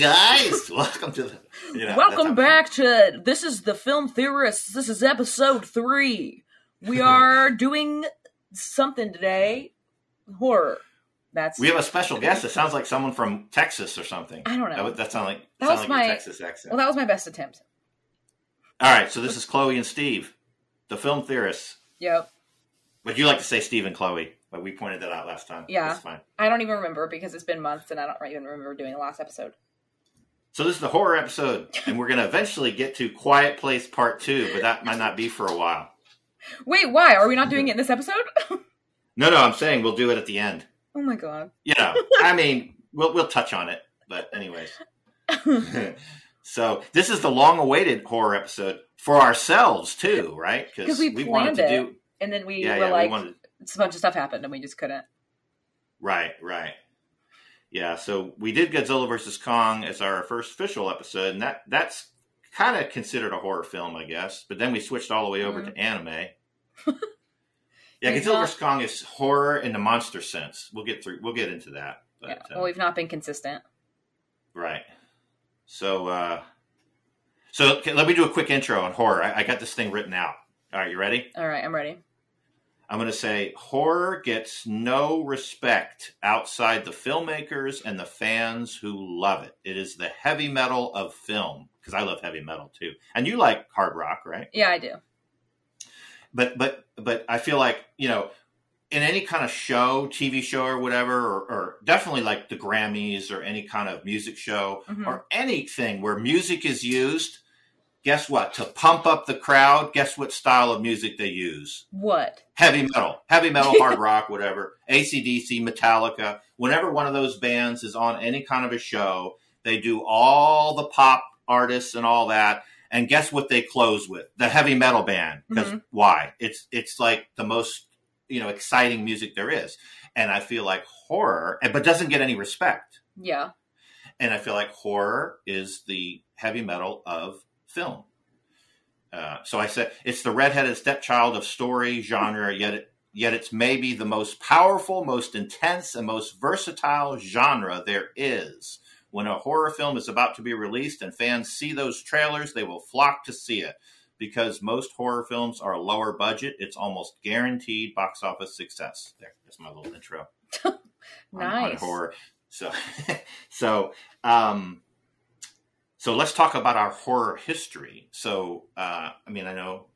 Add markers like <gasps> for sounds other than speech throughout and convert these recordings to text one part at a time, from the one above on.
guys, <laughs> welcome to the. You know, Welcome back to this is the film theorists. This is episode three. We <laughs> are doing something today. Horror. That's We have a special guest. It sounds like someone from Texas or something. I don't know. That, that sound like That sound was like my- Texas accent. well, that was my best attempt. All right, so this is Chloe and Steve, the film theorists. Yep. But you like to say Steve and Chloe, but we pointed that out last time. Yeah. that's fine. I don't even remember because it's been months and I don't even remember doing the last episode. So this is the horror episode, and we're going to eventually get to Quiet Place Part Two, but that might not be for a while. Wait, why? Are we not doing it in this episode? <laughs> No, no, I'm saying we'll do it at the end. oh my god. You know, <laughs> I mean, we'll we'll touch on it, but anyways. <laughs> so this is the long-awaited horror episode for ourselves too, right? Because we wanted planned to it. do. And then we Yeah, were yeah, like, we wanted. a bunch of stuff happened and we just couldn't. Right, right. Yeah, so we did Godzilla versus Kong as our first official episode, and that that's kind of considered a horror film, I guess. But then we switched all the way over Mhm. to anime. <laughs> yeah, Godzilla not- versus Kong is horror in the monster sense. We'll get through. We'll get into that. But, yeah. uh, Well, we've not been consistent. right. So, uh, so okay, let me do a quick intro on horror. I, I got this thing written out. All right, you ready? All right, I'm ready. I'm going to say horror gets no respect outside the filmmakers and the fans who love it. It is the heavy metal of film because I love heavy metal too. And you like hard rock, right? Yeah, I do. But but but I feel like, you know, in any kind of show, TV show or whatever or, or definitely like the Grammys or any kind of music show Mhm. or anything where music is used, guess what? To pump up the crowd, guess what style of music they use? What? heavy metal, heavy metal, hard <laughs> rock, whatever, ACDC, Metallica, whenever one of those bands is on any kind of a show, they do all the pop artists and all that. And guess what they close with? The heavy metal band. Because Mhm. why? It's it's like the most you know exciting music there is. And I feel like horror, but doesn't get any respect. Yeah. And I feel like horror is the heavy metal of film. Uh, so I said it's the redheaded stepchild of story genre, yet it, yet it's maybe the most powerful, most intense, and most versatile genre there is. When a horror film is about to be released and fans see those trailers, they will flock to see it. Because most horror films are lower budget, it's almost guaranteed box office success. There, that's my little intro <laughs> on, on horror. So, <laughs> so, um, so let's talk about our horror history. So, uh, I mean, I know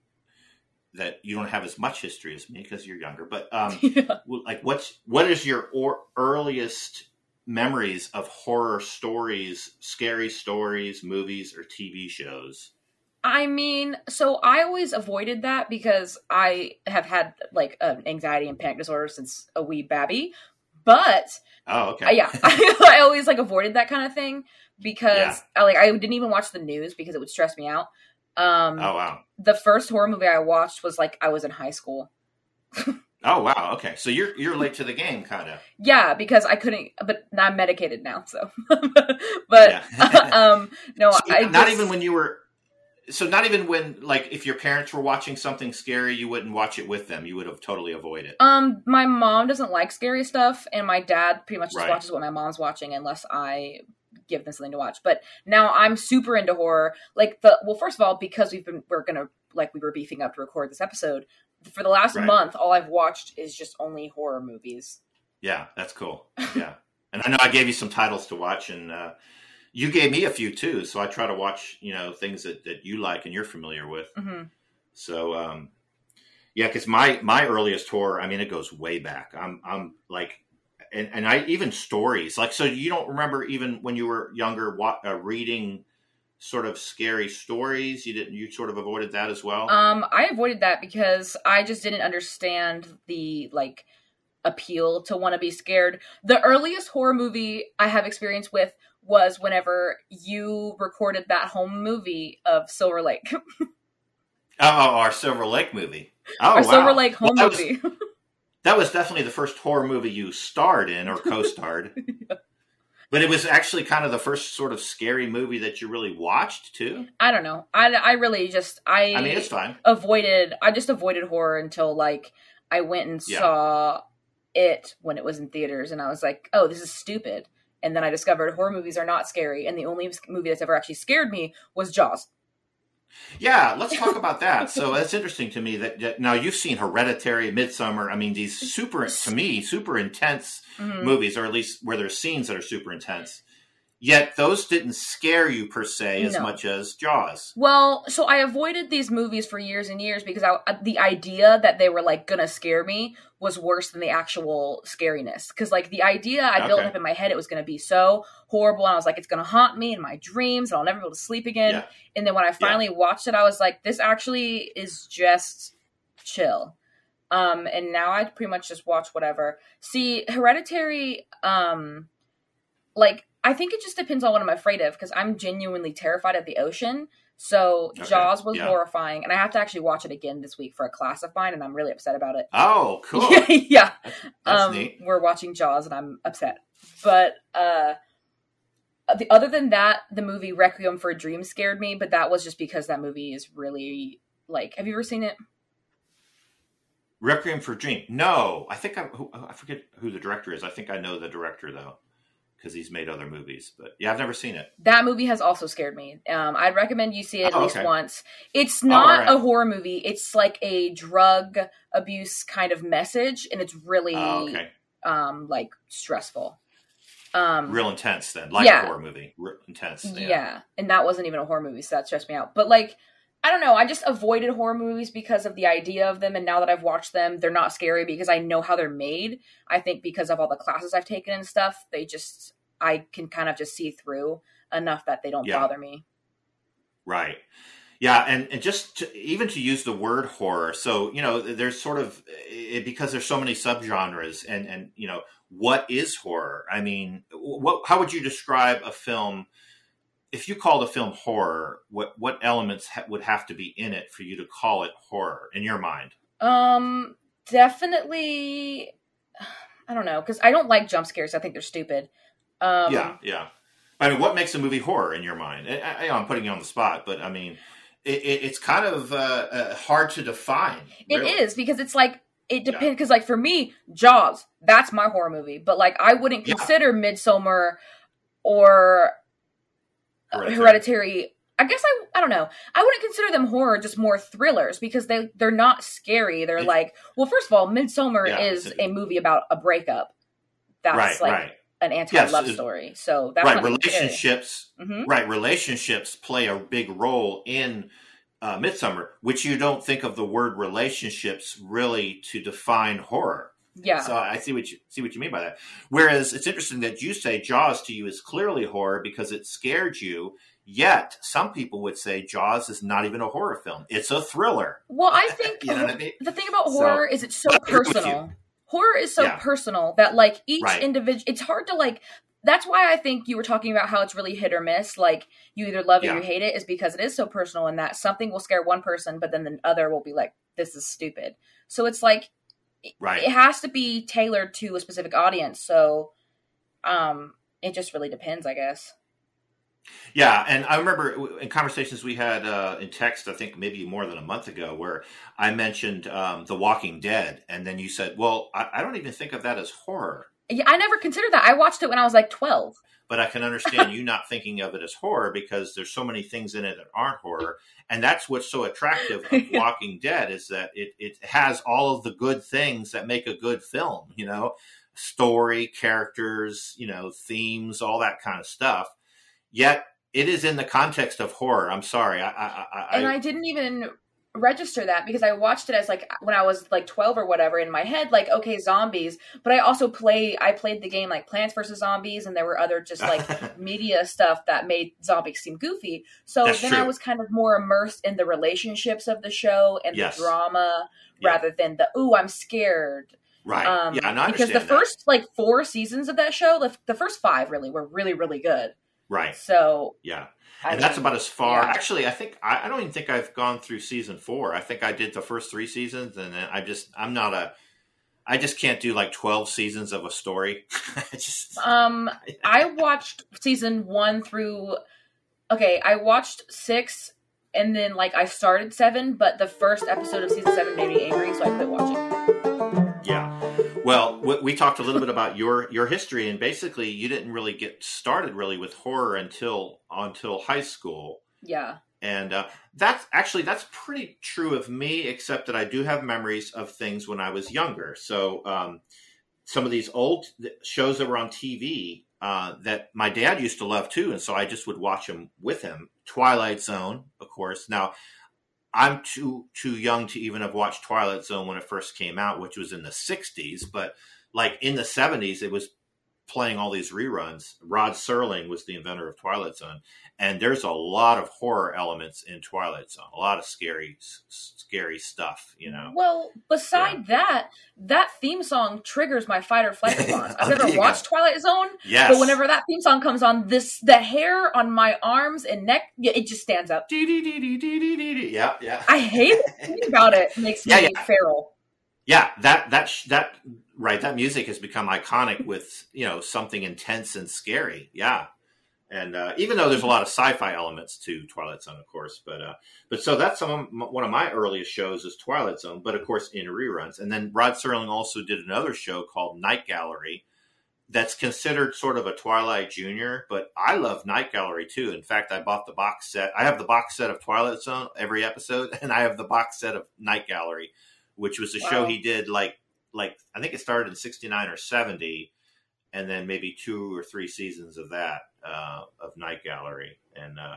that you don't have as much history as me because you're younger, but um, <laughs> Yeah. like, what's what is your or, earliest memories of horror stories, scary stories, movies, or TV shows? I mean, so I always avoided that because I have had like um, anxiety and panic disorder since a wee babby. But Oh, okay. uh, yeah, I, <laughs> I, always like avoided that kind of thing because Yeah. I, like I didn't even watch the news because it would stress me out. Um, Oh wow. The first horror movie I watched was like I was in high school. <laughs> Oh wow. Okay, so you're you're late to the game, kind of. Yeah, because I couldn't. But I'm medicated now, so. <laughs> but um, no, I not just- even when you were so not even when like if your parents were watching something scary you wouldn't watch it with them you would have totally avoided it Um, my mom doesn't like scary stuff, and my dad pretty much just Right. watches what my mom's watching unless I give them something to watch. But now I'm super into horror. Like the well, first of all, because we've been we're gonna like we were beefing up to record this episode. For the last Right. month, all I've watched is just only horror movies. yeah that's cool <laughs> yeah and i know i gave you some titles to watch and uh, you gave me a few too so i try to watch you know things that, that you like and you're familiar with. Hmm so um yeah because my my earliest horror i mean it goes way back. I'm i'm like and, and i even stories like so you don't remember even when you were younger what uh, reading sort of scary stories? You didn't you sort of avoided that as well? Um, I avoided that because I just didn't understand the like appeal to want to be scared. The earliest horror movie I have experience with was whenever you recorded that home movie of Silver Lake. <laughs> oh our silver lake movie oh Our wow. Silver Lake home Well, that was- movie. <laughs> that was definitely the first horror movie you starred in or co-starred <laughs> but it was actually kind of the first sort of scary movie that you really watched too I don't know. I, I really just I, i mean it's fine avoided I just avoided horror until like I went and Yeah. saw it when it was in theaters and I was like, "Oh, this is stupid." And then I discovered horror movies are not scary, and the only movie that's ever actually scared me was Jaws. Yeah, let's talk about that. So <laughs> that's interesting to me that, that now you've seen Hereditary, Midsommar. I mean, these super to me super intense Mhm. movies, or at least where there's scenes that are super intense. Yet those didn't scare you per se as No. much as Jaws. Well, so I avoided these movies for years and years because I, uh, the idea that they were like gonna scare me was worse than the actual scariness. Because like the idea I built up in my head, it was gonna be so horrible, and I was like, it's gonna haunt me in my dreams, and I'll never be able to sleep again. Yeah. And then when I finally watched it, I was like, this actually is just chill. Um, and now I pretty much just watch whatever. See, Hereditary, um, like I think it just depends on what I'm afraid of because I'm genuinely terrified of the ocean. So Okay, Jaws was yeah. horrifying, and I have to actually watch it again this week for a class of mine, and I'm really upset about it. Oh, <laughs> cool. yeah, That's um, neat. we're watching Jaws, and I'm upset. But uh, the other than that, the movie Requiem for a Dream scared me, but that was just because that movie is really like. Have you ever seen it? Requiem for a Dream. No, I think I, I forget who the director is. I think I know the director though, because he's made other movies. But yeah, I've never seen it. That movie has also scared me. Um, I'd recommend you see it at Oh, least okay. once. It's not alright. a horror movie. It's like a drug abuse kind of message, and it's really Oh, okay, um, like stressful. Um, real intense then, like yeah. a horror movie. Real intense. yeah. Yeah. and that wasn't even a horror movie, so that stressed me out. But like, I don't know. I just avoided horror movies because of the idea of them, and now that I've watched them, they're not scary because I know how they're made. I think because of all the classes I've taken and stuff, they just I can kind of just see through enough that they don't Yeah. bother me. Right. Yeah, and, and just to, even to use the word horror, so you know, there's sort of it, because there's so many subgenres, and and you know, what is horror? I mean, what how would you describe a film? If you called a film horror, what what elements ha- would have to be in it for you to call it horror in your mind? Um, definitely. I don't know because I don't like jump scares. I think they're stupid. Um, yeah, yeah. I mean, what makes a movie horror in your mind? I, I, I'm putting you on the spot, but I mean, it, it, it's kind of uh, uh, hard to define. It really. is because it's like it depends. Because like for me, Jaws, that's my horror movie. But like I wouldn't Yeah. consider Midsommar or Hereditary. Hereditary. I guess I I don't know. I wouldn't consider them horror, just more thrillers because they they're not scary. They're It- like well, first of all, Midsommar Yeah, is a movie about a breakup. That's right, like right. an anti-love Yes, story. So that's right relationships hmm right relationships play a big role in uh, midsommar which you don't think of the word relationships really to define horror Yeah. so i see what you see what you mean by that whereas it's interesting that you say jaws to you is clearly horror because it scared you yet some people would say jaws is not even a horror film it's a thriller well, I think <laughs> you know i mean the thing about So, horror is it's so I agree with personal. Horror is so Yeah. personal that like each Right. individual it's hard to like that's why I think you were talking about how it's really hit or miss. Like you either love it or you hate it, is because it is so personal and that something will scare one person, but then the other will be like, This is stupid. So it's like right it has to be tailored to a specific audience. So um it just really depends, I guess. Yeah, and I remember in conversations we had uh, in text, I think maybe more than a month ago, where I mentioned um, The Walking Dead, and then you said, "Well, I, I don't even think of that as horror, Yeah, I never considered that. I watched it when I was like twelve. But I can understand you not thinking of it as horror because there's so many things in it that aren't horror, and that's what's so attractive of <laughs> Walking Dead is that it it has all of the good things that make a good film, you know, story, characters, you know, themes, all that kind of stuff. Yet it is in the context of horror. I'm sorry, I, I, I, and I didn't even register that because I watched it as like when I was like 12 or whatever in my head like okay zombies but I also play I played the game like Plants vs Zombies and there were other just like <laughs> media stuff that made zombies seem goofy so That's then I was kind of more immersed in the relationships of the show and Yes. the drama Yeah. rather than the ooh I'm scared right. um yeah, and I because the that. first like four seasons of that show the, the first five really were really really good right. so Yeah. And that's about as far. yeah. Actually, I think I, I don't even think I've gone through season four. I think I did the first three seasons, and then I just I'm not a. I just can't do like twelve seasons of a story. <laughs> Just Um, <laughs> I watched season one through. Okay, I watched six, and then like I started seven, but the first episode of season seven made me angry, so I quit watching. yeah. Well, we talked a little bit about your your history, and basically, you didn't really get started really with horror until until high school. Yeah, and uh, that's actually that's pretty true of me, except that I do have memories of things when I was younger. So, um, some of these old shows that were on TV uh, that my dad used to love too, and so I just would watch them with him. Twilight Zone, of course. Now, I'm too too young to even have watched Twilight Zone when it first came out, which was in the '60s. But like in the '70s, it was playing all these reruns. Rod Serling was the inventor of Twilight Zone, and there's a lot of horror elements in Twilight Zone. A lot of scary, scary stuff. You know. Well, beside yeah. that, that theme song triggers my fight or flight <laughs> response. Oh, I've never watched Twilight Zone. Yes. But whenever that theme song comes on, this the hair on my arms and neck, it just stands up. Yeah, yeah. I hate it. about it. it makes <laughs> yeah, me yeah. feral. Yeah, that that that right. That music has become iconic with you know something intense and scary. Yeah, and uh, even though there's a lot of sci-fi elements to Twilight Zone, of course, but uh, but so that's some of, one of my earliest shows is Twilight Zone, but of course in reruns. And then Rod Serling also did another show called Night Gallery, that's considered sort of a Twilight Junior, but I love Night Gallery too. In fact, I bought the box set. I have the box set of Twilight Zone every episode, <laughs> and I have the box set of Night Gallery, which was a wow. show he did like like I think it started in '69 or '70 and then maybe two or three seasons of that uh, of Night Gallery, and uh,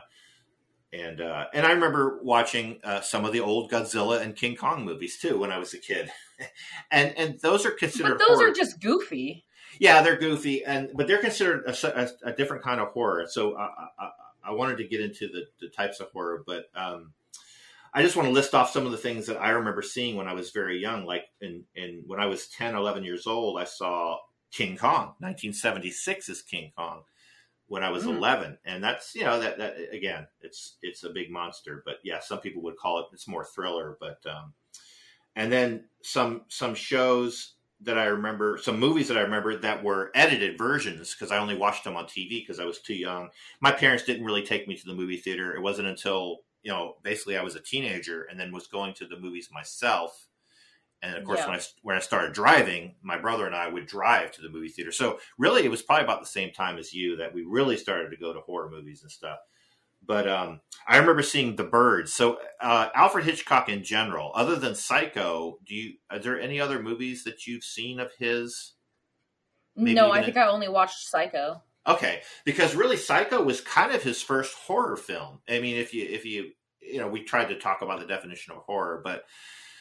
and uh, and I remember watching uh, some of the old Godzilla and King Kong movies too when I was a kid, <laughs> and and those are considered. But those horror. are just goofy. Yeah, they're goofy, and but they're considered a, a, a different kind of horror. So I, I, I, wanted to get into the, the types of horror, but um, I just want to list off some of the things that I remember seeing when I was very young. Like in, in when I was 10, 11 years old, I saw King Kong. 1976 is King Kong when I was mm. 11, and that's you know that that again, it's it's a big monster. But yeah, some people would call it it's more thriller. But um, and then some some shows that I remember, some movies that I remember that were edited versions because I only watched them on TV because I was too young. My parents didn't really take me to the movie theater. It wasn't until you know basically I was a teenager and then was going to the movies myself and of course, yeah. when I when I started driving, my brother and I would drive to the movie theater. So really, it was probably about the same time as you that we really started to go to horror movies and stuff. But um, I remember seeing The Birds. So uh, Alfred Hitchcock in general, other than Psycho, do you? Are there any other movies that you've seen of his? Maybe no, I think I only watched Psycho. Okay, because really, Psycho was kind of his first horror film. I mean, if you if you you know, we tried to talk about the definition of horror, but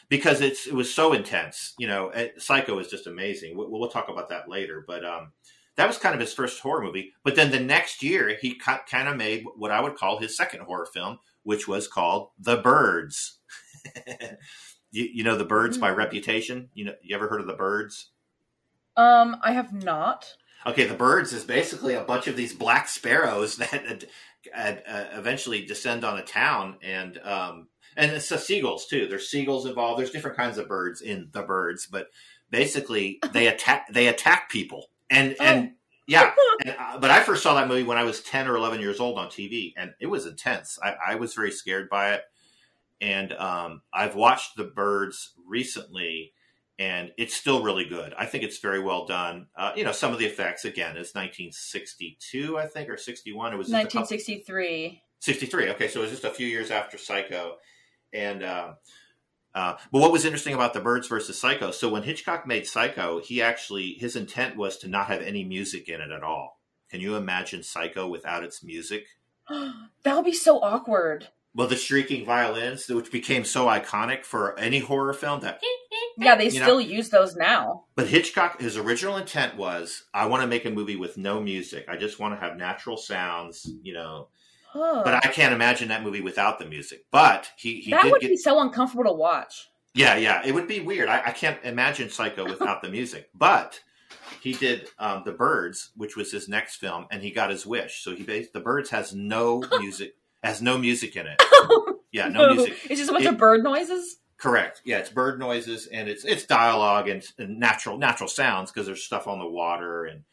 because it's it was so intense. You know, Psycho is just amazing. We'll, we'll talk about that later, but um, that was kind of his first horror movie. But then the next year, he kind of made what I would call his second horror film, which was called The Birds. <laughs> you, you, know, The Birds mm-hmm. by reputation. You know, you ever heard of The Birds? Um, I have not. Okay, The Birds is basically a bunch of these black sparrows <laughs> that uh, uh, eventually descend on a town and um, and it's the seagulls too. There's seagulls involved. There's different kinds of birds in the birds, but basically they <laughs> attack they attack people and oh. and yeah. <laughs> And, uh, but I first saw that movie when I was ten or eleven years old on TV, and it was intense. I, I was very scared by it, and um, I've watched the birds recently. And it's still really good. I think it's very well done. Uh, you know, some of the effects again is 1962, I think, or 61. It was 1963. 63. Okay, so it was just a few years after Psycho and uh, uh, but what was interesting about the Birds versus Psycho? So when Hitchcock made Psycho, he actually his intent was to not have any music in it at all. Can you imagine Psycho without its music? <gasps> that would be so awkward. Well, the shrieking violins, which became so iconic for any horror film, that yeah, they still know, use those now. But Hitchcock, his original intent was, I want to make a movie with no music. I just want to have natural sounds, you know, but I can't imagine that movie without the music. But he, he that would get... be so uncomfortable to watch. Yeah, yeah, it would be weird. I, I can't imagine Psycho without the music. But he did um, the Birds, which was his next film, and he got his wish. So he based the Birds has no <laughs> music, has no music in it. <laughs> Yeah, no, no. music. It's just a bunch it, of bird noises. Correct. Yeah, it's bird noises and it's it's dialogue and, and natural natural sounds because there's stuff on the water and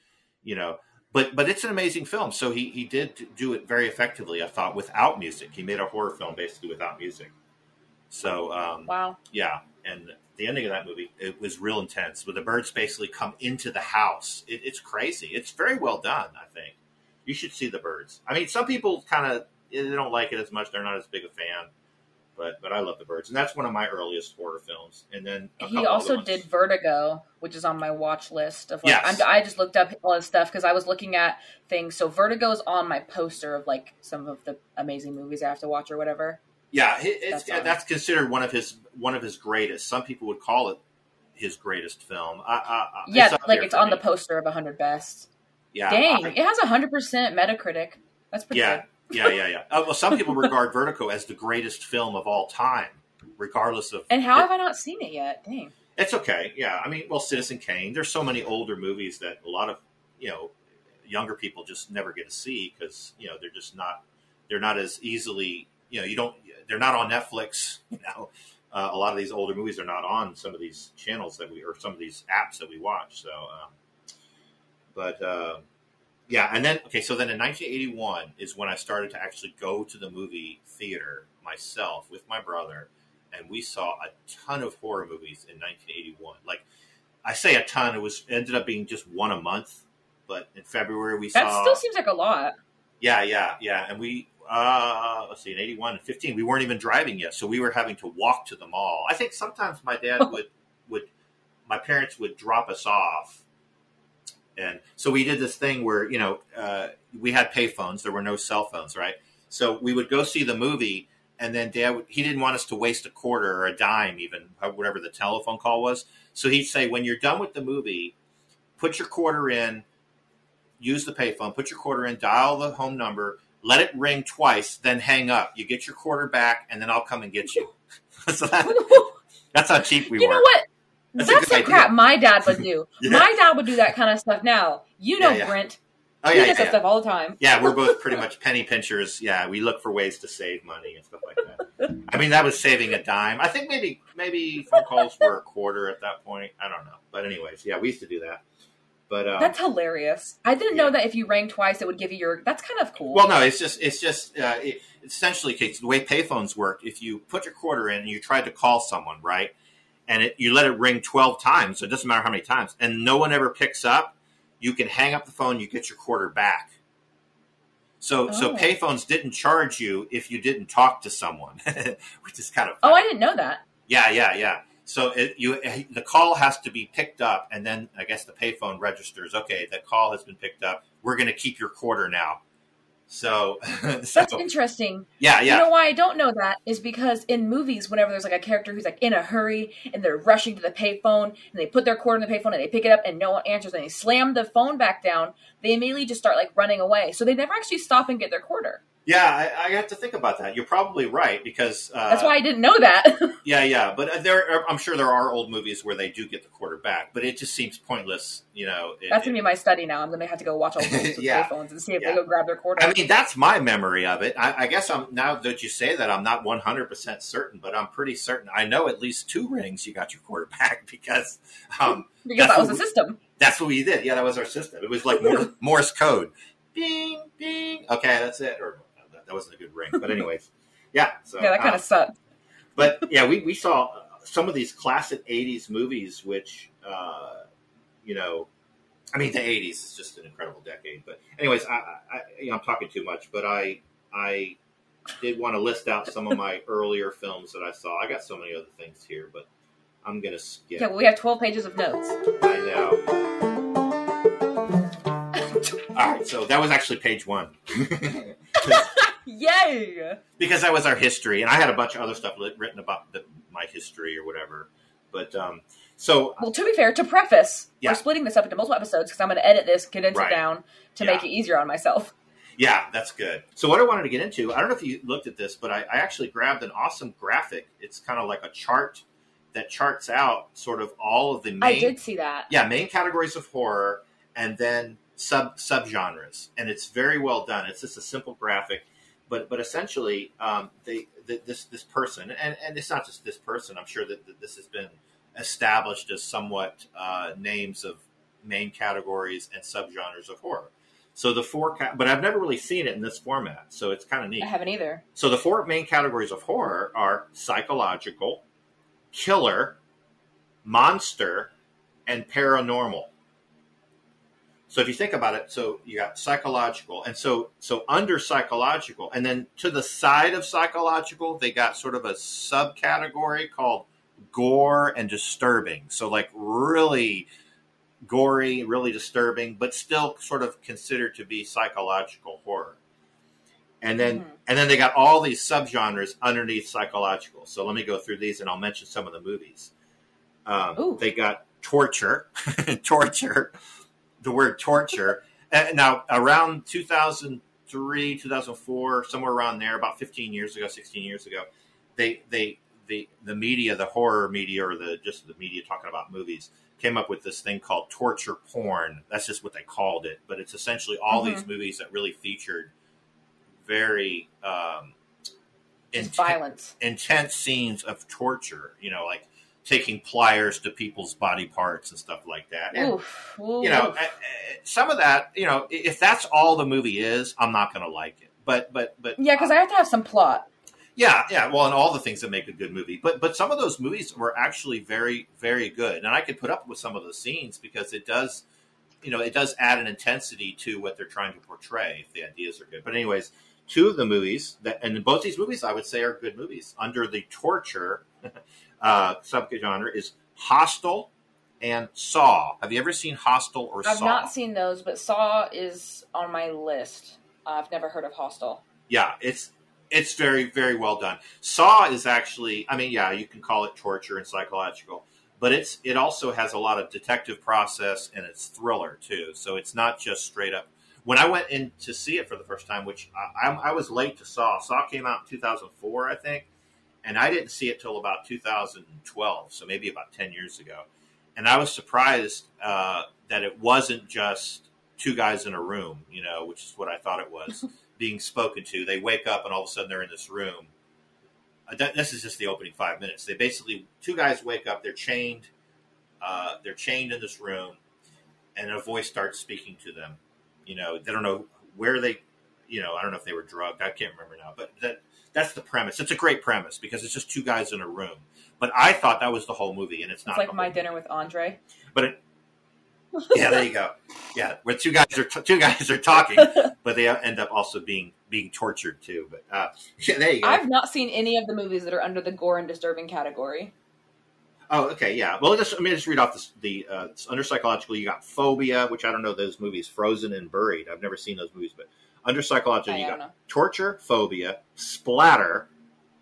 you know but but it's an amazing film. So he he did do it very effectively. I thought without music, he made a horror film basically without music. So um, wow, yeah. and the ending of that movie it was real intense. Where the birds basically come into the house. It, it's crazy. It's very well done. I think you should see the birds. I mean, some people kind of they don't like it as much. They're not as big a fan. But, but I love the birds, and that's one of my earliest horror films. And then He also did Vertigo, which is on my watch list of like Yes. I'm, I just looked up all his stuff because I was looking at things. So Vertigo is on my poster of like some of the amazing movies I have to watch or whatever. Yeah, it's That's that's, considered one of his one of his greatest. Some people would call it his greatest film. I, I, I- Yeah, up like it's on the poster of 100 best. Yeah, Dang, it has 100% Metacritic. That's pretty yeah, good. Yeah, yeah, yeah. Uh, well, some people regard Vertigo as the greatest film of all time, regardless of. And how have I not seen it yet? Dang. It's okay. Yeah, I mean, well, Citizen Kane. There's so many older movies that a lot of you know younger people just never get to see because you know they're just not they're not as easily you know you don't they're not on Netflix. <laughs> You know, uh, a lot of these older movies are not on some of these channels that we or some of these apps that we watch. So, um, but uh, yeah, and then okay, so then in 1981 is when I started to actually go to the movie theater myself with my brother and we saw a ton of horror movies in 1981. Like I say, a ton. It was ended up being just one a month. But in February we That saw. That still seems like a lot. yeah, yeah, yeah. And we uh, let's see, in 81 and 15, we weren't even driving yet, so we were having to walk to the mall. I think sometimes my dad <laughs> would would my parents would drop us off. And so we did this thing where you know uh, we had payphones. There were no cell phones, right? So we would go see the movie, and then Dad would, he didn't want us to waste a quarter or a dime, even whatever the telephone call was. So he'd say, when you're done with the movie, put your quarter in, use the payphone, put your quarter in, dial the home number, let it ring twice, then hang up. You get your quarter back, and then I'll come and get you. <laughs> so that, <laughs> that's how cheap we you were. know what? That's That's, the crap my dad would do. <laughs> Yeah. My dad would do that kind of stuff now. You know Yeah, yeah. Brent. Oh he yeah, does yeah, that stuff all the time. Yeah, we're both pretty <laughs> much penny pinchers. Yeah, we look for ways to save money and stuff like that. I mean, that was saving a dime. I think maybe maybe phone calls were a quarter at that point. I don't know, but anyways, yeah, we used to do that. But um, That's hilarious. I didn't Yeah. know that if you rang twice, it would give you your. That's kind of cool. well, no, it's just it's just uh, it, essentially the way payphones worked. If you put your quarter in and you tried to call someone, right, and it, you let it ring twelve times, so it doesn't matter how many times, and no one ever picks up, you can hang up the phone. You get your quarter back. So, so Oh. payphones didn't charge you if you didn't talk to someone, <laughs> which is kind of oh. I didn't know that. Yeah, yeah, yeah. So it, you the call has to be picked up, and then I guess the payphone registers. Okay, the call has been picked up. We're going to keep your quarter now. So, <laughs> so That's interesting. yeah, yeah, You know why I don't know that is because in movies, whenever there's like a character who's like in a hurry and they're rushing to the payphone and they put their quarter in the payphone and they pick it up and no one answers and they slam the phone back down, they immediately just start like running away. So they never actually stop and get their quarter. Yeah. I, I have to think about that. You're probably right because uh, That's why I didn't know that. <laughs> Yeah, yeah, but there, I'm sure there are old movies where they do get the quarter back, but it just seems pointless. You know, it- That's gonna it- be my study now. I'm gonna have to go watch all <laughs> the movies with Yeah. and see if Yeah. they go grab their quarter. I mean, that's my memory of it. I, I guess I'm now that you say that, I'm not 100 percent certain, but I'm pretty certain. I know at least two rings you got your quarter back <laughs> because um, because that was the system. that's what we did. Yeah, that was our system. It was like Morse, Morse code. Bing, bing. Okay, that's it. Or that, that wasn't a good ring, but anyways, <laughs> yeah. So Yeah, that kind um, of sucked. but yeah, we, we saw uh, some of these classic '80s movies, which uh, you know, I mean, the '80s is just an incredible decade. But anyways, I, I, you know, I'm talking too much, but I I did want to list out some of my <laughs> earlier films that I saw. I got so many other things here, but I'm gonna skip. Okay, well, we have 12 pages of notes. I know. <laughs> All right, so that was actually page one. Yay! because that was our history, and I had a bunch of other stuff lit, written about the, my history or whatever. But um, so Well, to be fair, to preface, Yeah. we're splitting this up into multiple episodes because I'm going to edit this, condense Right. it down to Yeah. make it easier on myself. yeah, that's good. So what I wanted to get into, I don't know if you looked at this, but I, I actually grabbed an awesome graphic. It's kind of like a chart that charts out sort of all of the main I did see that. yeah main categories of horror and then sub subgenres and it's very well done it's just a simple graphic but but essentially um, they th- this this person and and it's not just this person i'm sure that, that this has been established as somewhat uh, names of main categories and subgenres of horror so the four ca- but i've never really seen it in this format so it's kind of neat I haven't either. so the four main categories of horror are psychological, killer, monster, and paranormal. So if you think about it, so you got psychological, and so so under psychological, and then to the side of psychological, they got sort of a subcategory called gore and disturbing. So like really gory, really disturbing, but still sort of considered to be psychological horror. And then Mhm. and then they got all these subgenres underneath psychological. So let me go through these and I'll mention some of the movies. Um, they got torture, <laughs> torture, the word torture. And now around 2003, 2004, somewhere around there, about 15 years ago, 16 years ago, they they the the media, the horror media, or the just the media talking about movies, came up with this thing called torture porn. That's just what they called it, but it's essentially all Mhm. these movies that really featured very um, Just inten- violence. intense scenes of torture. You know, like taking pliers to people's body parts and stuff like that. And, Oof. Ooh. you know, uh, uh, some of that, you know, if that's all the movie is, I'm not going to like it. But but but Yeah, because I have to have some plot. yeah, yeah. Well, and all the things that make a good movie, but but some of those movies were actually very very good, and I could put up with some of the scenes because it does, you know, it does add an intensity to what they're trying to portray if the ideas are good. But anyways, two of the movies that, and both these movies I would say are good movies under the torture <laughs> uh, subgenre is Hostel and Saw. Have you ever seen Hostel or Saw? I've not seen those, but Saw is on my list. I've never heard of Hostel. yeah, it's it's very very well done. Saw is actually, I mean, yeah, you can call it torture and psychological, but it's it also has a lot of detective process and it's thriller too. So it's not just straight up. When I went in to see it for the first time, which I, I, I was late to Saw. Saw came out in 2004, I think, and I didn't see it till about 2012, so maybe about 10 years ago. And I was surprised uh, that it wasn't just two guys in a room, you know, which is what I thought it was <laughs> being spoken to. They wake up and all of a sudden they're in this room. Uh, th- this is just the opening five minutes. They basically two guys wake up. They're chained. Uh, they're chained in this room, and a voice starts speaking to them. You know, they don't know where they. You know, I don't know if they were drugged. I can't remember now. But that that's the premise. It's a great premise because it's just two guys in a room. But I thought that was the whole movie, and it's It's not. like the My whole Dinner with Andre. But it, <laughs> yeah, there you go. Yeah, where two guys are two guys are talking, <laughs> but they end up also being being tortured too. But uh, <laughs> yeah, there you go. I've not seen any of the movies that are under the gore and disturbing category. Oh, okay, yeah. Well, just, let me just read off this, the uh, under psychological. You got phobia, which I don't know those movies, Frozen and Buried. I've never seen those movies, but under psychological, I, you got know. torture, phobia, splatter,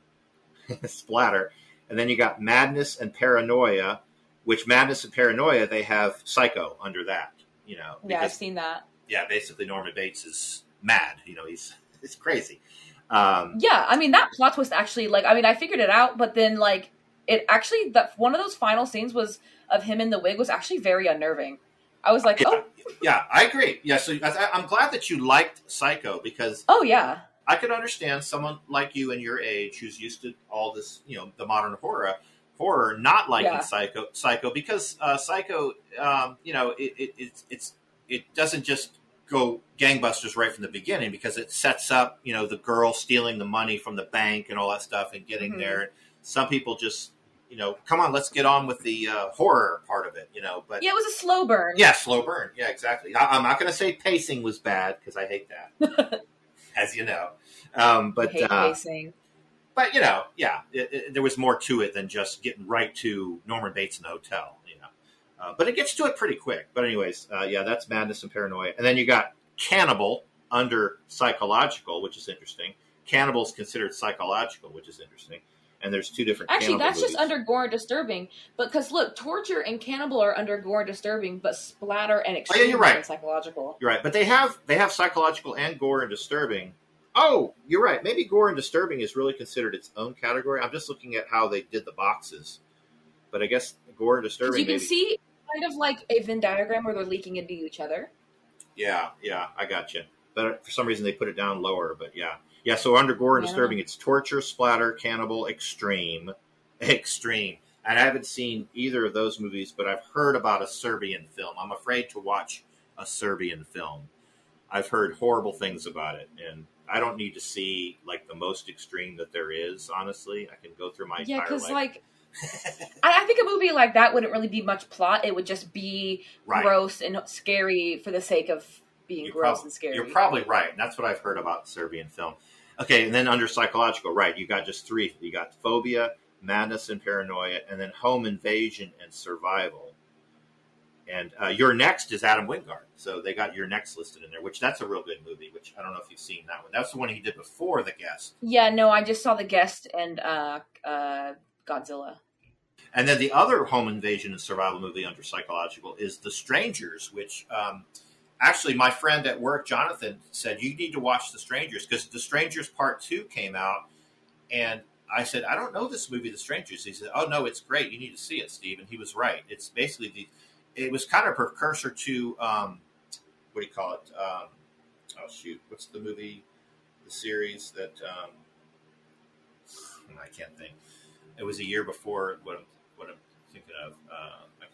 <laughs> splatter, and then you got madness and paranoia. Which madness and paranoia they have psycho under that. You know, Yeah, I've seen that. yeah, basically Norman Bates is mad. You know, he's <laughs> it's crazy. Um, Yeah, I mean that plot twist actually like I mean I figured it out, but then like it actually that one of those final scenes was of him in the wig was actually very unnerving. I was like, yeah, oh, yeah, I agree. Yeah, so I, I'm glad that you liked Psycho because oh yeah, I could understand someone like you and your age who's used to all this, you know, the modern horror, horror, not liking Yeah. Psycho, Psycho because uh, Psycho, um, you know, it, it, it's it's it doesn't just go gangbusters right from the beginning because it sets up, you know, the girl stealing the money from the bank and all that stuff and getting Mhm. there. Some people just, you know, come on, let's get on with the uh, horror part of it, you know. But yeah, it was a slow burn. yeah, slow burn. Yeah, exactly. I, I'm not going to say pacing was bad because I hate that, <laughs> as you know. Um, but uh, pacing. but you know, yeah, it, it, there was more to it than just getting right to Norman Bates in the hotel. You know, uh, but it gets to it pretty quick. But anyways, uh, yeah, that's madness and paranoia, and then you got cannibal under psychological, which is interesting. Cannibal is considered psychological, which is interesting. And there's two different. Actually, that's just under gore and disturbing. But because look, torture and cannibal are under gore and disturbing, but splatter and oh, extreme Oh, you're right. and psychological. You're right, but they have they have psychological and gore and disturbing. Oh, you're right. Maybe gore and disturbing is really considered its own category. I'm just looking at how they did the boxes, but I guess gore and disturbing. you can maybe- see kind of like a Venn diagram where they're leaking into each other. Yeah, yeah, I got you. But for some reason they put it down lower. But yeah, yeah. So under gore and Yeah. disturbing, it's torture, splatter, cannibal, extreme, <laughs> extreme. And I haven't seen either of those movies, but I've heard about a Serbian film. I'm afraid to watch a Serbian film. I've heard horrible things about it, and I don't need to see like the most extreme that there is. Honestly, I can go through my Yeah, because like <laughs> I, I think a movie like that wouldn't really be much plot. It would just be right. gross and scary for the sake of being You're gross prob- and scary. You're probably right. And that's what I've heard about Serbian film. Okay, and then under psychological, right, you got just three. You got phobia, madness and paranoia, and then home invasion and survival. And uh, You're Next is Adam Wingard. So they got You're Next listed in there, which that's a real good movie, which I don't know if you've seen that one. That's the one he did before The Guest. yeah, no, I just saw the guest and uh, uh, Godzilla. And then the other home invasion and survival movie under psychological is The Strangers, which um, actually my friend at work, Jonathan, said you need to watch The Strangers because The Strangers Part Two came out, and I said I don't know this movie, The Strangers. He said, Oh no, it's great. You need to see it, Steve. And he was right. It's basically the it was kind of a precursor to um, what do you call it? Um, oh shoot, what's the movie, the series that um, I can't think. It was a year before what I'm, what I'm thinking of. Uh,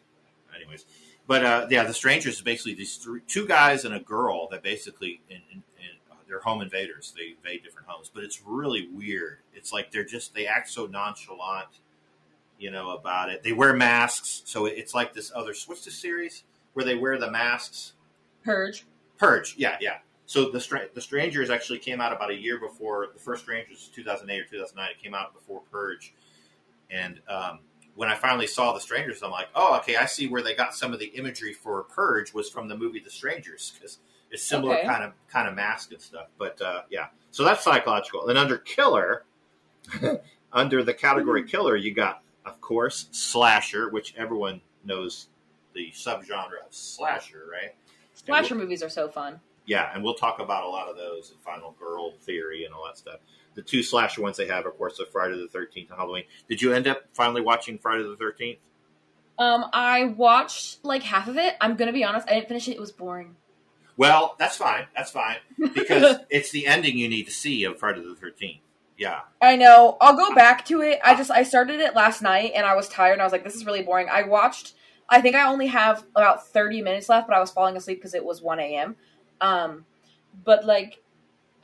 anyways, but uh, yeah, the strangers is basically these three, two guys and a girl that basically in, in, in, they're home invaders. They invade different homes, but it's really weird. It's like they're just they act so nonchalant, you know, about it. They wear masks, so it's like this other what's the series where they wear the masks. Purge. Purge, yeah, yeah. So the Str- the Strangers actually came out about a year before the first Strangers, two thousand eight or two thousand nine. It came out before Purge, and um, when I finally saw the Strangers, I'm like, oh, okay, I see where they got some of the imagery for Purge was from the movie The Strangers because it's similar Okay. kind of kind of mask and stuff. But uh, yeah, so that's psychological. Then under Killer, <laughs> under the category Killer, you got of course slasher, which everyone knows the subgenre of slasher, right? Slasher movies are so fun. Yeah, and we'll talk about a lot of those and Final Girl Theory and all that stuff. The two slasher ones they have, of course, are Friday the Thirteenth and Halloween. Did you end up finally watching Friday the Thirteenth? Um, I watched like half of it. I'm gonna be honest, I didn't finish it. It was boring. Well, that's fine. That's fine because <laughs> it's the ending you need to see of Friday the Thirteenth. Yeah, I know. I'll go back to it. I just I started it last night and I was tired and I was like, this is really boring. I watched. I think I only have about thirty minutes left, but I was falling asleep because it was one a.m. Um, but like,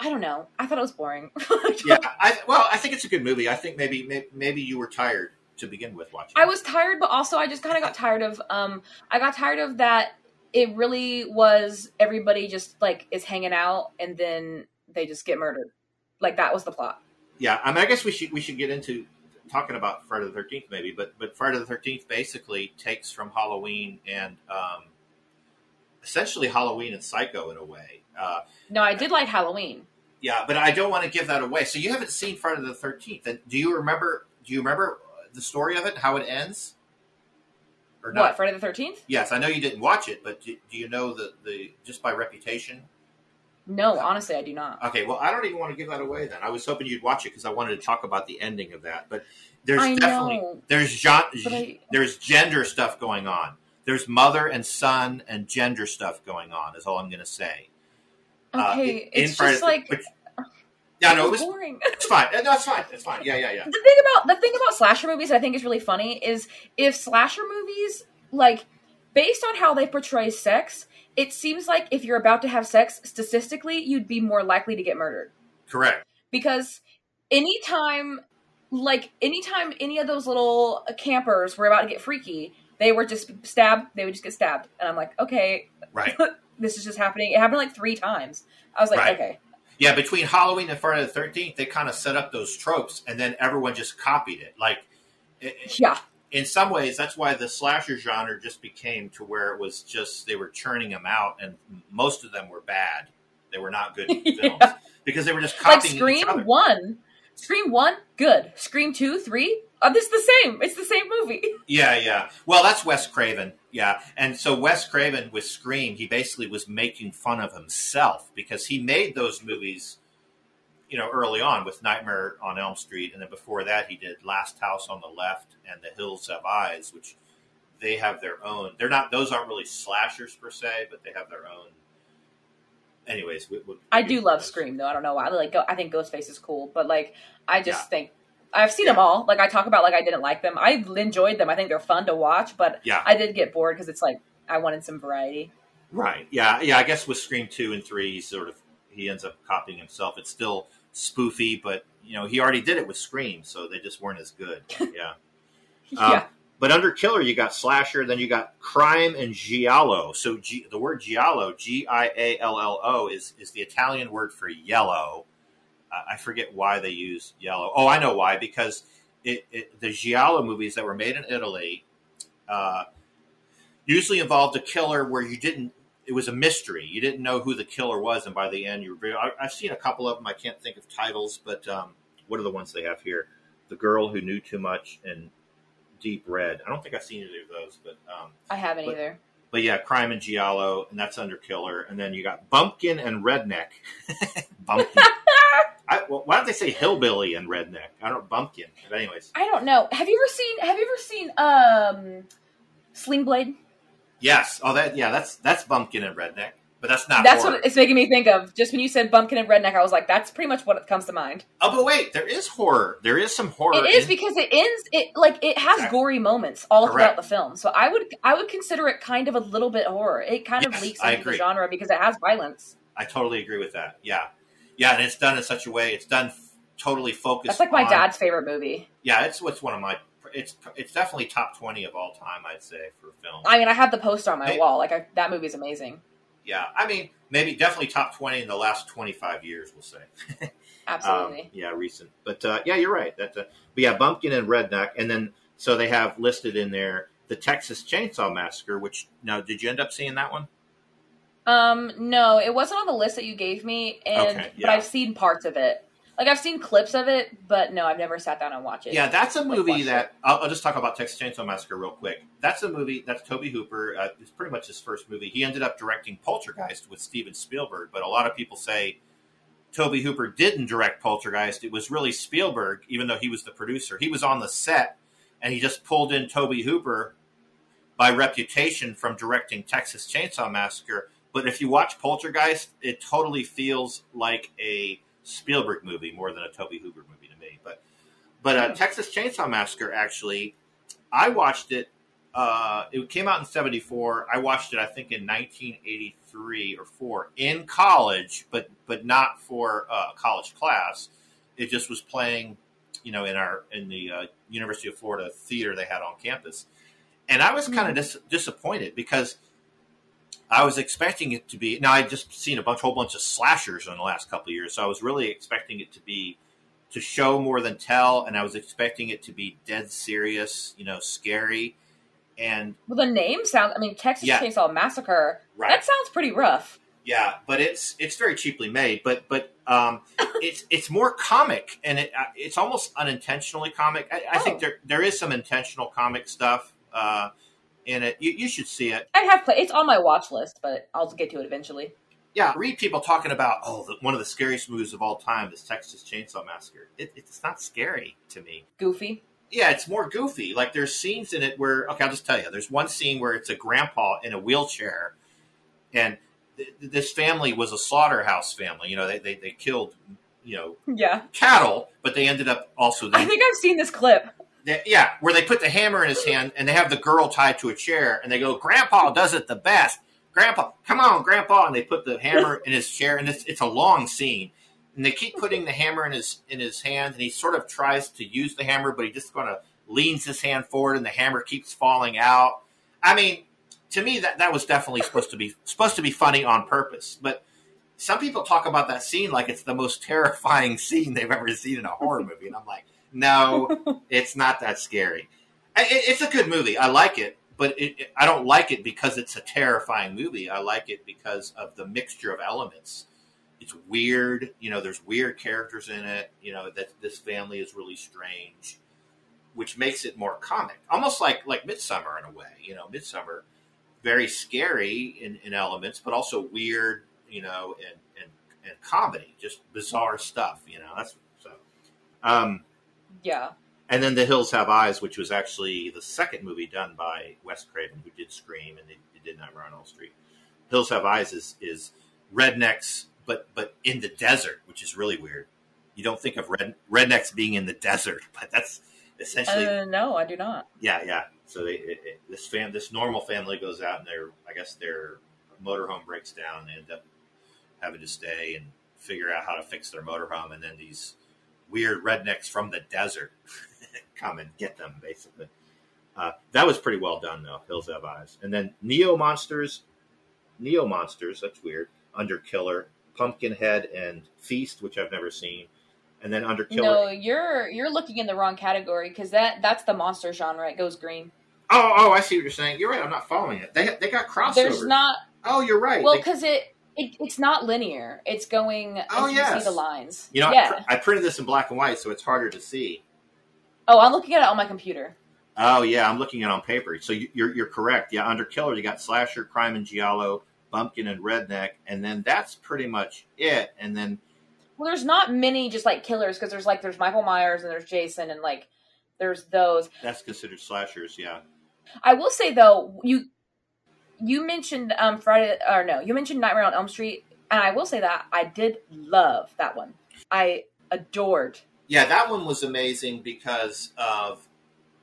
I don't know. I thought it was boring. <laughs> yeah. I, well, I think it's a good movie. I think maybe maybe you were tired to begin with watching. I was tired, but also I just kind of got tired of. Um, I got tired of that. It really was everybody just like is hanging out and then they just get murdered. Like that was the plot. yeah, I mean, I guess we should we should get into talking about Friday the Thirteenth, maybe. But but Friday the Thirteenth basically takes from Halloween and um, essentially Halloween and Psycho in a way. Uh, No, I did like Halloween. Yeah, but I don't want to give that away. So you haven't seen Friday the Thirteenth, do you remember? Do you remember the story of it? How it ends? Or not? What Friday the Thirteenth? Yes, I know you didn't watch it, but do, do you know the, the just by reputation? No, honestly, I do not. Okay, well, I don't even want to give that away. Then I was hoping you'd watch it because I wanted to talk about the ending of that. But there's I definitely know, there's gen- I, there's gender stuff going on. There's mother and son and gender stuff going on. Is all I'm going to say. Uh, okay, in it's just like but- yeah, no, it was boring. <laughs> it's fine. No, it's fine. It's fine. Yeah, yeah, yeah. the thing about the thing about slasher movies I think is really funny is if slasher movies like based on how they portray sex, it seems like if you're about to have sex, statistically, you'd be more likely to get murdered Correct. because anytime like anytime any of those little campers were about to get freaky, they were just stabbed. They would just get stabbed, and I'm like, okay, Right. <laughs> this is just happening. It happened like three times. I was like, Right. okay, Yeah, between Halloween and Friday the Thirteenth, they kind of set up those tropes, and then everyone just copied it. Like, it, yeah, in some ways, that's why the slasher genre just became to where it was just they were churning them out, and most of them were bad. They were not good <laughs> Yeah. films because they were just like copying Scream each other. one, Scream one, good. Scream two, three, oh, this is the same. It's the same movie. <laughs> Yeah, yeah. Well, that's Wes Craven. Yeah, and so Wes Craven with Scream, he basically was making fun of himself because he made those movies, you know, early on with Nightmare on Elm Street, and then before that he did Last House on the Left and The Hills Have Eyes, which they have their own. They're not; those aren't really slashers per se, but they have their own. Anyways, we, we, I do love Scream though. I don't know why. Like, I think Ghostface is cool, but like, I just Yeah. think I've seen Yeah. them all. Like, I talk about like I didn't like them. I enjoyed them. I think they're fun to watch, but Yeah. I did get bored because it's like I wanted some variety. Right. Yeah. Yeah. I guess with Scream two and three, he sort of he ends up copying himself. It's still spoofy, but you know he already did it with Scream, so they just weren't as good. <laughs> <laughs> Yeah. Um, yeah. But under killer, you got slasher, then you got crime and giallo. So G, the word giallo, G I A L L O, is is the Italian word for yellow. I forget why they use yellow. Oh, I know why. Because it, it, the giallo movies that were made in Italy uh, usually involved a killer where you didn't. It was a mystery. You didn't know who the killer was, and by the end, you were. I, I've seen a couple of them. I can't think of titles, but um, what are the ones they have here? The girl who knew too much and Deep Red. I don't think I've seen either of those, but um, I haven't But- either. But yeah, Crime and Giallo, and that's under Killer, and then you got Bumpkin and Redneck. <laughs> Bumpkin. <laughs> I, well, why don't they say Hillbilly and Redneck? I don't Bumpkin. But anyways, I don't know. Have you ever seen? Have you ever seen um, Sling Blade? yes. Oh, that yeah, that's that's Bumpkin and Redneck, but that's not. That's horror. what it's making me think of. Just when you said bumpkin and redneck, I was like, that's pretty much what it comes to mind. Oh, but wait, there is horror. There is some horror. It is in- because it ends. It like it has Exactly. gory moments all Correct. throughout the film. So I would I would consider it kind of a little bit horror. It kind of Yes, leaks I into the genre because it has violence. I totally agree with that. Yeah, yeah, and it's done in such a way. It's done f- totally focused. That's like my on- dad's favorite movie. Yeah, it's what's one of my. It's it's definitely top twenty of all time. I'd say for film. I mean, I have the poster on my wall. Like I, that movie's amazing. Yeah, I mean, maybe definitely top twenty in the last twenty five years. We'll say. <laughs> Absolutely. Um, yeah, recent. But uh, yeah, you're right. That, uh, but yeah, Bumpkin and Redneck, and then so they have listed in there the Texas Chainsaw Massacre. Which now, did you end up seeing that one? Um, no, it wasn't on the list that you gave me, and Okay, but. I've seen parts of it. Like I've seen clips of it, but no, I've never sat down and watched it. Yeah, that's a movie watched that I'll, I'll just talk about Texas Chainsaw Massacre real quick. That's a movie that's Tobe Hooper. Uh, it's pretty much his first movie. He ended up directing Poltergeist with Steven Spielberg, but a lot of people say Tobe Hooper didn't direct Poltergeist. It was really Spielberg, even though he was the producer. He was on the set, and he just pulled in Tobe Hooper by reputation from directing Texas Chainsaw Massacre. But if you watch Poltergeist, it totally feels like a Spielberg movie more than a Tobe Hooper movie to me. But but uh, Hmm. Texas Chainsaw Massacre actually, I watched it. Uh, it came out in '74. I watched it, I think, in 1983 or four in college, but but not for uh, a college class. It just was playing, you know, in our in the uh, University of Florida theater they had on campus, and I was kind of dis- disappointed because I was expecting it to be. Now I just seen a bunch, whole bunch of slashers in the last couple of years, so I was really expecting it to be to show more than tell, and I was expecting it to be dead serious, you know, scary, and Well, the name sounds. I mean, Texas Yeah. Chainsaw Massacre. right, That sounds pretty rough. yeah, but it's it's very cheaply made, but but um, <laughs> it's it's more comic, and it uh, it's almost unintentionally comic. I, I Oh. think there there is some intentional comic stuff uh, in it. You, you should see it. I have play. It's on my watch list, but I'll get to it eventually. Yeah, read people talking about oh, the, one of the scariest movies of all time is Texas Chainsaw Massacre. It, it's not scary to me. Goofy. Yeah, it's more goofy. Like there's scenes in it where okay, I'll just tell you. There's one scene where it's a grandpa in a wheelchair, and th- this family was a slaughterhouse family. You know, they they, they killed you know <laughs> Yeah, cattle, but they ended up also I think I've seen this clip. Yeah, where they put the hammer in his hand and they have the girl tied to a chair and they go, "Grandpa does it the best." Grandpa, come on, Grandpa, and they put the hammer in his chair, and it's it's a long scene. And they keep putting the hammer in his in his hand, and he sort of tries to use the hammer, but he just kind of leans his hand forward, and the hammer keeps falling out. I mean, to me, that that was definitely supposed to be supposed to be funny on purpose, but some people talk about that scene like it's the most <laughs> terrifying scene they've ever seen in a horror movie, and I'm like, no, <laughs> it's not that scary. I- It, it's a good movie. I like it, but it, it- I don't like it because it's a terrifying movie. I like it because of the mixture of elements. It's weird, you know. There's weird characters in it. You know that this family is really strange, which makes it more comic, almost like like Midsommar in a way. You know, Midsommar, very scary in, in elements, but also weird. You know, and and and comedy, just bizarre stuff. You know, that's so. Um, Yeah. and then The Hills Have Eyes, which was actually the second movie done by Wes Craven, who did Scream and it, it did Nightmare on Elm Street. Hills Have Eyes is is rednecks, but but in the desert, which is really weird. You don't think of red, rednecks being in the desert, <laughs> but that's essentially Uh, no, I do not. yeah, yeah. So they it, it, this fam this normal family goes out and their I guess their motorhome breaks down. and They end up having to stay and figure out how to fix their motorhome, and then these weird rednecks from the desert <laughs> come and get them basically. Uh, that was pretty well done though. Hills Have Eyes, and then Neo Monsters, Neo Monsters. That's weird. Under Killer, Pumpkinhead, and Feast, which I've never seen, and then Under Killer. No, you're you're looking in the wrong category because that that's the monster genre. It goes green. Oh, oh, I see what you're saying. You're right. I'm not following it. They they got crossover. There's not. Oh, you're right. Well, because it, it it's not linear. It's going. Oh, as you yes. see the lines. you know, I, yeah. pr- I printed this in black and white, so it's harder to see. oh, I'm looking at it on my computer. Oh yeah, I'm looking at it on paper. So you, you're you're correct. Yeah, under Killer, you got Slasher, Crime and Giallo, Bumpkin and Redneck, and then that's pretty much it. And then Well, there's not many just like killers because there's like there's Michael Myers and there's Jason and like there's those. that's considered slashers. Yeah. I will say though, you you mentioned um Friday or no, you mentioned Nightmare on Elm Street, and I will say that I did love that one. I adored. Yeah, that one was amazing because of,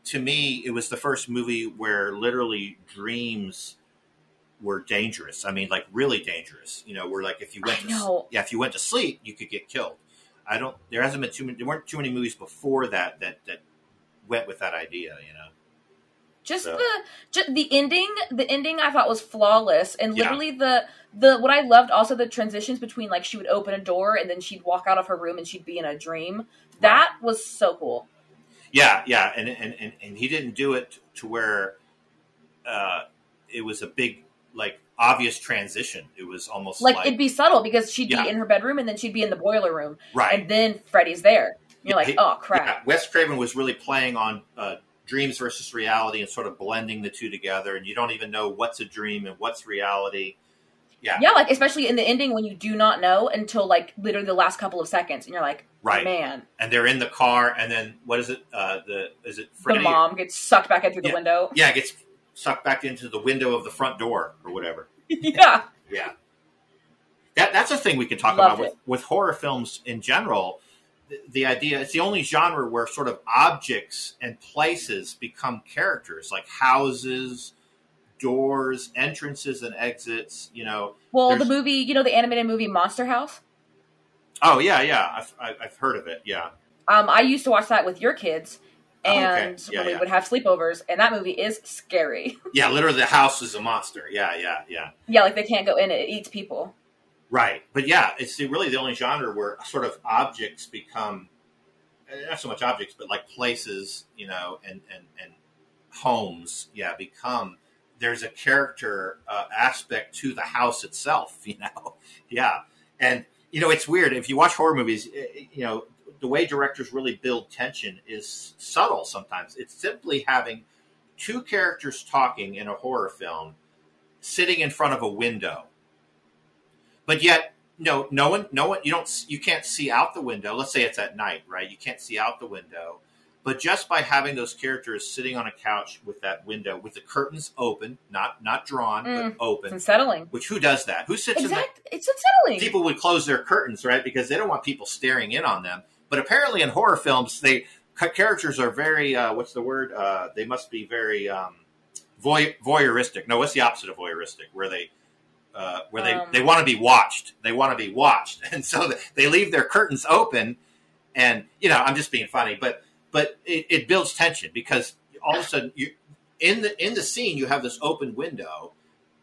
to me, it was the first movie where literally dreams were dangerous. I mean, like really dangerous. You know, where like if you went to yeah, if you went to sleep, you could get killed. I don't. There hasn't been too many. There weren't too many movies before that that that went with that idea. You know. Just So- the just the ending, the ending I thought was flawless, and Yeah. literally the the what I loved also the transitions between like she would open a door and then she'd walk out of her room and she'd be in a dream. That was so cool. Yeah, yeah, and and and, and he didn't do it to where uh, it was a big like obvious transition. It was almost Like, like, it'd be subtle because she'd Yeah. be in her bedroom and then she'd be in the boiler room, right. and then Freddy's there. You're like, He- oh crap. Yeah, Wes Craven was really playing on uh, dreams versus reality and sort of blending the two together, and you don't even know what's a dream and what's reality. Yeah, Yeah, like especially in the ending when you do not know until like literally the last couple of seconds, and you're like, right. man, And they're in the car, and then what is it? Uh, the is it the mom gets sucked back in through Yeah. the window. Yeah, it gets sucked back into the window of the front door or whatever. <laughs> yeah, Yeah. That that's a thing we can talk Loved about with, with horror films in general. The, idea it's the only genre where sort of objects and places become characters, like houses, doors, entrances and exits. You know. well, the movie, you know, the animated movie Monster House. Oh yeah, yeah. I've I- I've heard of it. Yeah. Um, I used to watch that with your kids, Oh, okay. and Yeah, when we yeah. would have sleepovers, and that movie is scary. Yeah. Literally, the house is a monster. Yeah, yeah, yeah. yeah, like they can't go in; it, it eats people. Right. But yeah, it's really the only genre where sort of objects become eh, not so much objects, but like places, you know, and and and homes. Yeah, become there's a character uh, aspect to the house itself. <laughs> You know, yeah, and you know it's weird if you watch horror movies. eh, eh, You know, the way directors really build tension is subtle. Sometimes it's simply having two characters talking in a horror film, sitting in front of a window but yet no no one no one you don't you can't see out the window. Let's say it's at night right? You can't see out the window. But just by having those characters sitting on a couch with that window with the curtains open not not drawn Mm, but It's open unsettling. which who does that? Who sits in Exact. It's unsettling. people would close their curtains right? Because they don't want people staring in on them. But apparently in horror films they characters are very uh, what's the word? Uh, they must be very um, voy- voyeuristic. No what's the opposite of voyeuristic? Where they uh, where they, Um, they want to be watched. They want to be watched. <laughs> And so they leave their curtains open and you know i'm just being funny but but it, it builds tension because all of a sudden you in the in the scene you have this open window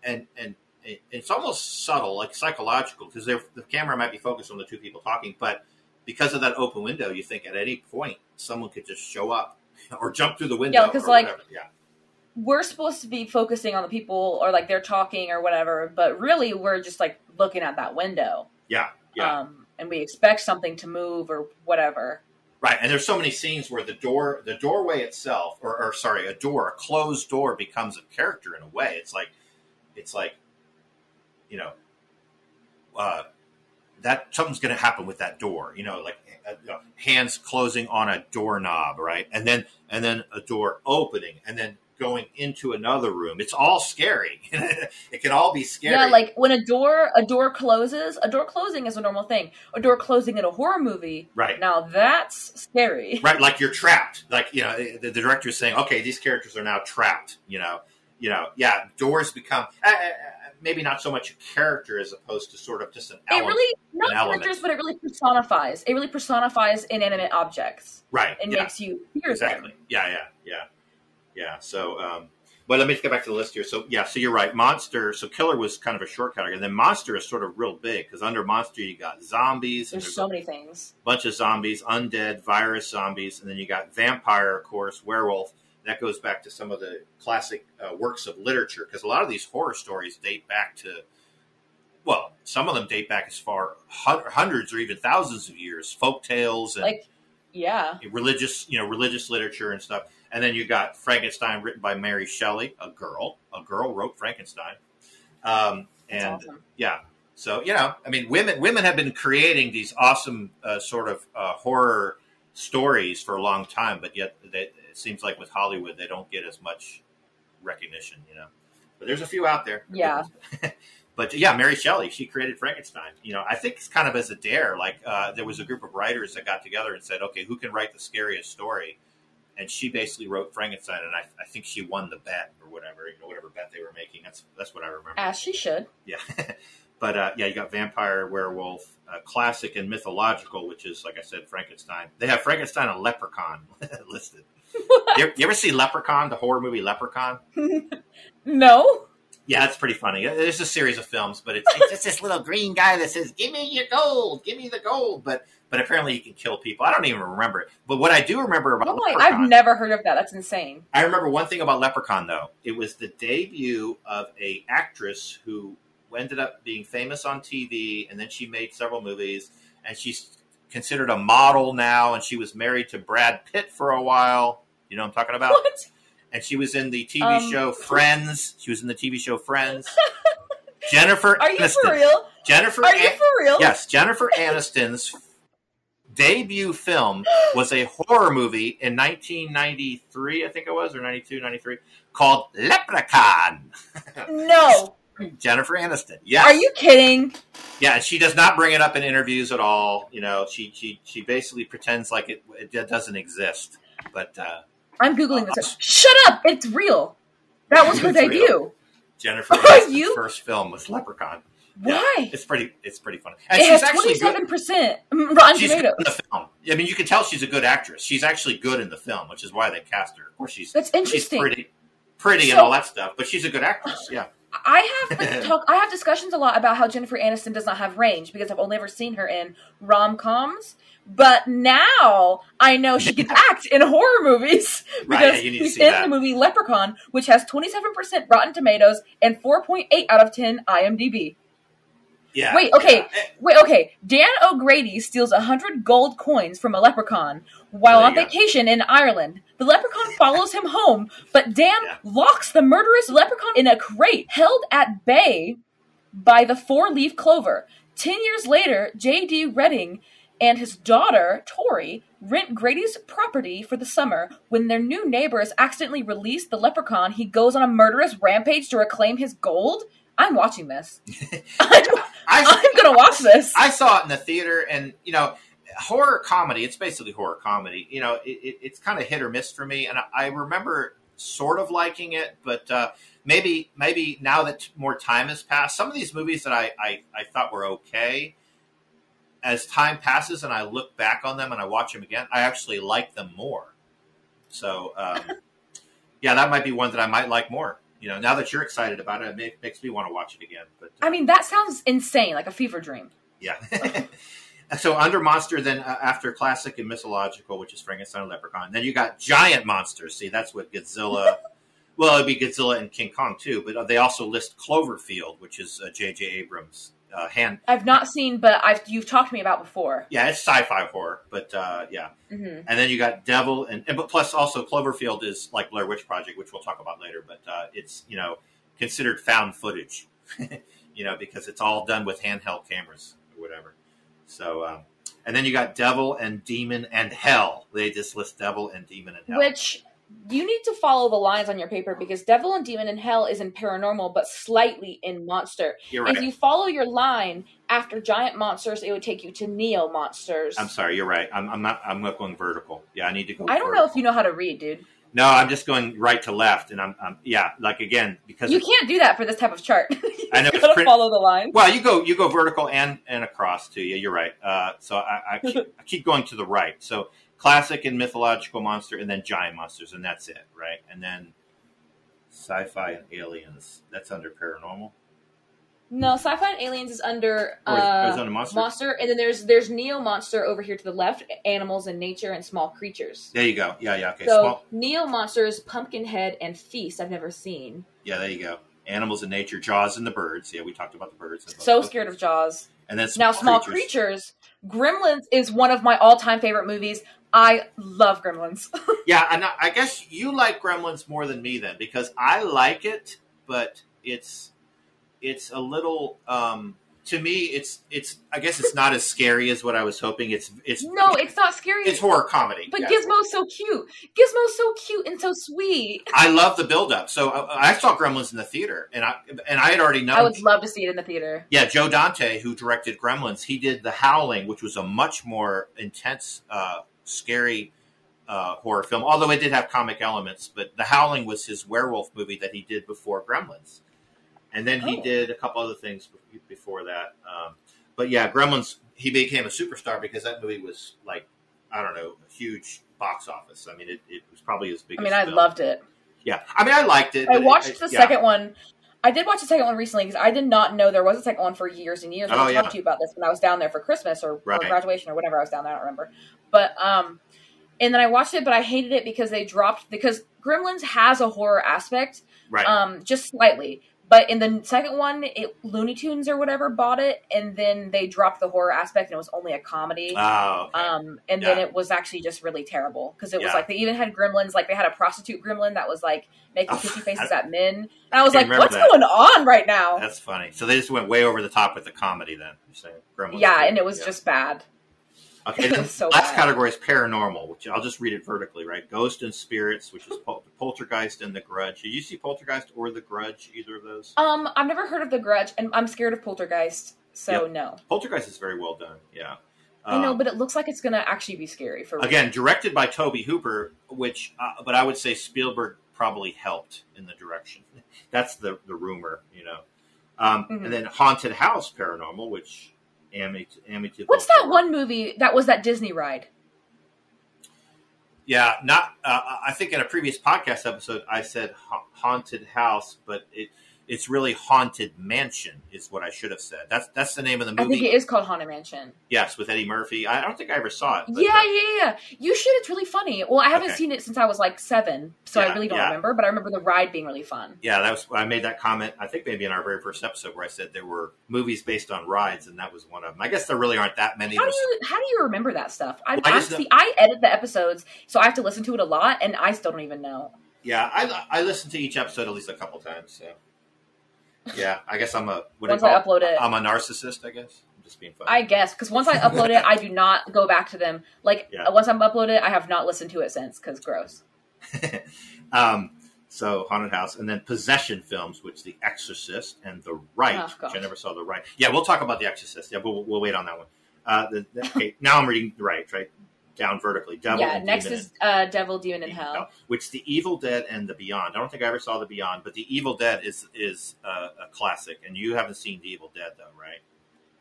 and and it- it's almost subtle like psychological because the camera might be focused on the two people talking but because of that open window you think at any point someone could just show up <laughs> or jump through the window Yeah, 'cause, or like, whatever. yeah we're supposed to be focusing on the people or like they're talking or whatever, but really we're just like looking at that window. yeah yeah Um, and we expect something to move or whatever. Right, and there's so many scenes where the door, the doorway itself, or, or sorry, a door, a closed door, becomes a character in a way. It's like, it's like, you know, uh, that something's going to happen with that door. You know, like uh, you know, hands closing on a doorknob, right, and then and then a door opening, and then going into another room. It's all scary. <laughs> it can all be scary. Yeah, like when a door a door closes, a door closing is a normal thing. A door closing in a horror movie, right. now that's scary. right like you're trapped like you know the, the director is saying okay these characters are now trapped you know you know yeah doors become uh, uh, maybe not so much a character as opposed to sort of just an It really not element. characters, but it really personifies. It really personifies inanimate objects right and yeah makes you fear exactly them. yeah yeah yeah yeah. So, um, but let me get back to the list here. So, yeah, so you're right. Monster. So, killer was kind of a short category, and then monster is sort of real big because under monster you got zombies. and There's so many things. bunch of zombies, undead, virus zombies, and then you got vampire, of course, werewolf. That goes back to some of the classic uh, works of literature because a lot of these horror stories date back to, well, some of them date back as far hundreds or even thousands of years, folk tales and Like, yeah. religious, you know, religious literature and stuff. And then you got Frankenstein, written by Mary Shelley, a girl. A girl wrote Frankenstein, um, and awesome. yeah. So you know, I mean, women women have been creating these awesome uh, sort of uh, horror stories for a long time, but yet they, it seems like with Hollywood they don't get as much recognition. You know, but there's a few out there. Yeah. <laughs> but yeah, Mary Shelley, she created Frankenstein. You know, I think it's kind of as a dare. Like uh, there was a group of writers that got together and said, "Okay, who can write the scariest story?" And she basically wrote Frankenstein, and I, I think she won the bet or whatever, you know, whatever bet they were making. That's that's what I remember. As she should. Yeah. <laughs> but uh, yeah, you got vampire, werewolf, uh, classic, and mythological, which is, like I said, Frankenstein. They have Frankenstein and Leprechaun <laughs> listed. You, you ever see Leprechaun, the horror movie Leprechaun? <laughs> no. Yeah, it's pretty funny. There's a series of films, but it's, it's just this little green guy that says, "Give me your gold, give me the gold." But but apparently he can kill people. I don't even remember it. But what I do remember about Oh Leprechaun, I've never heard of that. That's insane. I remember one thing about Leprechaun though. It was the debut of a actress who ended up being famous on TV, and then she made several movies, and she's considered a model now, and she was married to Brad Pitt for a while. You know what I'm talking about? What? And she was in the TV Um, show Friends. She was in the TV show Friends. <laughs> Jennifer Are you for real? Jennifer Are you for real? Yes, Jennifer Aniston's debut film was a horror movie in 1993, I think it was, or 92, 93, called Leprechaun. No. <laughs> Jennifer Aniston. Yes. Are you kidding? Yeah, she does not bring it up in interviews at all. You know, she she, she basically pretends like it, it doesn't exist. But uh, I'm googling this. Shut up! It's real. That was her It's real. debut. Jennifer <laughs> Aniston's you- first film was Leprechaun. Yeah, Why? it's pretty it's pretty funny. And It she's has twenty-seven percent Rotten She's good Tomatoes. in the film. I mean, you can tell she's a good actress. She's actually good in the film, which is why they cast her. Of course, she's That's she's interesting. pretty, pretty, and all that stuff. But she's a good actress. Yeah, I have like, <laughs> talk. I have discussions a lot about how Jennifer Aniston does not have range because I've only ever seen her in rom coms. But now I know she can <laughs> act in horror movies Right, because yeah, you she's in that. the movie Leprechaun, which has twenty seven percent Rotten Tomatoes and four point eight out of ten IMDb. Yeah. Wait, okay. yeah. Wait, okay. Dan O'Grady steals a hundred gold coins from a leprechaun while on go. vacation in Ireland. The leprechaun <laughs> follows him home, but Dan Yeah. locks the murderous leprechaun in a crate held at bay by the four leaf clover. Ten years later, J.D. Redding and his daughter, Tori, rent Grady's property for the summer. When their new neighbors accidentally release the leprechaun, he goes on a murderous rampage to reclaim his gold. I'm watching this. <laughs> I'm, I, <laughs> I'm gonna watch this. I saw it in the theater, and you know, horror comedy. It's basically horror comedy. You know, it, it, it's kind of hit or miss for me, and I, I remember sort of liking it, but uh, maybe maybe now that more time has passed, some of these movies that I, I, I thought were okay, as time passes and I look back on them and I watch them again, I actually like them more. So, um, <laughs> yeah, that might be one that I might like more. You know, now that you're excited about it, it ma- makes me want to watch it again. But uh, I mean, that sounds insane, like a fever dream. yeah. <laughs> so under monster, then uh, after classic and mythological, which is Frankenstein and Leprechaun, then you got giant monsters. See, that's what Godzilla. <laughs> well, it'd be Godzilla and King Kong too, but uh, they also list Cloverfield, which is uh, J.J. Abrams' uh, hand. I've not seen, but I've you've talked to me about before. Yeah, it's sci-fi horror, but uh, yeah. hmm And then you got Devil, and, and but plus also Cloverfield is like Blair Witch Project, which we'll talk about later. But uh, it's you know considered found footage, <laughs> you know, because it's all done with handheld cameras or whatever. So, um, and then you got Devil and Demon and Hell. They just list Devil and Demon and Hell. Which you need to follow the lines on your paper because Devil and Demon in Hell is in paranormal, but slightly in monster. You're right. If you follow your line after giant monsters, it would take you to neo monsters. I'm sorry. You're right. I'm, I'm not. I'm not going vertical. Yeah, I need to go. I don't know if you know how to read, dude. No, I'm just going right to left, and I'm. I'm yeah, like again because You can't do that for this type of chart. <laughs> I know gotta follow the line. Well, you go you go vertical and and across too. Yeah, you're right. Uh, so I, I, <laughs> keep, I keep going to the right. So classic and mythological monster, and then giant monsters, and that's it, right? And then sci-fi and aliens. That's under paranormal. No, sci-fi and aliens is under uh, is under monster? monster, and then there's there's neo monster over here to the left. Animals and nature and small creatures. There you go. Yeah, yeah. Okay. so Small. neo monster is Pumpkinhead and Feast. I've never seen. Yeah, there you go. Animals and nature, Jaws and the birds. Yeah, we talked about the birds. So scared of Jaws. And then now, small creatures. Gremlins is one of my all-time favorite movies. I love Gremlins. <laughs> Yeah, and I guess you like Gremlins more than me then because I like it, but it's it's a little um to me it's it's I guess it's not as scary as what I was hoping. It's it's no, it's not scary. it's horror comedy. but yeah. Gizmo's so cute. Gizmo's so cute and so sweet. I love the build up. So I, I saw Gremlins in the theater and I and I had already known I would love to see it in the theater. Yeah, Joe Dante, who directed Gremlins, he did The Howling, which was a much more intense, uh, scary uh, horror film. Although it did have comic elements, but The Howling was his werewolf movie that he did before Gremlins, and then he Oh. did a couple other things before that. Um, but yeah, Gremlins, he became a superstar because that movie was like, I don't know, a huge box office. I mean, it, it was probably his I mean, I film. loved it. Yeah, I mean, I liked it. I watched it- the yeah. second one. I did watch the second one recently because I did not know there was a second one for years and years. I Oh, talked yeah. to you about this when I was down there for Christmas or, or graduation or whatever I was down there. I don't remember. But um, and then I watched it, but I hated it because they dropped because Gremlins has a horror aspect, Right. um, just slightly. But in the second one, it, Looney Tunes or whatever bought it, and then they dropped the horror aspect, and it was only a comedy. oh, okay. Um, and then it was actually just really terrible because it was like they even had gremlins, like they had a prostitute gremlin that was like making Oh, kissy I- faces at men. And I was can't like, what's that. going on right now? That's funny. So they just went way over the top with the comedy. Then you're saying Gremlins. yeah, and it was Yeah. just bad. Okay. <laughs> then so last bad. category is paranormal, which I'll just read it vertically. Right, Ghost and Spirits, which is Pol- Poltergeist and The Grudge. Did you see Poltergeist or The Grudge? Either of those? Um, I've never heard of The Grudge, and I'm scared of Poltergeist, so Yep. no. Poltergeist is very well done. Yeah. I know, Um, but it looks like it's gonna actually be scary for again, directed by Tobe Hooper, which, uh, but I would say Spielberg probably helped in the direction. <laughs> That's the the rumor, you know. Um, Mhm. And then Haunted House Paranormal, which Amy, Amy What's that one movie that was that Disney ride? Yeah, not. Uh, I think in a previous podcast episode, I said ha- haunted house, but it it's really haunted mansion is what I should have said. That's that's the name of the movie. I think it is called Haunted Mansion. yes, with Eddie Murphy. I don't think I ever saw it. yeah, uh, yeah, yeah. You should. It's really funny. Well, I haven't Okay. seen it since I was like seven, so Yeah, I really don't yeah. remember. But I remember the ride being really fun. yeah, that was. I made that comment. I think maybe in our very first episode where I said there were movies based on rides, and that was one of them. I guess there really aren't that many. How do you how do you remember that stuff? I, Well, I I just see. I edit the episodes, so I have to listen to it a lot, and I still don't even know. yeah, I I listen to each episode at least a couple times. So yeah, I guess I'm a Once I upload it, I'm a narcissist. I guess I'm just being funny. I guess because once I upload it, I do not go back to them. Like Yeah. once I'm uploaded, I have not listened to it since because gross. <laughs> um, so haunted house, and then possession films, which The Exorcist and The Rite, Oh, which. I never saw. The Rite, yeah, we'll talk about The Exorcist. Yeah, but we'll, we'll wait on that one. Uh, the, the- <laughs> okay, now I'm reading The Right, right down vertically. Devil yeah. Next Demon is uh, Devil, Demon, and and Hell. which The Evil Dead and The Beyond. I don't think I ever saw The Beyond, but The Evil Dead is is uh, a classic, and you haven't seen The Evil Dead though, right?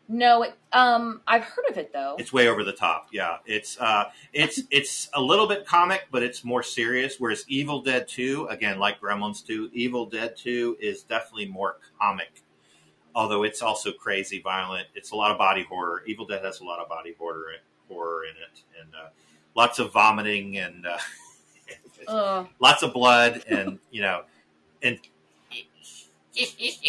No, it, um, I've heard of it though. It's way over the top. Yeah, it's uh, it's it's a little bit comic, but it's more serious. Whereas Evil Dead Two, again, like Gremlins Two, Evil Dead Two is definitely more comic. Although it's also crazy, violent. It's a lot of body horror. Evil Dead has a lot of body horror horror in it, and uh, lots of vomiting and uh, <laughs> lots of blood, and you know, and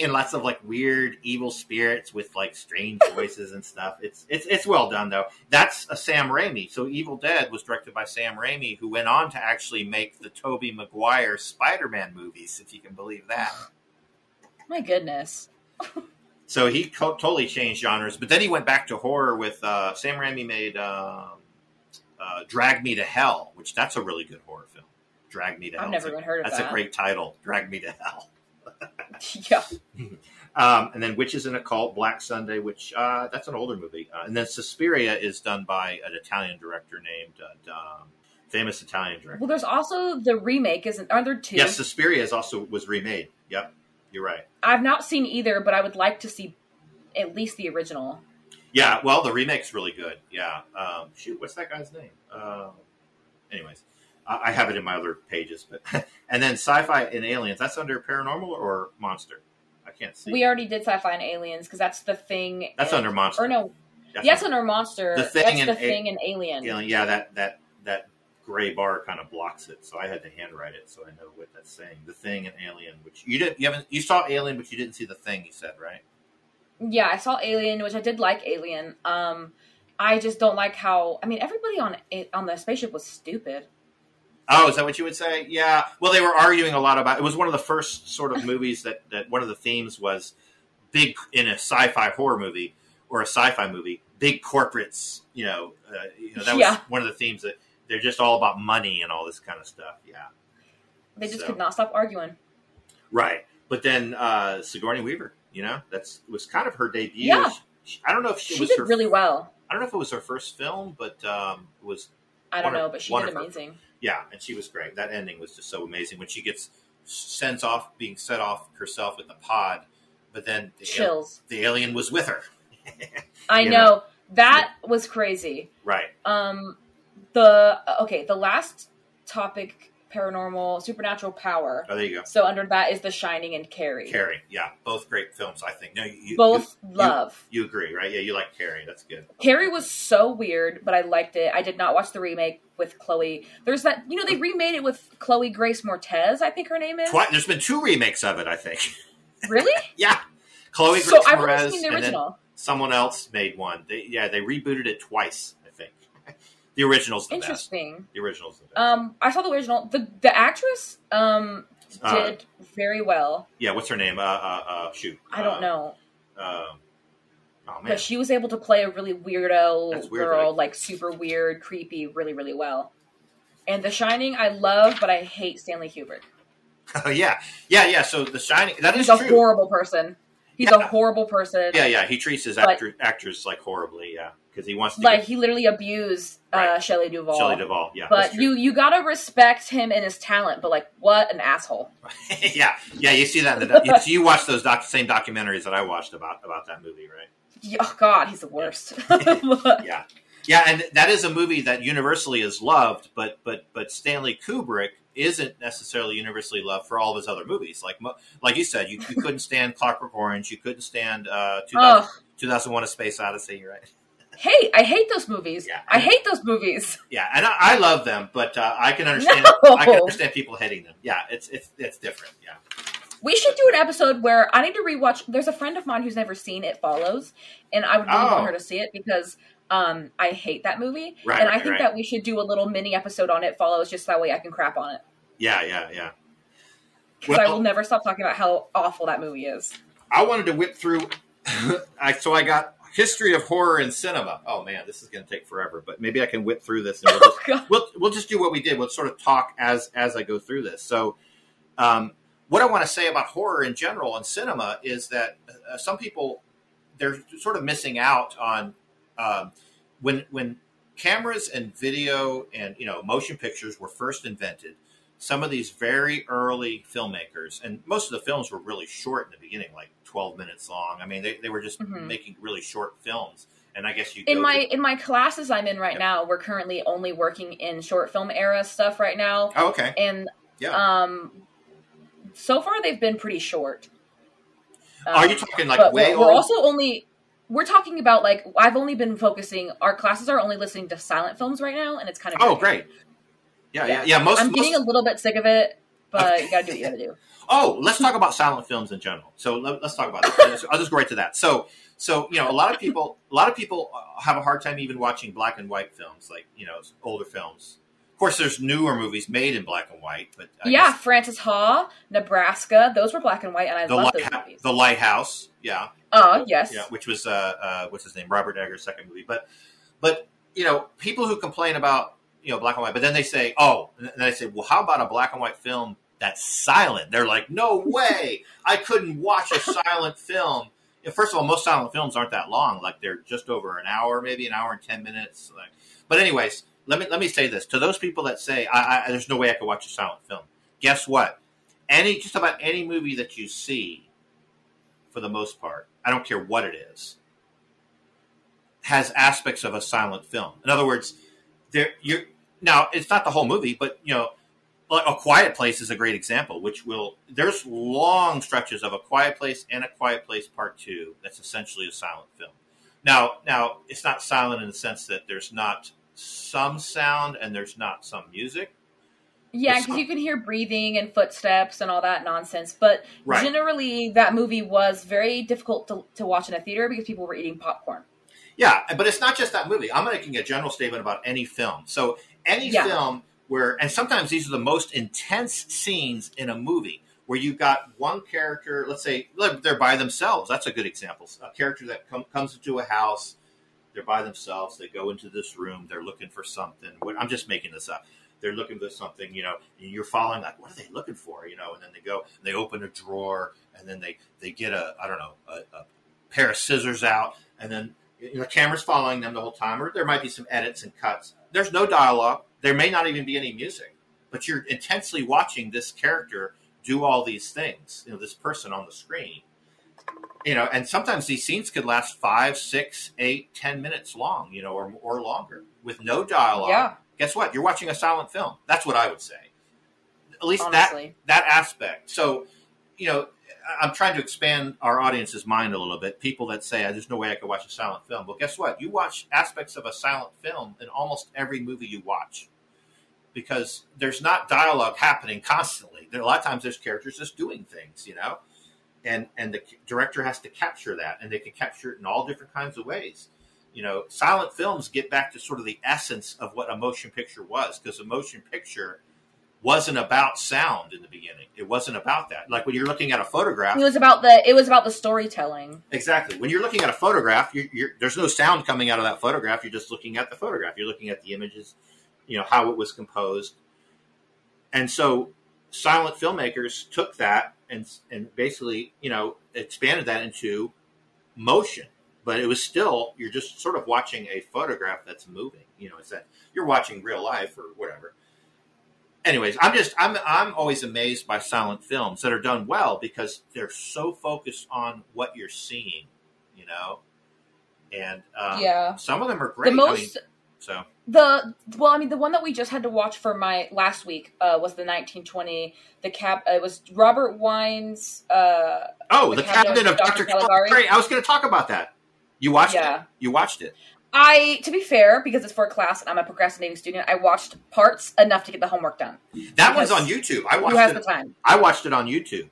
and lots of like weird evil spirits with like strange voices and stuff. It's it's it's well done though. That's a Sam Raimi. So Evil Dead was directed by Sam Raimi, who went on to actually make the Tobey Maguire Spider-Man movies, if you can believe that. My goodness. <laughs> So he co- totally changed genres, but then he went back to horror with uh, Sam Raimi made um uh, Drag Me to Hell, which that's a really good horror film. Drag Me to Hell. I've never even heard of That's that. That's a great title. Drag Me to Hell. <laughs> yeah. <laughs> Um, and then Witches in a Cult, Black Sunday, which uh, that's an older movie. Uh, and then Suspiria is done by an Italian director named uh, um, famous Italian director. Well, there's also the remake. Isn't aren't there two? Yes, Suspiria is also was remade. Yep, you're right. I've not seen either, but I would like to see at least the original. Yeah, well, the remake's really good. Yeah. Um, shoot, what's that guy's name? Uh, anyways, I, I have it in my other pages. But <laughs> and then sci-fi and aliens. That's under paranormal or monster. I can't see. We already did sci-fi and aliens because that's the thing. That's and- under monster. Or no, That's yes, under- monster. The Thing that's and the A- thing and alien. alien. Yeah, that that that gray bar kind of blocks it, so I had to handwrite it so I know what that's saying. The thing and alien, which you didn't, you haven't, you saw alien, but you didn't see the thing. You said right. Yeah, I saw Alien, which I did like Alien. Um, I just don't like how. I mean, everybody on it, on the spaceship was stupid. Oh, is that what you would say? Yeah. Well, they were arguing a lot about. It was one of the first sort of <laughs> movies that that one of the themes was big in a sci-fi horror movie or a sci-fi movie. Big corporates, you know, uh, you know that was Yeah. one of the themes that they're just all about money and all this kind of stuff. Yeah. They just So- could not stop arguing. Right. But then uh, Sigourney Weaver, you know, that's was kind of her debut. Yeah. She- I don't know if she, She was did her. really well. I don't know if it was her first film, but um, it was I don't know, but she did of her- amazing. Yeah, and she was great. That ending was just so amazing when she gets sent off, being set off herself with the pod, but then the, al- Chills. the alien was with her. <laughs> I you know that was crazy. right. Um, the uh, okay, the last topic, paranormal, supernatural power. Oh, there you go. So under that is The Shining and Carrie. Carrie. Yeah, both great films. I think. No, you, you- Both love. You, you agree, right? Yeah, you like Carrie. That's good. Carrie was so weird, but I liked it. I did not watch the remake with Chloe. There's that, you know, they remade it with Chloe Grace Moretz, I think her name is. Twi- There's been two remakes of it. I think. <laughs> Really? yeah. Chloe so Grace I've only seen the and then original. someone else made one. They, yeah, they rebooted it twice. The original's the best. Interesting. The original's the best. Um, I saw the original. The the actress um Uh, did very well. yeah, what's her name? Uh, uh, uh shoot. I don't Uh, know, Um, oh man, but she was able to play a really weirdo weird, girl, right? like super weird, creepy, really really well. And The Shining, I love, but I hate Stanley Kubrick. <laughs> oh yeah, yeah, yeah. So The Shining, that is a true. horrible person. He's Yeah. a horrible person. yeah, yeah. He treats his actor, actors like horribly. Yeah, because he wants to Like get he literally abused uh, Right. Shelley Duvall. Shelley Duvall. Yeah, but you you gotta respect him and his talent. But like, what an asshole! <laughs> yeah, yeah. You see that in the you, so you watch those doc- same documentaries that I watched about about that movie, right? Yeah, Oh God, he's the worst. <laughs> <laughs> Yeah, yeah, and that is a movie that universally is loved, but but but Stanley Kubrick isn't necessarily universally loved for all of his other movies. Like mo- like you said, you, you couldn't stand Clockwork Orange, you couldn't stand uh, 2000, Ugh. 2001: A Space Odyssey, right? Hey, I hate those movies. Yeah. I hate those movies. Yeah, and I, I love them, but uh, I can understand <laughs> No. I can understand people hating them. Yeah, it's it's it's different. Yeah, We should do an episode where I need to rewatch. There's a friend of mine who's never seen It Follows, and I would really Oh. want her to see it because um, I hate that movie. Right, and I think right. that we should do a little mini episode on It Follows, just that way I can crap on it. yeah, yeah, yeah. Because I will never stop talking about how awful that movie is. I wanted to whip through. <laughs> I, so I got history of horror in cinema. Oh man, this is going to take forever, but maybe I can whip through this. And we'll, just, <laughs> Oh we'll we'll just do what we did. We'll sort of talk as as I go through this. So, um, what I want to say about horror in general and cinema is that uh, some people they're sort of missing out on um, when when cameras and video and you know motion pictures were first invented. Some of these very early filmmakers, and most of the films were really short in the beginning, like twelve minutes long. I mean, they, they were just Mhm. making really short films. And I guess you in my to- in my classes I'm in right Yep. now, we're currently only working in short film era stuff right now, oh, okay, and yeah. um, so far they've been pretty short. Are Um, you talking like way we're, also only we're talking about like I've only been focusing. Our classes are only listening to silent films right now, and it's kind of oh, great. Yeah, yeah, Yeah. yeah. Most, I'm getting a little bit sick of it, but Okay. you gotta do what you gotta do. Oh, let's talk about silent films in general. So let, us talk about that. I'll just go right to that. So, so you know, a lot of people, a lot of people uh, have a hard time even watching black and white films, like you know, older films. Of course, there's newer movies made in black and white, but I yeah, guess Frances Ha, Nebraska, those were black and white, and I love those movies. the Lighthouse, yeah, Oh yes, yeah, which was uh, uh, what's his name, Robert Eggers' second movie. But, but you know, people who complain about you know black and white, but then they say, oh, and then I say, well, how about a black and white film that's silent? They're like, no way, I couldn't watch a silent <laughs> film. First of all, most silent films aren't that long; like they're just over an hour, maybe an hour and ten minutes. Like, but anyways, let me let me say this to those people that say, I, I, "There's no way I could watch a silent film." Guess what? Any just about any movie that you see, for the most part, I don't care what it is, has aspects of a silent film. In other words, there you're now it's not the whole movie, but you know, like A Quiet Place is a great example. Which will there's long stretches of A Quiet Place and A Quiet Place Part Two that's essentially a silent film. Now, now it's not silent in the sense that there's not some sound and there's not some music. Yeah, because you can hear breathing and footsteps and all that nonsense. But Right. generally, that movie was very difficult to, to watch in a theater because people were eating popcorn. Yeah, but it's not just that movie. I'm making a general statement about any film. So any Yeah. film where, and sometimes these are the most intense scenes in a movie where you've got one character. Let's say they're by themselves. That's a good example. A character that com- comes into a house. They're by themselves. They go into this room. They're looking for something. I'm just making this up. They're looking for something, you know, and you're following like, what are they looking for, you know? And then they go, and they open a drawer, and then they they get a, I don't know, a, a pair of scissors out, and then you know, the camera's following them the whole time, or there might be some edits and cuts. There's no dialogue. There may not even be any music, but you're intensely watching this character do all these things. You know, this person on the screen. You know, and sometimes these scenes could last five, six, eight, ten minutes long. You know, or or longer with no dialogue. Yeah. Guess what? You're watching a silent film. That's what I would say. At least Honestly. that that aspect. So, you know, I'm trying to expand our audience's mind a little bit. People that say, "There's no way I could watch a silent film." Well, guess what? You watch aspects of a silent film in almost every movie you watch, because there's not dialogue happening constantly. There, a lot of times, there's characters just doing things, you know, and and the director has to capture that, and they can capture it in all different kinds of ways. You know, silent films get back to sort of the essence of what a motion picture was, because a motion picture wasn't about sound in the beginning. It wasn't about that. Like when you're looking at a photograph, It was about the it was about the storytelling. exactly. When you're looking at a photograph, you're, you're, there's no sound coming out of that photograph. You're just looking at the photograph. You're looking at the images, you know, how it was composed. And so, silent filmmakers took that and and basically, you know, expanded that into motion. But it was still you're just sort of watching a photograph that's moving. You know, it's that you're watching real life or whatever anyways, I'm just I'm I'm always amazed by silent films that are done well because they're so focused on what you're seeing, you know, and um, yeah. some of them are great. The I mean, most so the well, I mean, the one that we just had to watch for my last week uh, was the 1920. The cap. It was Robert Wiene's. Uh, oh, The the, Cabinet Cabinet of Dr. Dr. Caligari. Caligari. I was going to talk about that. You watched Yeah. it. You watched it. I, to be fair, because it's for a class and I'm a procrastinating student, I watched parts enough to get the homework done. That one's on YouTube. I Who watched has it. the time? I watched it on YouTube.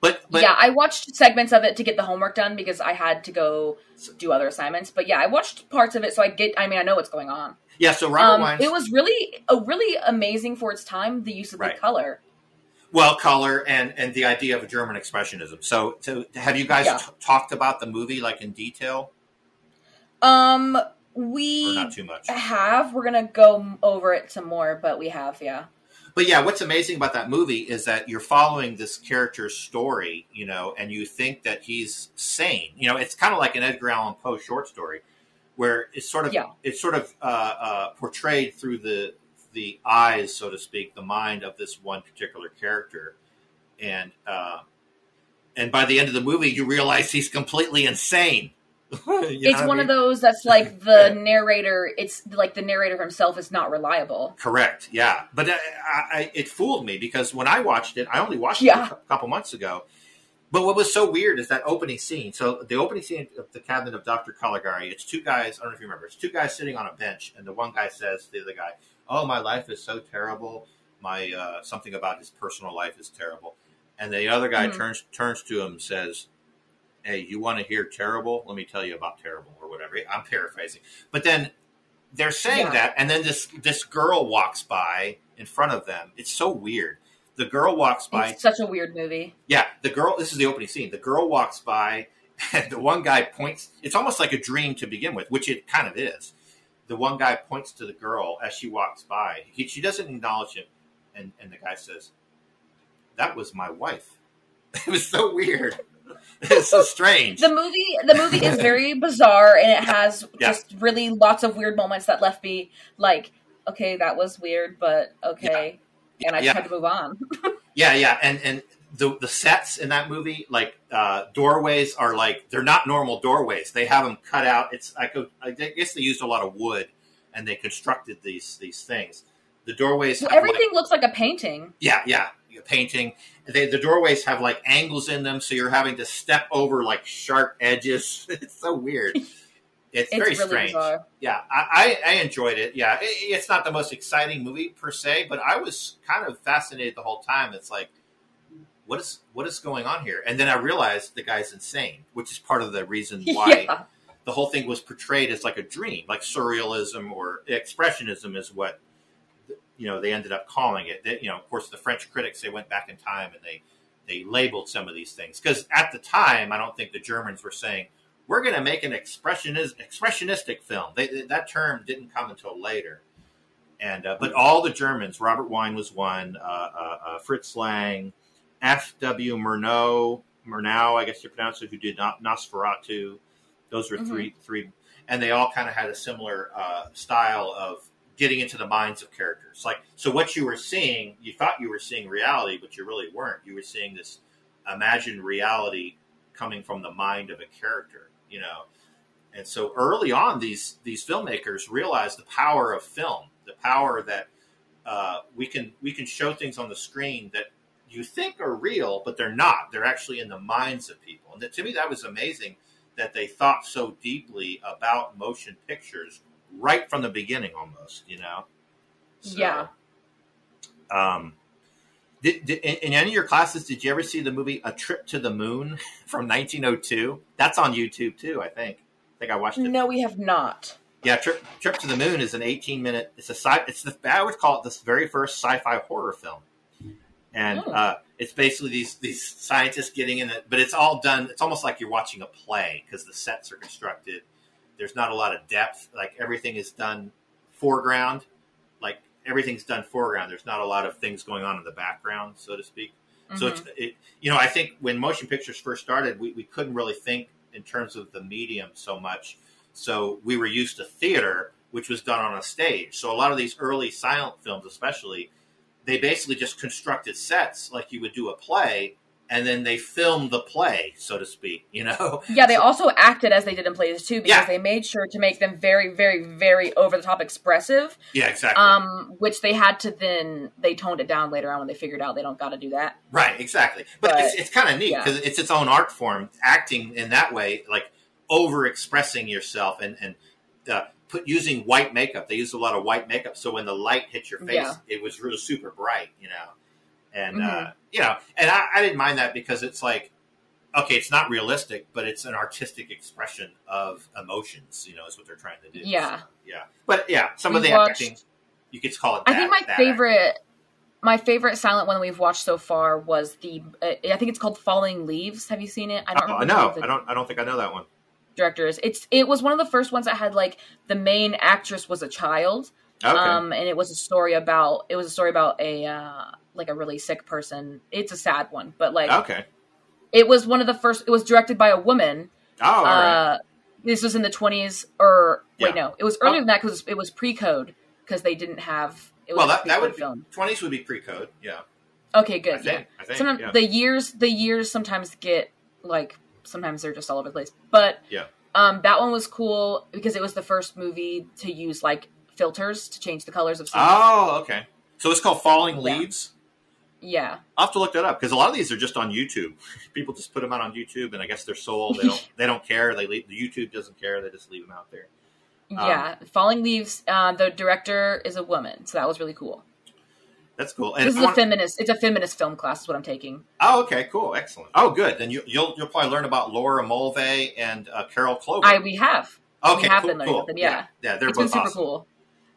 But but yeah, I watched segments of it to get the homework done because I had to go do other assignments. But yeah, I watched parts of it so I get. I mean, I know what's going on. yeah. So Robert Um, it was really, a really amazing for its time. The use of Right. the color. well, color and and the idea of German expressionism. So, so have you guys Yeah. t- talked about the movie like in detail Um, or we not too much? have. We're gonna go over it some more, but we have. Yeah. But yeah, what's amazing about that movie is that you're following this character's story, you know, and you think that he's sane. You know, it's kind of like an Edgar Allan Poe short story, where it's sort of Yeah. it's sort of uh, uh, portrayed through the the eyes, so to speak, the mind of this one particular character, and uh, and by the end of the movie, you realize he's completely insane. <laughs> It's what I one mean? of those that's like <laughs> the narrator. It's like the narrator himself is not reliable. Correct. Yeah, but I, I, it fooled me because when I watched it, I only watched Yeah. it a couple months ago. But what was so weird is that opening scene. So the opening scene of the cabinet of Dr. Caligari, it's two guys. I don't know if you remember. It's two guys sitting on a bench, and the one guy says to the other guy, "Oh, my life is so terrible. My uh, something about his personal life is terrible." And the other guy Mhm. turns turns to him and says, "Hey, you want to hear terrible? Let me tell you about terrible, or whatever." I'm paraphrasing, but then they're saying Yeah. that, and then this this girl walks by in front of them. It's so weird. The girl walks by. It's such a weird movie. Yeah, the girl. This is the opening scene. The girl walks by, <laughs> and the one guy points. It's almost like a dream to begin with, which it kind of is. The one guy points to the girl as she walks by. He, she doesn't acknowledge him, and and the guy says, "That was my wife." <laughs> It was so weird. <laughs> It's so strange. The movie, the movie is very bizarre, and it has <laughs> Yeah. just really lots of weird moments that left me like, okay, that was weird, but okay, and I Yeah. tried to move on. <laughs> Yeah, yeah, and and the the sets in that movie, like uh, doorways, are like they're not normal doorways. They have them cut out. It's I could I guess they used a lot of wood and they constructed these these things. The doorways. Well, everything like- looks like a painting. yeah, yeah, painting. They, the doorways have like angles in them, so you're having to step over like sharp edges. <laughs> it's so weird. It's, It's very really strange. bizarre. Yeah, I, I, I enjoyed it. Yeah, it, it's not the most exciting movie per se, but I was kind of fascinated the whole time. It's like, what is what is going on here? And then I realized the guy's insane, which is part of the reason <laughs> why yeah. the whole thing was portrayed as like a dream, like surrealism or expressionism is what you know they ended up calling it. They, you know, of course, the French critics they went back in time and they they labeled some of these things because at the time, I don't think the Germans were saying we're going to make an expressionist expressionistic film. They, that term didn't come until later. And uh, but all the Germans, Robert Wiene was one, uh, uh, uh, Fritz Lang, F. W. Murnau, Murnau, I guess you pronounce it, who did not Nosferatu. Those were 3 three, and they all kind of had a similar uh, style of getting into the minds of characters. Like, so what you were seeing, you thought you were seeing reality, but you really weren't. You were seeing this imagined reality coming from the mind of a character, you know. And so early on, these these filmmakers realized the power of film, the power that uh, we can we can show things on the screen that you think are real, but they're not. They're actually in the minds of people. And that, to me, that was amazing that they thought so deeply about motion pictures right from the beginning, almost. You know. So, Yeah. Um, did, did, in, any of your classes, did you ever see the movie A Trip to the Moon <laughs> from 1902? That's on YouTube too, I think. I think I watched it. No, we have not. Yeah, Trip Trip to the Moon is an 18 minute. It's a sci. It's the I would call it this very first sci-fi horror film, and Oh. uh, it's basically these these scientists getting in it. But it's all done. It's almost like you're watching a play because the sets are constructed. There's not a lot of depth. Like everything is done foreground. Like everything's done foreground. There's not a lot of things going on in the background, so to speak. So Mhm. it's it, you know I think when motion pictures first started, we, we couldn't really think in terms of the medium so much. So we were used to theater, which was done on a stage. So a lot of these early silent films, especially, they basically just constructed sets like you would do a play, and then they filmed the play, so to speak. You know? <laughs> Yeah, they also acted as they did in plays too, because Yeah. they made sure to make them very, very, very over the top expressive. Yeah, exactly. Um, which they had to then they toned it down later on when they figured out they don't got to do that. Right, exactly. But, But, it's, it's kind of neat yeah. because it's its own art form, acting in that way, like over expressing yourself and and uh, put using white makeup. They used a lot of white makeup, so when the light hit your face, Yeah. it was really super bright, you know. And uh, Mhm. you know, and I, I didn't mind that because it's like, okay, it's not realistic, but it's an artistic expression of emotions. You know, is what they're trying to do. Yeah. So, yeah. But yeah, some of We've the watched- acting, you could call it. I think my that acting. favorite, my favorite silent one we've watched so far was the. Uh, I think it's called Falling Leaves. Have you seen it? I don't Oh, remember no, I don't. I don't think I know that one. director is. It's it was one of the first ones that had like the main actress was a child. Okay. Um, and it was a story about it was a story about a uh, like a really sick person. It's a sad one, but like okay. it was one of the first. It was directed by a woman. Oh, all right. Uh, this was in the twenties, or wait, no, it was earlier than that because it was pre-code because they didn't have. It was well, a that, that would film. twenties would be pre-code. Yeah, Okay, I good. think. Yeah. I think. Sometimes yeah. the years the years sometimes get like sometimes they're just all over the place. But Yeah. um, that one was cool because it was the first movie to use like filters to change the colors of scenes. Oh, okay. So it's called Falling Yeah. Leaves. Yeah, I'll have to look that up because a lot of these are just on YouTube. People just put them out on YouTube, and I guess they're sold. They don't. they don't care. They leave, the YouTube doesn't care. They just leave them out there. Um, yeah. Falling Leaves. Uh, the director is a woman, so that was really cool. That's cool. And This is a feminist. It's a feminist film class. Is what I'm taking. oh, okay, cool, excellent. Oh, good. Then you, you'll you'll probably learn about Laura Mulvey and uh, Carol Clover. I we have. okay, we have cool, been learning cool. about them, yeah. yeah, they're It's both super awesome. cool.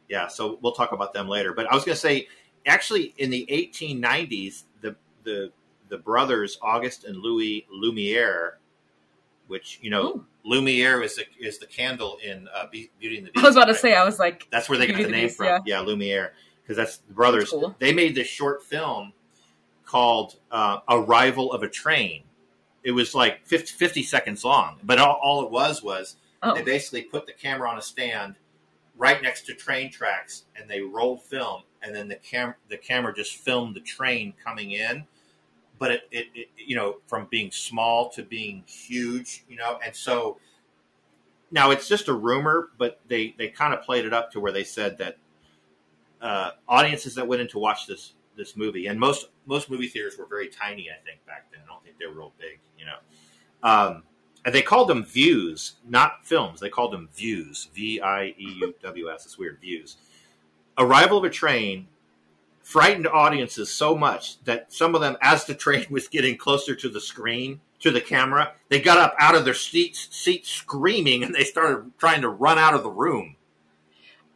Yeah, so we'll talk about them later. But I was going to say, actually, in the 1890s, the the the brothers August and Louis Lumiere, which you know, Ooh. Lumiere is the is the candle in uh, Beauty and the Beast. I was about to say. I was like, that's where they got Beauty the and the name Beast, from. Yeah, Lumiere, because that's the brothers. That's cool. They made this short film called uh, "Arrival of a Train." It was like 50, 50 seconds long, but all, all it was was oh, they basically put the camera on a stand right next to train tracks and they rolled film and then the cam the camera just filmed the train coming in but it, it, it you know from being small to being huge you know and so now it's just a rumor, but they they kind of played it up to where they said that uh, audiences that went in to watch this this movie, and most most movie theaters were very tiny, I think back then. I don't think they were real big, you know. Um, and they called them views, not films. They called them views, V I E U W S. It's weird, views. Arrival of a Train frightened audiences so much that some of them, as the train <laughs> was getting closer to the screen, to the camera, they got up out of their seats, seats screaming, and they started trying to run out of the room.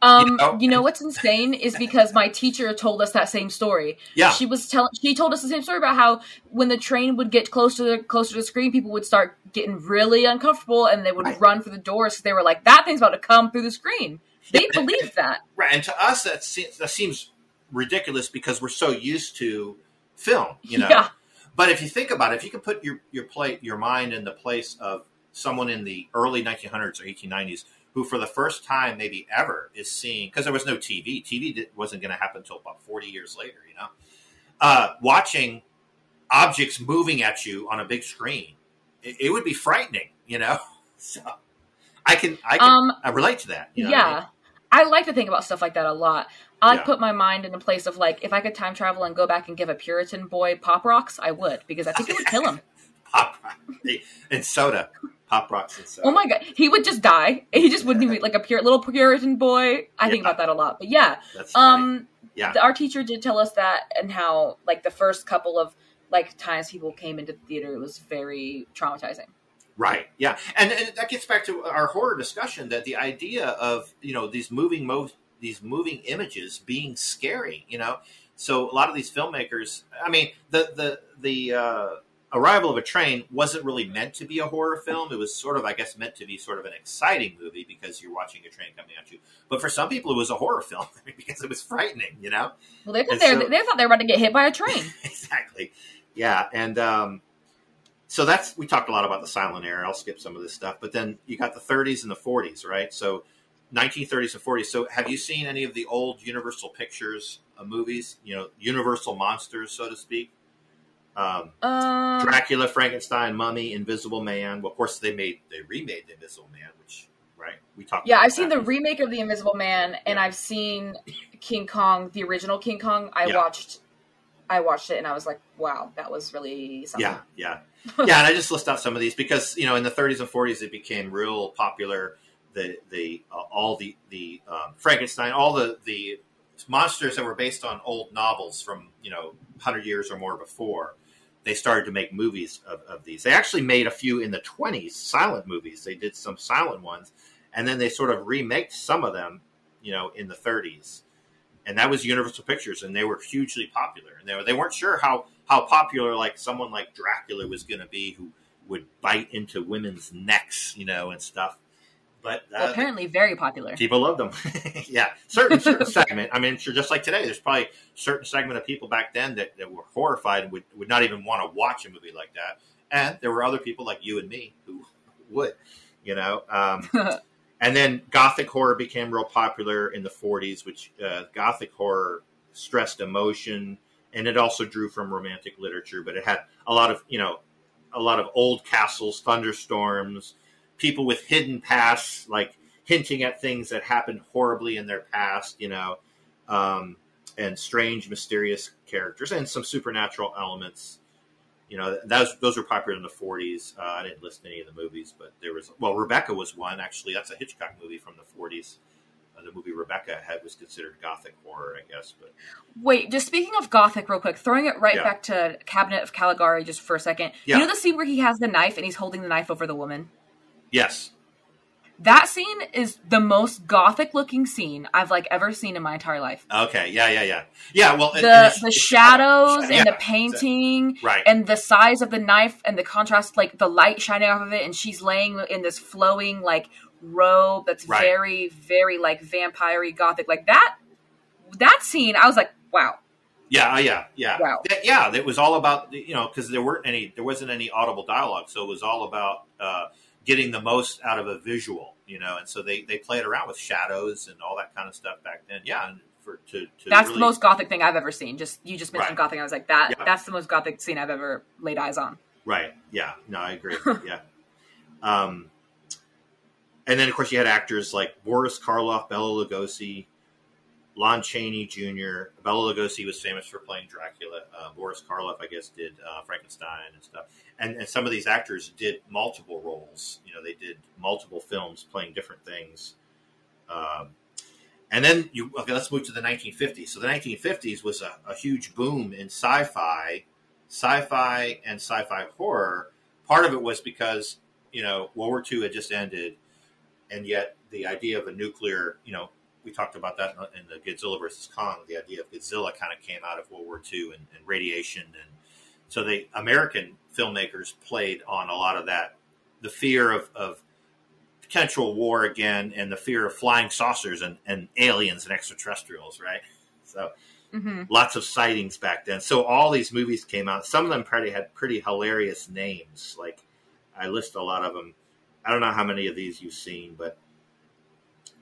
Um, you know? you know? what's insane is because my teacher told us that same story. Yeah, she was telling. She told us the same story about how when the train would get close to the closer to the screen, people would start getting really uncomfortable and they would right. run for the doors. They were like, "That thing's about to come through the screen." They believe that. Right, and to us, that seems, that seems ridiculous because we're so used to film, you know. Yeah. But if you think about it, if you can put your your play your mind in the place of someone in the early 1900s or 1890s who, for the first time maybe ever, is seeing because there was no TV. TV wasn't going to happen until about 40 years later. You know, uh, watching objects moving at you on a big screen, it, it would be frightening. You know, <laughs> so I can I can um, I relate to that. You know yeah. I, mean? I like to think about stuff like that a lot. I yeah. put my mind in a place of like, if I could time travel and go back and give a Puritan boy pop rocks, I would because I think it would kill him. <laughs> pop and soda, pop rocks and soda. Oh my god, he would just die. He just wouldn't be like a pure little Puritan boy. I yeah. think about that a lot. But yeah, um, yeah. our teacher did tell us that and how like the first couple of like times people came into the theater, it was very traumatizing. Right. Yeah, and, and, that gets back to our horror discussion that the idea of you know these moving mo- these moving images being scary. You know, so a lot of these filmmakers. I mean, the the the uh, Arrival of a Train wasn't really meant to be a horror film. It was sort of, I guess, meant to be sort of an exciting movie because you're watching a train coming at you. But for some people, it was a horror film <laughs> because it was frightening. You know. Well, they thought they, so, they thought they were about to get hit by a train. <laughs> exactly. Yeah, and um, so that's we talked a lot about the silent era. I'll skip some of this stuff, but then you got the 30s and the 40s, right? So 1930s and 40s. So, have you seen any of the old Universal Pictures uh, movies? You know, Universal monsters, so to speak. Um, uh, Dracula, Frankenstein, Mummy, Invisible Man. Well, of course, they made they remade the Invisible Man, which right we talked. Yeah, I've seen the remake of the Invisible Man, and yeah. I've seen King Kong, the original King Kong. I yeah. watched, I watched it, and I was like, wow, that was really something. Yeah, yeah, <laughs> yeah. and I just list out some of these because you know in the 30s and 40s it became real popular the the uh, all the the um, Frankenstein, all the the monsters that were based on old novels from you know hundred years or more before. They started to make movies of, of these. They actually made a few in the twenties, silent movies. They did some silent ones, and then they sort of remade some of them, you know, in the thirties. And that was Universal Pictures, and they were hugely popular. And they were, they weren't sure how how popular like someone like Dracula was going to be, who would bite into women's necks, you know, and stuff but uh, well, apparently very popular. People loved them. <laughs> yeah, certain certain <laughs> segment. I mean, sure, just like today, there's probably certain segment of people back then that, that were horrified and would, would not even want to watch a movie like that. And there were other people like you and me who would, you know. Um, <laughs> and then Gothic horror became real popular in the 40s, which uh, Gothic horror stressed emotion, and it also drew from romantic literature. But it had a lot of, you know, a lot of old castles, thunderstorms people with hidden pasts, like hinting at things that happened horribly in their past, you know, um, and strange, mysterious characters and some supernatural elements. You know, those those were popular in the 40s. Uh, I didn't list any of the movies, but there was well, Rebecca was one actually. That's a Hitchcock movie from the 40s. Uh, the movie Rebecca had was considered gothic horror, I guess. But wait, just speaking of gothic, real quick, throwing it right yeah. back to Cabinet of Caligari just for a second. Yeah. You know the scene where he has the knife and he's holding the knife over the woman. Yes. That scene is the most gothic looking scene I've like ever seen in my entire life. Okay, yeah, yeah, yeah, yeah. Well, the the shadows and the painting, right, and the size of the knife and the contrast, like the light shining off of it, and she's laying in this flowing like robe that's right. very, very like vampire gothic. Like that, that scene, I was like, wow. Yeah, uh, yeah, yeah. Wow. yeah, it was all about you know because there weren't any, there wasn't any audible dialogue, so it was all about. Uh, getting the most out of a visual, you know. And so they they played around with shadows and all that kind of stuff back then. Yeah, and for to, to that's really... the most gothic thing I've ever seen. Just you just mentioned right. gothic, I was like that. Yeah. That's the most gothic scene I've ever laid eyes on. Right. Yeah. No, I agree. <laughs> yeah. Um, and then of course you had actors like Boris Karloff, Bela Lugosi, Lon Chaney Jr. Bela Lugosi was famous for playing Dracula. Uh, Boris Karloff, I guess, did uh, Frankenstein and stuff. And, and some of these actors did multiple roles. You know, they did multiple films playing different things. Um, and then you okay, let's move to the 1950s. So the 1950s was a, a huge boom in sci-fi, sci-fi and sci-fi horror. Part of it was because you know World War II had just ended, and yet the idea of a nuclear, you know, we talked about that in the Godzilla versus Kong. The idea of Godzilla kind of came out of World War II and, and radiation, and so the American filmmakers played on a lot of that, the fear of, of potential war again, and the fear of flying saucers and, and aliens and extraterrestrials, right? So hmm lots of sightings back then. So all these movies came out. Some of them pretty had pretty hilarious names. Like I list a lot of them. I don't know how many of these you've seen, but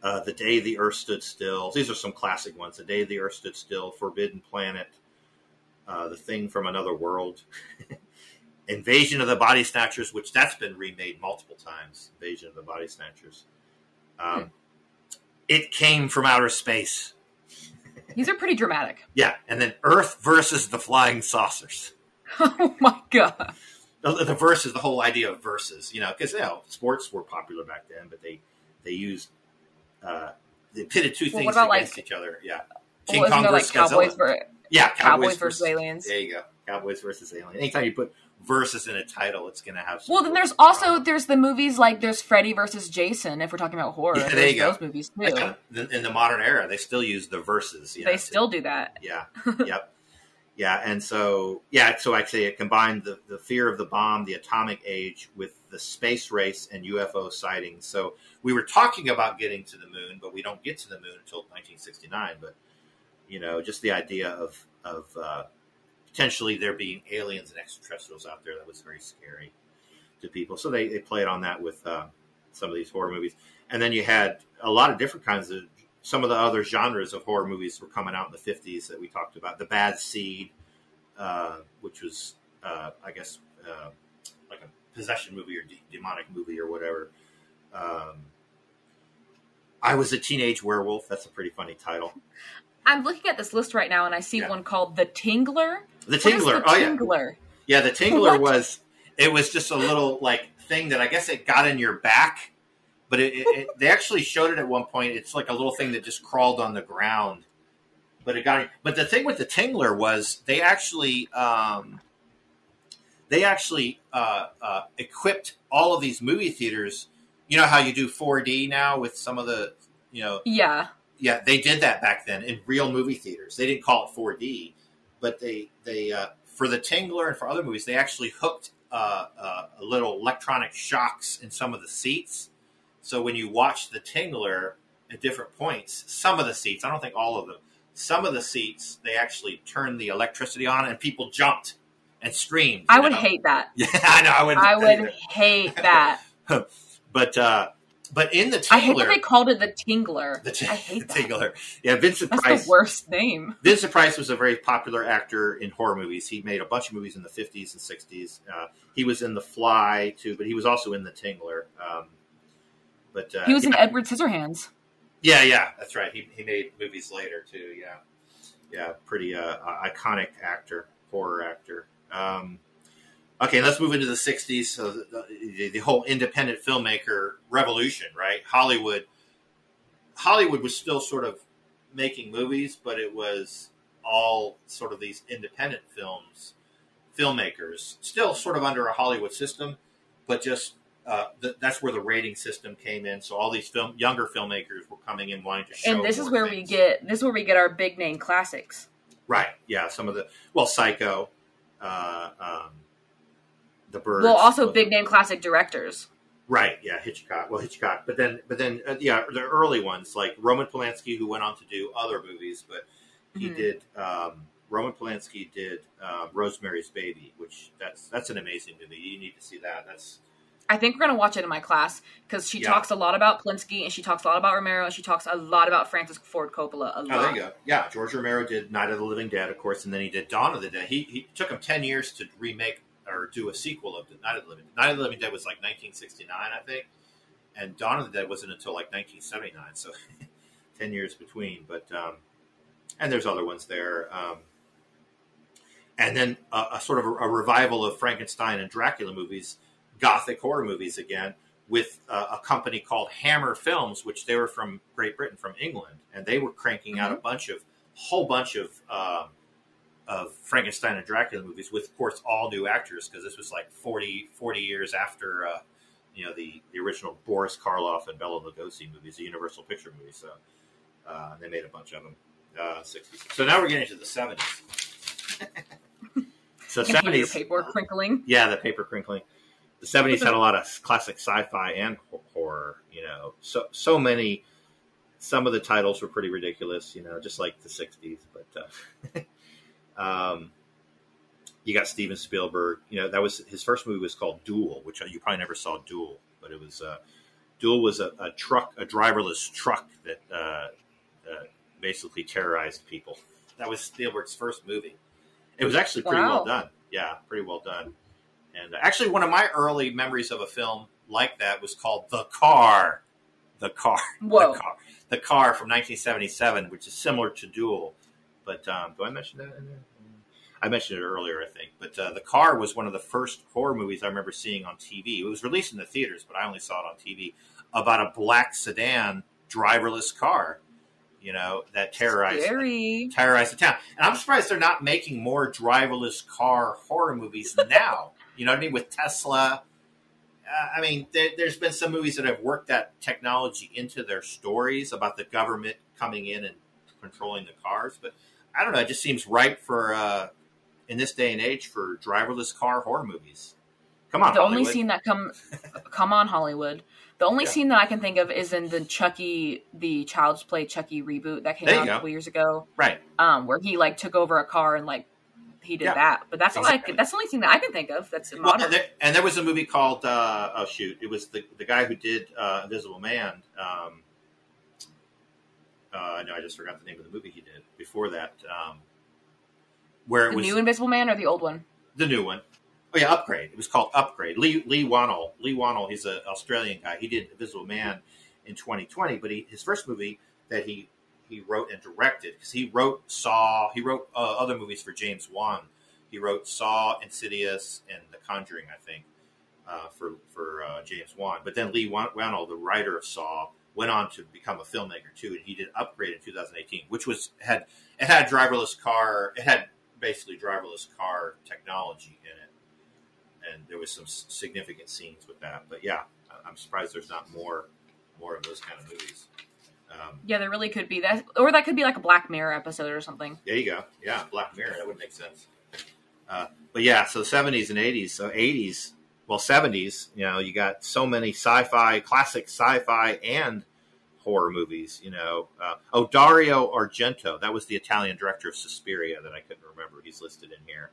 uh, the day the Earth stood still. These are some classic ones. The day the Earth stood still. Forbidden Planet. Uh, the Thing from Another World. <laughs> Invasion of the Body Snatchers, which that's been remade multiple times. Invasion of the Body Snatchers. Um, It came from outer space. <laughs> These are pretty dramatic. Yeah, and then Earth versus the flying saucers. <laughs> oh my god. The, the verse is the whole idea of verses, you know, because you know, sports were popular back then, but they they used uh, they pitted two Well, things about, against like- each other. Yeah, Well, isn't there like versus Cowboys, Godzilla. ver- yeah, Cowboys versus aliens? There you go, Cowboys versus Alien. Anytime you put versus in a title, it's going to have. Well, then there's also there's the movies like there's Freddy versus Jason. If we're talking about horror, Yeah, there you go. those movies too. Like, in the modern era, they still use the verses. you they still do that. Yeah. <laughs> yep. Yeah, and so yeah, so actually it combined the, the fear of the bomb, the atomic age, with the space race and UFO sightings. So we were talking about getting to the moon, but we don't get to the moon until 1969. But you know, just the idea of of uh, potentially there being aliens and extraterrestrials out there that was very scary to people. So they they played on that with uh, some of these horror movies, and then you had a lot of different kinds of some of the other genres of horror movies were coming out in the 50s that we talked about. The Bad Seed, uh, which was, uh, I guess, uh, like a possession movie or de- demonic movie or whatever. Um, I was a teenage werewolf. That's a pretty funny title. I'm looking at this list right now, and I see Yeah. one called The Tingler. The Tingler. The oh yeah, Tingler. yeah. The Tingler What? was. It was just a little like thing that I guess it got in your back, but it, it, they actually showed it at one point. It's like a little thing that just crawled on the ground, but it got. But the thing with the Tingler was they actually um, they actually uh, uh, equipped all of these movie theaters. You know how you do 4D now with some of the you know Yeah. yeah, they did that back then in real movie theaters. They didn't call it 4D, but they they uh, for the Tingler and for other movies, they actually hooked uh, uh, little electronic shocks in some of the seats. So when you watch the Tingler at different points, some of the seats, I don't think all of them, some of the seats, they actually turned the electricity on and people jumped and screamed. I would know? hate that. <laughs> Yeah, I know. I would. I would hate that. <laughs> But uh, but in the Tingler, I hate that they called it the Tingler. the, t- I hate <laughs> the. Tingler. Yeah, Vincent That's Price. the worst name. Vincent Price was a very popular actor in horror movies. He made a bunch of movies in the 50s and 60s. Uh, he was in The Fly, too, but he was also in The Tingler. Um, but uh, He was in yeah, Edward Scissorhands. yeah, yeah, that's right. He, he made movies later, too. Yeah. Yeah, pretty uh, iconic actor, horror actor. Um, okay, let's move into the 60s. So the, the, the whole independent filmmaker revolution, right? Hollywood. Hollywood was still sort of making movies, but it was all sort of these independent films, filmmakers, still sort of under a Hollywood system, but just uh, th- that's where the rating system came in. So all these film younger filmmakers were coming in wanting to show. And this is where we get this is where we get our big name classics. right. Yeah, some of the well, Psycho, uh, um, the Birds. Well, also big name classic directors. Right. Yeah, Hitchcock. Well, Hitchcock, but then, but then, uh, yeah, the early ones like Roman Polanski, who went on to do other movies, but he Mhm. did. Um, Roman Polanski did uh, Rosemary's Baby, which that's that's an amazing movie. You need to see that. That's I think we're gonna watch it in my class because she Yeah. talks a lot about Polanski and she talks a lot about Romero and she talks a lot about Francis Ford Coppola. A lot. oh, there you go. Yeah, George Romero did Night of the Living Dead, of course, and then he did Dawn of the Dead. He, he took him ten years to remake or do a sequel of the Night of the Living. Night of the Living Dead was like 1969, I think, and Dawn of the Dead wasn't until like 1979, so <laughs> 10 years between. But um, and there's other ones there. Um, and then a, a sort of a, a, revival of Frankenstein and Dracula movies, gothic horror movies again, with uh, a company called Hammer Films, which they were from Great Britain, from England, and they were cranking mm-hmm. out a mm-hmm. bunch of whole bunch of um, of Frankenstein and Dracula movies with, of course, all new actors because this was like 40, 40 years after uh, you know the the original Boris Karloff and Bela Lugosi movies, the Universal Picture movies. So uh, they made a bunch of them. Uh, 60s. So now we're getting to the 70s. <laughs> so seventies paper crinkling. Yeah, the paper crinkling. The seventies had a lot of classic sci-fi and horror. You know, so so many. Some of the titles were pretty ridiculous. You know, just like the '60s. But uh, <laughs> um, you got Steven Spielberg. You know, that was his first movie was called Duel, which you probably never saw Duel, but it was. Uh, Duel was a, a truck, a driverless truck that uh, uh, basically terrorized people. That was Spielberg's first movie. It was actually pretty wow. well done. Yeah, pretty well done. And actually, one of my early memories of a film like that was called The Car. The Car. <laughs> Whoa. The Car, the car from 1977, which is similar to Duel. But um, do I mention that? in there? I mentioned it earlier, I think. But uh, The Car was one of the first horror movies I remember seeing on TV. It was released in the theaters, but I only saw it on TV. About a black sedan driverless car you know, that terrorized terrorized the town. And I'm surprised they're not making more driverless car horror movies <laughs> now. You know what I mean? With Tesla. Uh, I mean, there, has been some movies that have worked that technology into their stories about the government coming in and controlling the cars. But I don't know. It just seems right for uh, in this day and age for driverless car horror movies. Come on, the Hollywood. only scene that come <laughs> come on Hollywood the only yeah. scene that I can think of is in the Chucky, the Child's Play Chucky reboot that came out a couple years ago. Right. Um, where he like took over a car and like he did yeah. that. But that's exactly. all I, that's the only thing that I can think of that's well, modern. And there, and there, was a movie called uh, oh shoot, it was the the guy who did uh, Invisible Man. Um, uh, no, I just forgot the name of the movie he did before that. Um, where it the was new Invisible Man or the old one? The new one. Oh yeah, Upgrade. It was called Upgrade. Leigh Leigh Whannell. Leigh Whannell. He's an Australian guy. He did Invisible Man in 2020, but he, his first movie that he he wrote and directed because he wrote Saw. He wrote uh, other movies for James Wan. He wrote Saw, Insidious, and The Conjuring. I think uh, for for uh, James Wan. But then Leigh Whannell, the writer of Saw, went on to become a filmmaker too, and he did Upgrade in 2018, which was had it had driverless car. It had basically driverless car technology in it and there was some significant scenes with that. But yeah, I'm surprised there's not more more of those kind of movies. Um, yeah, there really could be that, or that could be like a Black Mirror episode or something. There you go. Yeah, Black Mirror. That would make sense. Uh, but yeah, so 70s and 80s. So 80s, well, 70s. You know, you got so many sci-fi, classic sci-fi, and horror movies. You know, uh, oh Dario Argento. That was the Italian director of Suspiria that I couldn't remember. He's listed in here.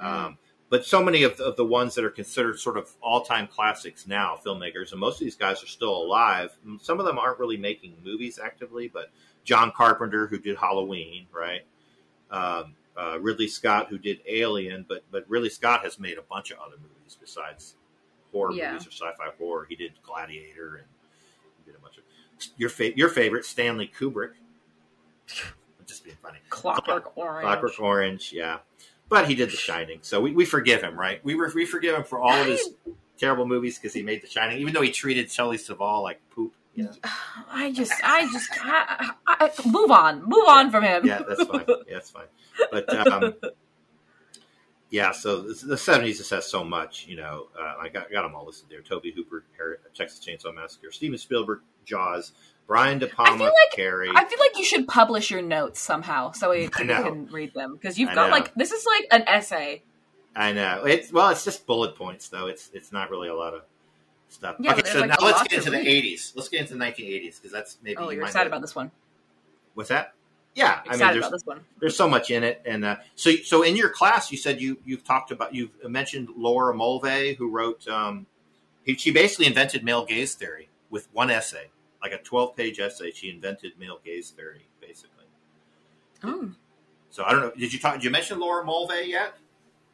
Um, but so many of the, of the ones that are considered sort of all time classics now, filmmakers, and most of these guys are still alive. Some of them aren't really making movies actively, but John Carpenter, who did Halloween, right? Um, uh, Ridley Scott, who did Alien, but but Ridley Scott has made a bunch of other movies besides horror yeah. movies or sci-fi horror. He did Gladiator and he did a bunch of your fa- your favorite Stanley Kubrick. <laughs> just being funny. Clockwork Orange. Clockwork Orange, yeah but he did The Shining, so we, we forgive him, right? We we forgive him for all of his terrible movies because he made The Shining, even though he treated Shelley Duvall like poop. Yeah. I just, I just, I, I, move on, move yeah. on from him. Yeah, that's fine. Yeah, that's fine. But um, yeah, so the seventies just has so much. You know, uh, I got got them all listed there. Tobe Hooper, Texas Chainsaw Massacre, Steven Spielberg, Jaws, Brian De Palma, I feel like, Carrie. I feel like you should publish your notes somehow so we can read them because you've got like this is like an essay. I know it's well, it's just bullet points though. It's it's not really a lot of stuff. Yeah, okay, so like now let's get into the eighties. Let's get into the nineteen eighties because that's maybe. Oh, you're excited about this one. What's that? Yeah, excited I mean, about this one. There's so much in it, and uh, so so in your class, you said you you've talked about you've mentioned Laura Mulvey, who wrote. Um, he, she basically invented male gaze theory with one essay like a 12 page essay. She invented male gaze theory, basically. Oh. So I don't know. Did you talk? Did you mention Laura Mulvey yet?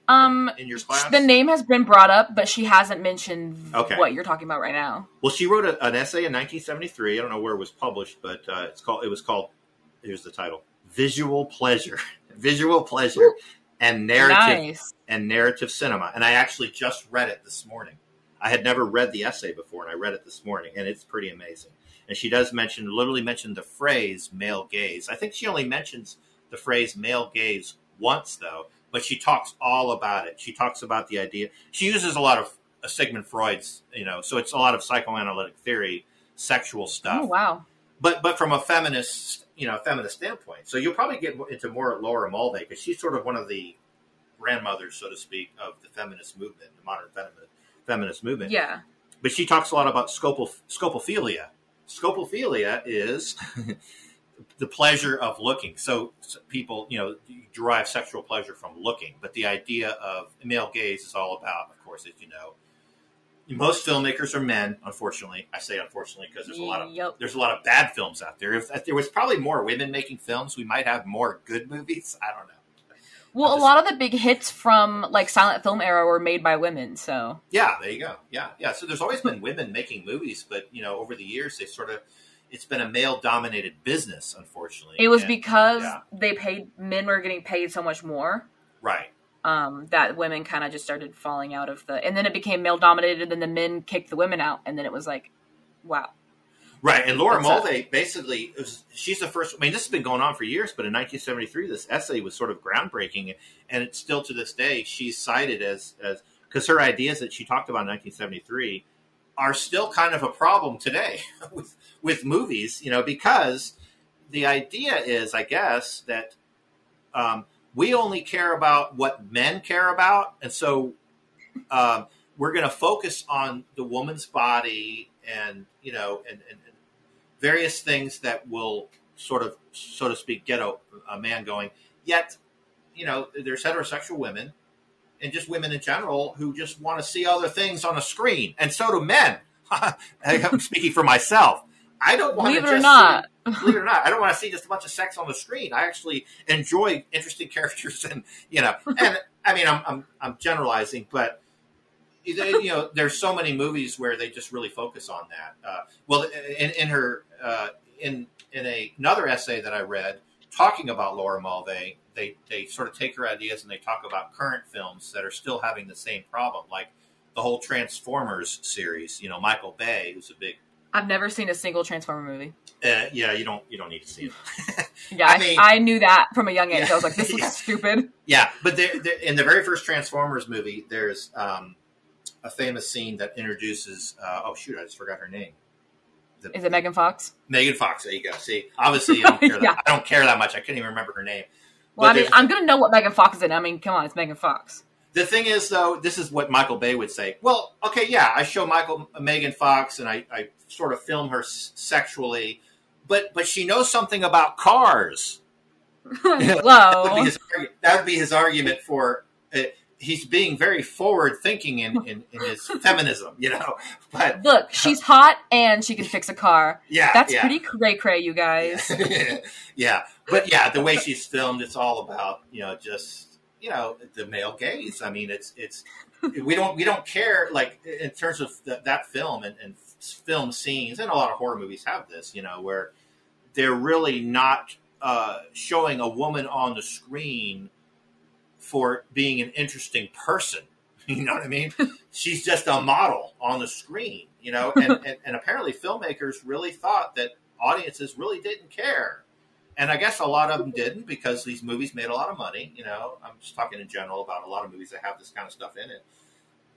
Um, in your class? the name has been brought up, but she hasn't mentioned Okay. what you're talking about right now. Well, she wrote a, an essay in 1973. I don't know where it was published, but uh, it's called. It was called. Here's the title: Visual Pleasure, <laughs> Visual Pleasure, and Narrative Nice. and Narrative Cinema. And I actually just read it this morning. I had never read the essay before, and I read it this morning, and it's pretty amazing. And she does mention, literally mention the phrase "male gaze." I think she only mentions the phrase "male gaze" once, though. But she talks all about it. She talks about the idea. She uses a lot of uh, Sigmund Freud's, you know, so it's a lot of psychoanalytic theory, sexual stuff Oh wow. but but from a feminist you know feminist standpoint so you'll probably get into more laura mulvey because she's sort of one of the grandmothers so to speak of the feminist movement the modern feminist feminist movement Yeah. but she talks a lot about scopophilia scopophilia is <laughs> the pleasure of looking so people you know derive sexual pleasure from looking but the idea of male gaze is all about of course as you know most filmmakers are men unfortunately i say unfortunately because there's a lot of Yep. there's a lot of bad films out there. If, if there was probably more women making films, we might have more good movies. I don't know. Well, I'm a lot of the big hits from like silent film era were made by women, so Yeah, there you go. Yeah, yeah. So there's always been women making movies, but you know, over the years, they sort of it's been a male dominated business, unfortunately. it was And- because yeah. they paid men were getting paid so much more right. um, that women kind of just started falling out of the, and then it became male dominated, and then the men kicked the women out, and then it was like, wow, Right, and Laura Mulvey basically was, she's the first. I mean, this has been going on for years, but in 1973, this essay was sort of groundbreaking, and it's still to this day she's cited as as because her ideas that she talked about in 1973 are still kind of a problem today <laughs> with with movies, you know, because the idea is, I guess, that um, we only care about what men care about, and so um, we're going to focus on the woman's body and you know and, and, and various things that will sort of so to speak get a, a man going. Yet you know there's heterosexual women and just women in general who just want to see other things on a screen. And so do men. <laughs> I'm speaking for myself. I don't want believe to it or not, see, believe it or not i don't want to see just a bunch of sex on the screen. I actually enjoy interesting <laughs> characters and you know and i mean i'm i'm, I'm generalizing but you know, there's so many movies where they just really focus on that. Uh, well, in, in her uh, in in a, another essay that I read talking about Laura Mulvey, they they sort of take her ideas and they talk about current films that are still having the same problem, like the whole Transformers series. You know, Michael Bay, who's a big I've never seen a single Transformer movie. uh, yeah, you don't you don't need to see it. <laughs> Yeah, I mean- I knew that from a young age. Yeah. I was like, this <laughs> Yeah. stupid. Yeah, but there, there, in the very first Transformers movie, there's um, a famous scene that introduces. Uh, oh shoot, I just forgot her name. The- Is it Megan Fox? Megan Fox. There you go. See, obviously, I don't <laughs> care. Yeah. that, I don't care that much. I couldn't even remember her name. Well, But I mean, I'm gonna know what Megan Fox is in. I mean, come on, it's Megan Fox. The thing is, though, this is what Michael Bay would say. Well, okay, yeah, I show Michael Megan Fox, and I, I sort of film her s- sexually, but but she knows something about cars. <laughs> <laughs> That would be his, that would be his argument for. Uh, he's being very forward thinking in, in, in his <laughs> feminism, you know. But Look, she's hot and she can fix a car. yeah, That's yeah. pretty cray cray, you guys. <laughs> yeah, but yeah, the way she's filmed, it's all about you know just you know the male gaze. I mean, it's it's we don't we don't care like in terms of th- that film and, and film scenes, and a lot of horror movies have this, you know, where they're really not uh, showing a woman on the screen for being an interesting person. <laughs> You know what I mean? She's just a model on the screen, you know, and, <laughs> and, and apparently filmmakers really thought that audiences really didn't care. And I guess a lot of them didn't because these movies made a lot of money. You know, I'm just talking in general about a lot of movies that have this kind of stuff in it.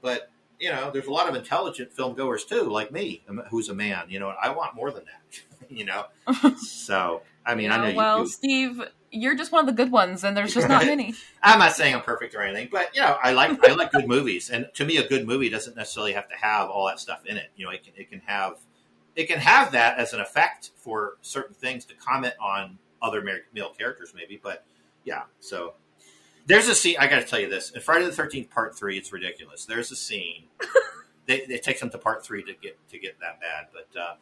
But, you know, there's a lot of intelligent film goers too, like me, who's a man. You know, I want more than that, <laughs> you know? So, I mean, I know you, well, you, Steve, you're just one of the good ones, and there's just not many. I'm not saying I'm perfect or anything, but you know, I like I like good movies, and to me, a good movie doesn't necessarily have to have all that stuff in it. You know, it can it can have it can have that as an effect for certain things to comment on other male characters, maybe. But yeah, so there's a scene. I got to tell you this: in Friday the Thirteenth Part Three, it's ridiculous. There's a scene. <laughs> they, it takes them to Part Three to get to get that bad, but. uh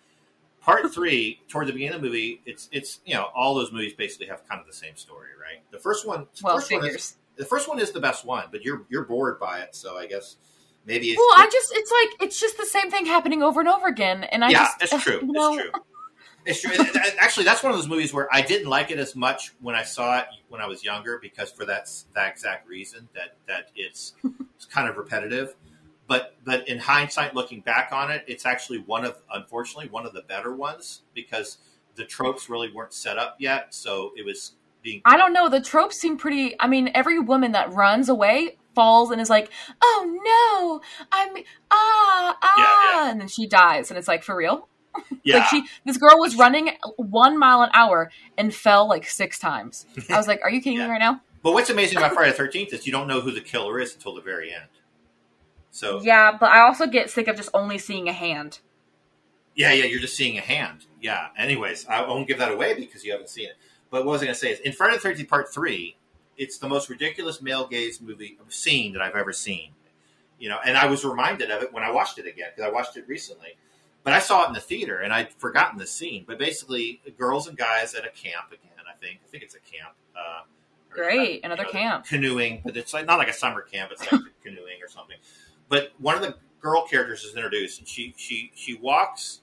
Part three, toward the beginning of the movie, it's it's you know all those movies basically have kind of the same story, right? The first one, Well, first one is- the first one is the best one, but you're you're bored by it, so I guess maybe it's Well, I just it's like it's just the same thing happening over and over again, and I yeah, just it's true. You <laughs> know, It's true. It's true. Actually, that's one of those movies where I didn't like it as much when I saw it when I was younger because for that that exact reason that that it's it's kind of repetitive. But but in hindsight, looking back on it, it's actually one of unfortunately one of the better ones because the tropes really weren't set up yet, so it was being I don't know. The tropes seem pretty. I mean, every woman that runs away falls and is like, "Oh no, I'm ah ah," Yeah, and then she dies, and it's like for real. <laughs> yeah. Like she, this girl was running one mile an hour and fell like six times. I was like, "Are you kidding <laughs> Yeah. me right now?" but what's amazing about Friday the Thirteenth is you don't know who the killer is until the very end. So Yeah, but I also get sick of just only seeing a hand. Yeah, yeah, you're just seeing a hand. Yeah. Anyways, I won't give that away because you haven't seen it. But what I was going to say is, in Friday the 13th Part Three, it's the most ridiculous male gaze movie scene that I've ever seen. You know, and I was reminded of it when I watched it again because I watched it recently. But I saw it in the theater and I'd forgotten the scene. But basically, girls and guys at a camp again. I think I think it's a camp. Uh, Great, you another know, camp. canoeing, but it's like not like a summer camp. It's like <laughs> canoeing or something. But one of the girl characters is introduced, and she she she walks,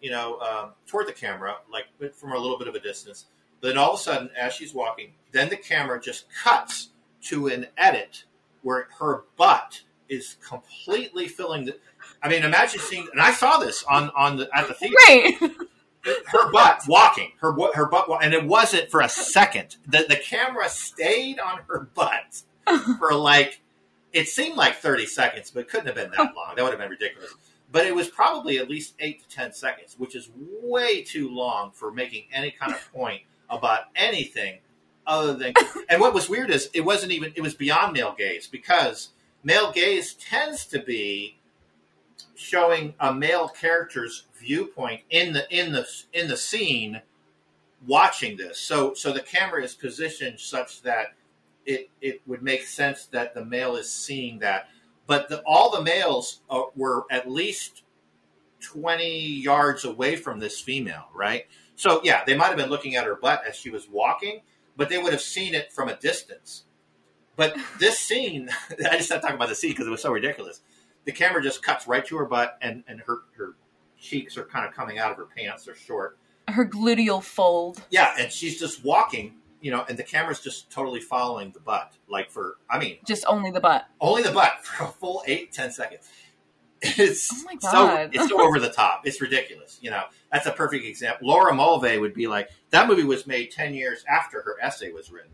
you know, um, toward the camera, like from a little bit of a distance. But then all of a sudden, as she's walking, then the camera just cuts to an edit where her butt is completely filling the. I mean, imagine seeing, and I saw this on on the at the theater Right. <laughs> her butt walking, her her butt, and it wasn't for a second. The the camera stayed on her butt <laughs> for like it seemed like thirty seconds, but it couldn't have been that <laughs> long. That would have been ridiculous. But it was probably at least eight to ten seconds, which is way too long for making any kind of point about anything other than. <laughs> And what was weird is it wasn't even it was beyond male gaze because male gaze tends to be showing a male character's viewpoint in the in the in the scene watching this so so the camera is positioned such that it it would make sense that the male is seeing that. But the, all the males uh, were at least 20 yards away from this female right? So yeah they might have been looking at her butt as she was walking but they would have seen it from a distance. But <laughs> this scene <laughs> i just had to talk about the scene because it was so ridiculous. The camera just cuts right to her butt and and her her cheeks are kind of coming out of her pants. They're short. Her gluteal fold. yeah and she's just walking you know and the camera's just totally following the butt like for i mean Just only the butt. only the butt for a full eight ten seconds. <laughs> It's Oh my so God. it's so over the top. It's ridiculous you know. That's a perfect example. Laura mulvey would be like that movie was made 10 years after her essay was written.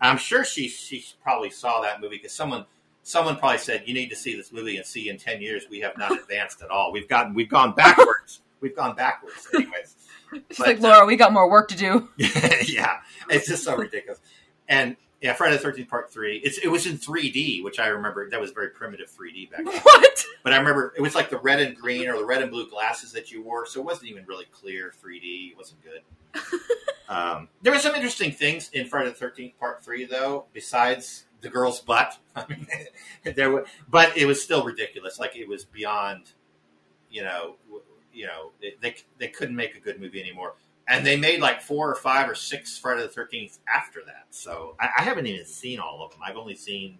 I'm sure she she probably saw that movie because someone someone probably said you need to see this movie and see in 10 years we have not <laughs> advanced at all. We've gotten we've gone backwards. We've gone backwards anyways She's But, like, uh, Laura, we got more work to do. <laughs> yeah, it's just so ridiculous. And yeah, Friday the Thirteenth Part Three. It's it was in 3D, which I remember that was very primitive 3D back then. What? But I remember it was like the red and green or the red and blue glasses that you wore, so it wasn't even really clear 3D. It wasn't good. <laughs> um, there were some interesting things in Friday the Thirteenth Part Three, though. Besides the girl's butt, <laughs> I mean, there were, but it was still ridiculous. Like it was beyond, you know, you know, they, they they couldn't make a good movie anymore. And they made like four or five or six Friday the Thirteenth after that. So I, I haven't even seen all of them. I've only seen,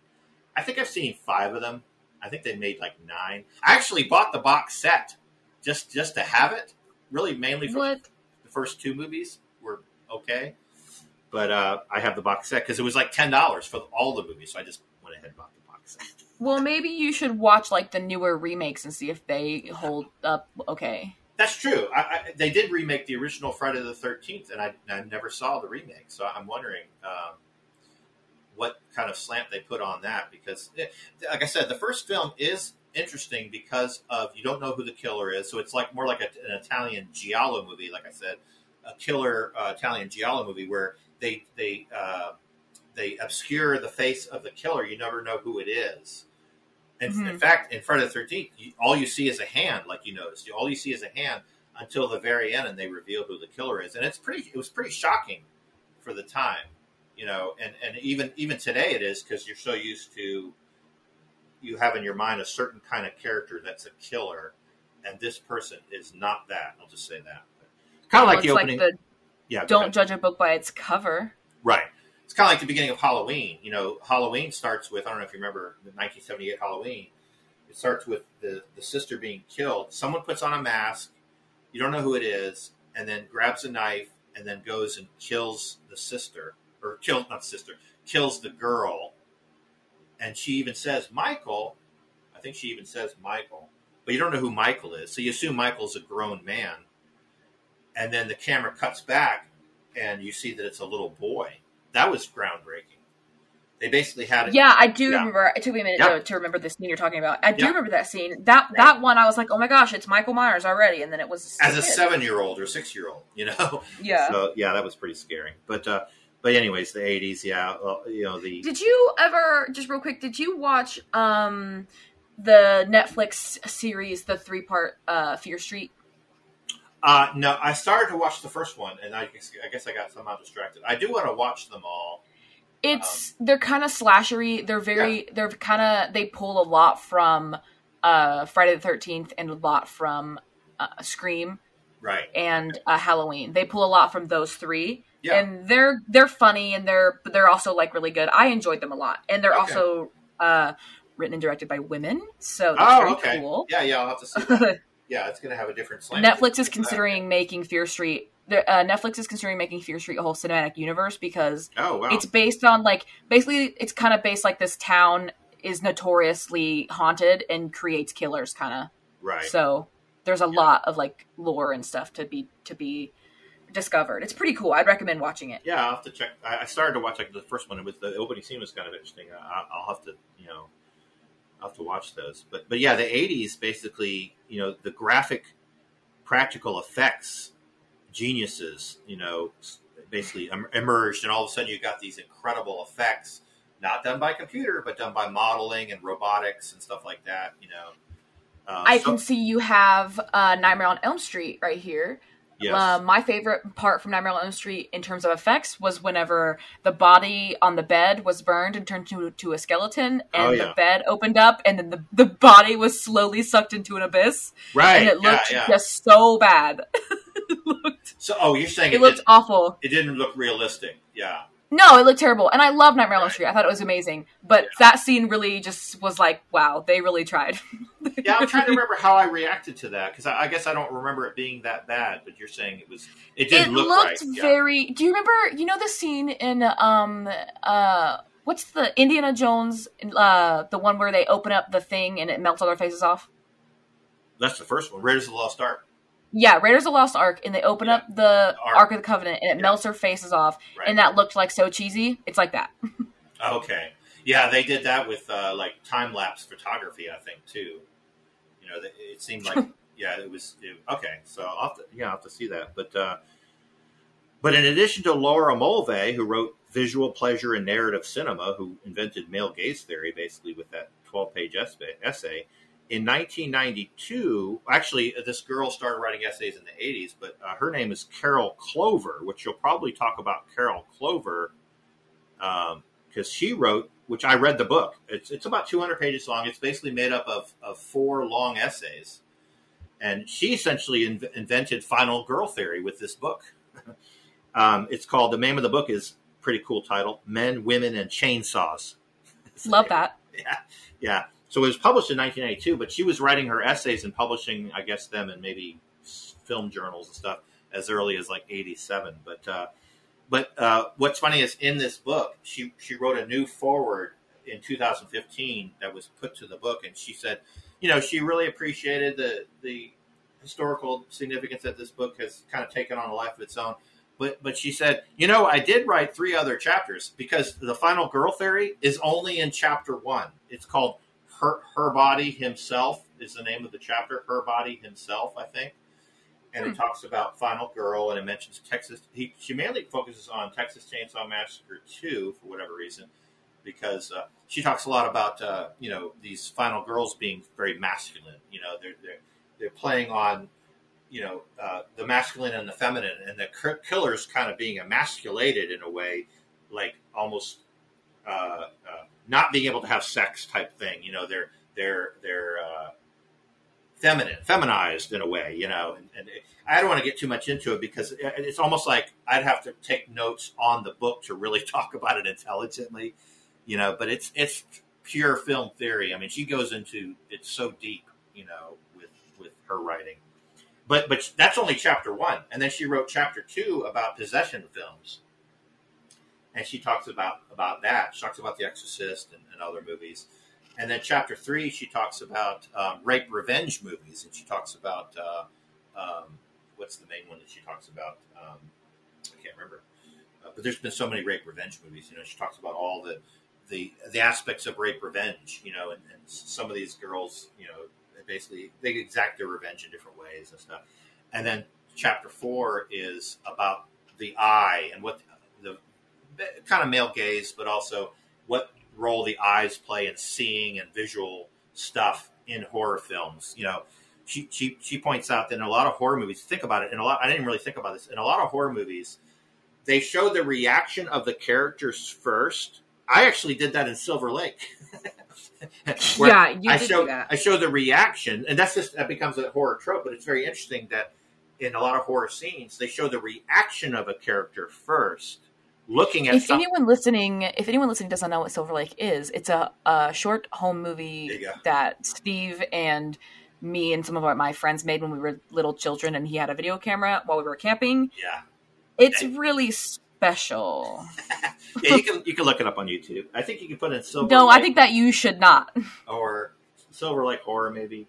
I think I've seen five of them. I think they made like nine. I actually bought the box set just just to have it. Really, mainly for What? the first two movies were okay, but uh, I have the box set because it was like ten dollars for all the movies. So I just went ahead and bought the box set. Well, maybe you should watch like the newer remakes and see if they hold up okay. That's true. I, I, they did remake the original Friday the Thirteenth, and I, I never saw the remake. So I'm wondering um, what kind of slant they put on that because, eh, like I said, the first film is interesting because of you don't know who the killer is. So it's like more like a, an Italian giallo movie. Like I said, a killer uh, Italian giallo movie where they they uh, they obscure the face of the killer. You never know who it is. And in Mhm. fact, in Friday the Thirteenth, all you see is a hand, like you noticed. All you see is a hand until the very end, and they reveal who the killer is. And it's pretty. It was pretty shocking for the time, you know. And and even even today, it is because you're so used to you have in your mind a certain kind of character that's a killer, and this person is not that. I'll just say that. Kind of like the opening. like the yeah, don't judge a book by its cover. Right. It's kind of like the beginning of Halloween. You know, Halloween starts with I don't know if you remember the 1978 Halloween. It starts with the the sister being killed. Someone puts on a mask. You don't know who it is, and then grabs a knife and then goes and kills the sister or kills not sister kills the girl. And she even says Michael. I think she even says Michael, but you don't know who Michael is, so you assume Michael's a grown man. And then the camera cuts back, and you see that it's a little boy that was groundbreaking. They basically had it. Yeah, I do yeah. remember. It took me a minute yeah. to, to, remember the scene you're talking about. I do yeah. remember that scene. That right. that one, I was like, oh my gosh, it's Michael Myers already, and then it was as a seven year old or six year old, you know. <laughs> Yeah. So yeah, that was pretty scary. But uh, but anyways, the '80s, yeah, well, you know the. Did you ever just real quick? Did you watch um the Netflix series, the three part uh, Fear Street? Uh, no, I started to watch the first one, and I guess, I guess I got somehow distracted. I do want to watch them all. It's um, they're kind of slashery. They're very yeah. they're kind of they pull a lot from uh, Friday the Thirteenth and a lot from uh, Scream, right? And uh, Halloween. They pull a lot from those three. Yeah. and they're they're funny and they're but they're also like really good. I enjoyed them a lot, and they're okay. also uh, written and directed by women, so that's oh, okay. cool. Yeah, yeah, I'll have to see. <laughs> That. yeah, it's going to have a different slant. Netflix is considering making Fear Street. Uh, Netflix is considering making Fear Street a whole cinematic universe because oh, wow. it's based on like basically it's kind of based like this town is notoriously haunted and creates killers kind of right. So there's a yeah. lot of like lore and stuff to be to be discovered. It's pretty cool. I'd recommend watching it. Yeah, I'll have to check. I started to watch like the first one. It was the opening scene was kind of interesting. I'll have to you know I'll have to watch those. But but yeah, the '80s basically, you know, the graphic, practical effects geniuses, you know, basically emerged, and all of a sudden you got these incredible effects, not done by computer, but done by modeling and robotics and stuff like that. You know, uh, I so- can see you have uh, Nightmare on Elm Street right here. Yes. Uh, my favorite part from Nightmare on Elm Street in terms of effects was whenever the body on the bed was burned and turned to, to a skeleton, and oh, yeah. the bed opened up, and then the, the body was slowly sucked into an abyss. Right. And it looked yeah, yeah. just so bad. <laughs> looked, so, oh, you're saying it, it looked awful. It didn't look realistic. Yeah. No, it looked terrible, and I love Nightmare on Elm Street. I thought it was amazing, but yeah. that scene really just was like, wow, they really tried. <laughs> yeah, I'm trying to remember how I reacted to that because I, I, guess I don't remember it being that bad. But you're saying it was. It didn't it look looked right. very. Yeah. Do you remember? You know the scene in um uh what's the Indiana Jones uh the one where they open up the thing and it melts all their faces off. That's the first one. Raiders of the Lost Ark. Yeah, Raiders of the Lost Ark, and they open yeah. up the Ark. Ark. of the Covenant, and it yeah. melts their faces off, right. and that looked like so cheesy. It's like that. okay, yeah, they did that with uh, like time lapse photography, I think too. You know, it seemed like <laughs> yeah, it was it, okay. So I'll have to, yeah, I'll have to see that. But uh, but in addition to Laura Mulvey, who wrote Visual Pleasure and Narrative Cinema, who invented male gaze theory, basically with that twelve-page essay in 1992, actually, this girl started writing essays in the 80s, but uh, her name is Carol Clover, which you'll probably talk about Carol Clover because um, she wrote, which I read the book. It's, it's about 200 pages long. It's basically made up of, of four long essays. And she essentially in, invented final girl theory with this book. <laughs> um, it's called, the name of the book is pretty cool title Men, Women, and Chainsaws. <laughs> Love that. Yeah. Yeah. So it was published in 1982, but she was writing her essays and publishing, I guess, them in maybe film journals and stuff as early as like 87. But uh, but uh, what's funny is in this book, she she wrote a new foreword in 2015 that was put to the book, and she said, you know, she really appreciated the the historical significance that this book has kind of taken on a life of its own. But but she said, you know, I did write three other chapters because the final girl theory is only in chapter one. It's called her her body himself is the name of the chapter. Her body himself, I think, and hmm. it talks about Final Girl and it mentions Texas. He she mainly focuses on Texas Chainsaw Massacre two for whatever reason, because uh, she talks a lot about uh, you know these final girls being very masculine. You know they're they're they're playing on you know uh, the masculine and the feminine, and the killers kind of being emasculated in a way, like almost uh, uh, not being able to have sex type thing. You know, they're they're they're uh, feminine, feminized in a way, you know. And, and I don't want to get too much into it because it's almost like I'd have to take notes on the book to really <laughs> talk about it intelligently, you know. But it's it's pure film theory. I mean, she goes into it's so deep, you know, with with her writing. But but that's only chapter one, and then she wrote chapter two about possession films, and she talks about about that. She talks about The Exorcist and, and other movies, and then chapter three she talks about um, rape revenge movies, and she talks about uh, um, what's the main one that she talks about? Um, I can't remember. Uh, but there's been so many rape revenge movies. You know, she talks about all the the the aspects of rape revenge. You know, and, and some of these girls, you know, basically they exact their revenge in different ways and stuff. And then chapter four is about the eye and what kind of male gaze, but also what role the eyes play in seeing and visual stuff in horror films. You know, she, she, she points out that in a lot of horror movies, think about it, in a lot, I didn't really think about this, in a lot of horror movies, they show the reaction of the characters first. I actually did that in Silver Lake. <laughs> yeah, you I did show that. I show the reaction, and that's just that becomes a horror trope. But it's very interesting that in a lot of horror scenes, they show the reaction of a character first, looking at. If something. anyone listening, if anyone listening doesn't know what Silver Lake is, it's a, a short home movie that Steve and me and some of our, my friends made when we were little children, and he had a video camera while we were camping. yeah, It's really special. <laughs> yeah, you can you can look it up on YouTube. I think you can put in Silver. No, Lake I think that you should not. <laughs> or Silver Lake horror maybe.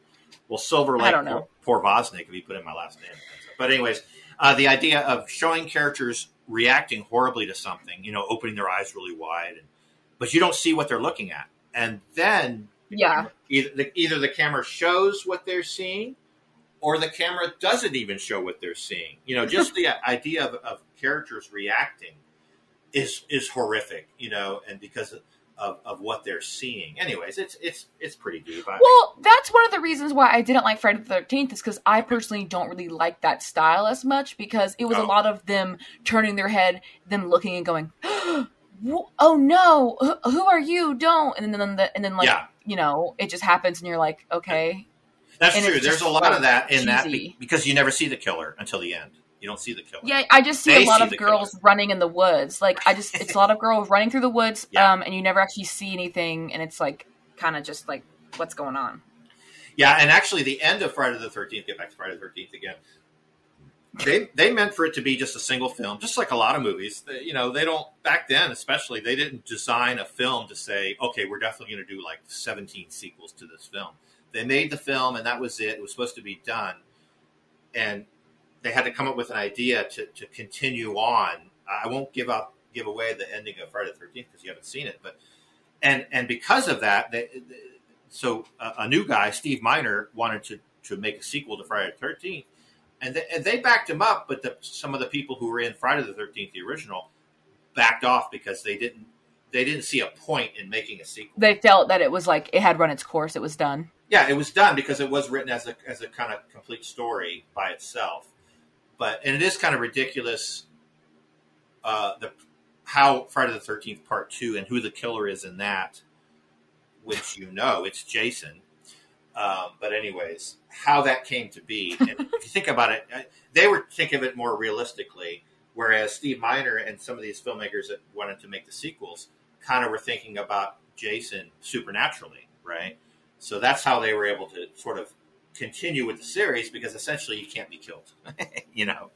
Well, Silver Lake I don't know. Poor Vosnik if you put in my last name. But anyways, uh, the idea of showing characters reacting horribly to something, you know, opening their eyes really wide, and, but you don't see what they're looking at, and then Yeah. either the, either the camera shows what they're seeing, or the camera doesn't even show what they're seeing. You know, just the <laughs> idea of, of characters reacting is is horrific. You know, and because of, of what they're seeing. Anyways, it's it's it's pretty deep. I, Well, that's one of the reasons why I didn't like Friday the Thirteenth is because I personally don't really like that style as much because it was Oh. a lot of them turning their head, them looking and going, <gasps> "Oh no, who, are you? Don't!" And then the, and then like Yeah. you know, it just happens, and you're like, okay, That's and true. There's a lot of that in that cheesy. be- because you never see the killer until the end. You don't see the killer. yeah. I just see They a lot see of girls killer. running in the woods. Like I just, it's a lot of girls <laughs> running through the woods, Yeah. um, and you never actually see anything, and it's like kind of just like what's going on. Yeah, and actually, the end of Friday the Thirteenth. Get back to Friday the Thirteenth again. They they meant for it to be just a single film, just like a lot of movies. They- you know, they don't back then, especially they didn't design a film to say, okay, we're definitely going to do like seventeen sequels to this film. They made the film, and that was it. It was supposed to be done, and they had to come up with an idea to, to continue on. I won't give up give away the ending of Friday the Thirteenth because you haven't seen it, but and and because of that, they, so a, a new guy, Steve Miner, wanted to to make a sequel to Friday the Thirteenth, and, they, and they backed him up. But the, some of the people who were in Friday the Thirteenth, the original, backed off because they didn't they didn't see a point in making a sequel. They felt that it was like it had run its course; it was done. Yeah, it was done because it was written as a as a kind of complete story by itself. But and it is kind of ridiculous uh, the how Friday the Thirteenth Part Two and who the killer is in that, which you know it's Jason. Um, but anyways, how that came to be, and <laughs> if you think about it, uh, they were thinking of it more realistically, whereas Steve Miner and some of these filmmakers that wanted to make the sequels kind of were thinking about Jason supernaturally, right? So that's how they were able to sort of continue with the series because essentially you can't be killed, <laughs> you know.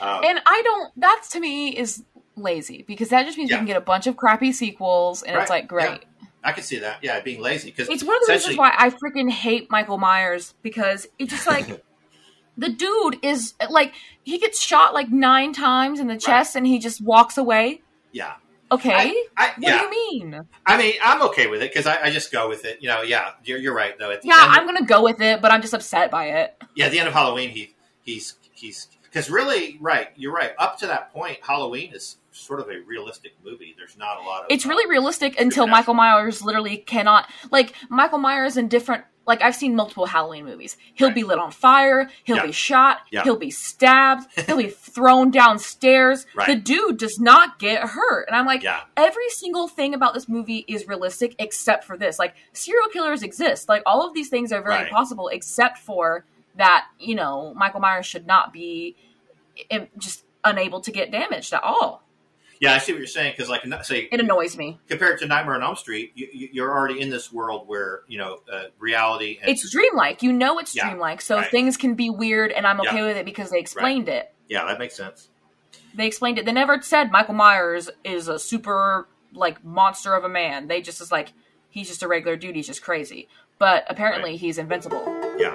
Um, And I don't. That to me is lazy because that just means Yeah. you can get a bunch of crappy sequels, and it's like great. I can see that. Yeah, being lazy because It's one of the reasons why I freaking hate Michael Myers because it's just like <laughs> the dude is like he gets shot like nine times in the chest and he just walks away. yeah, Okay, I, what yeah. do you mean? I mean, I'm okay with it because I, I just go with it. You know, yeah, you're, you're right though. At Yeah, I'm gonna go with it, but I'm just upset by it. yeah, at the end of Halloween, he he's he's because really, right, you're right. Up to that point, Halloween is sort of a realistic movie. There's not a lot of. It's uh, really realistic until. Michael Myers literally cannot like Michael Myers in different like I've seen multiple Halloween movies. He'll Right. be lit on fire, he'll Yeah. be shot, Yeah. he'll be stabbed, <laughs> he'll be thrown downstairs. Right. The dude does not get hurt. And I'm like, Yeah. every single thing about this movie is realistic except for this. Like serial killers exist. Like all of these things are very Right. possible except for that, you know, Michael Myers should not be just unable to get damaged at all. Yeah, I see what you're saying because, like, say It annoys me. compared to Nightmare on Elm Street, you, you're already in this world where you know uh, reality. And, It's dreamlike. You know it's Yeah, dreamlike. So right. things can be weird and I'm okay Yeah. with it because they explained it. yeah, that makes sense. They explained it. They never said Michael Myers is a super like monster of a man. They just is like he's just a regular dude, he's just crazy. But apparently he's invincible. Yeah.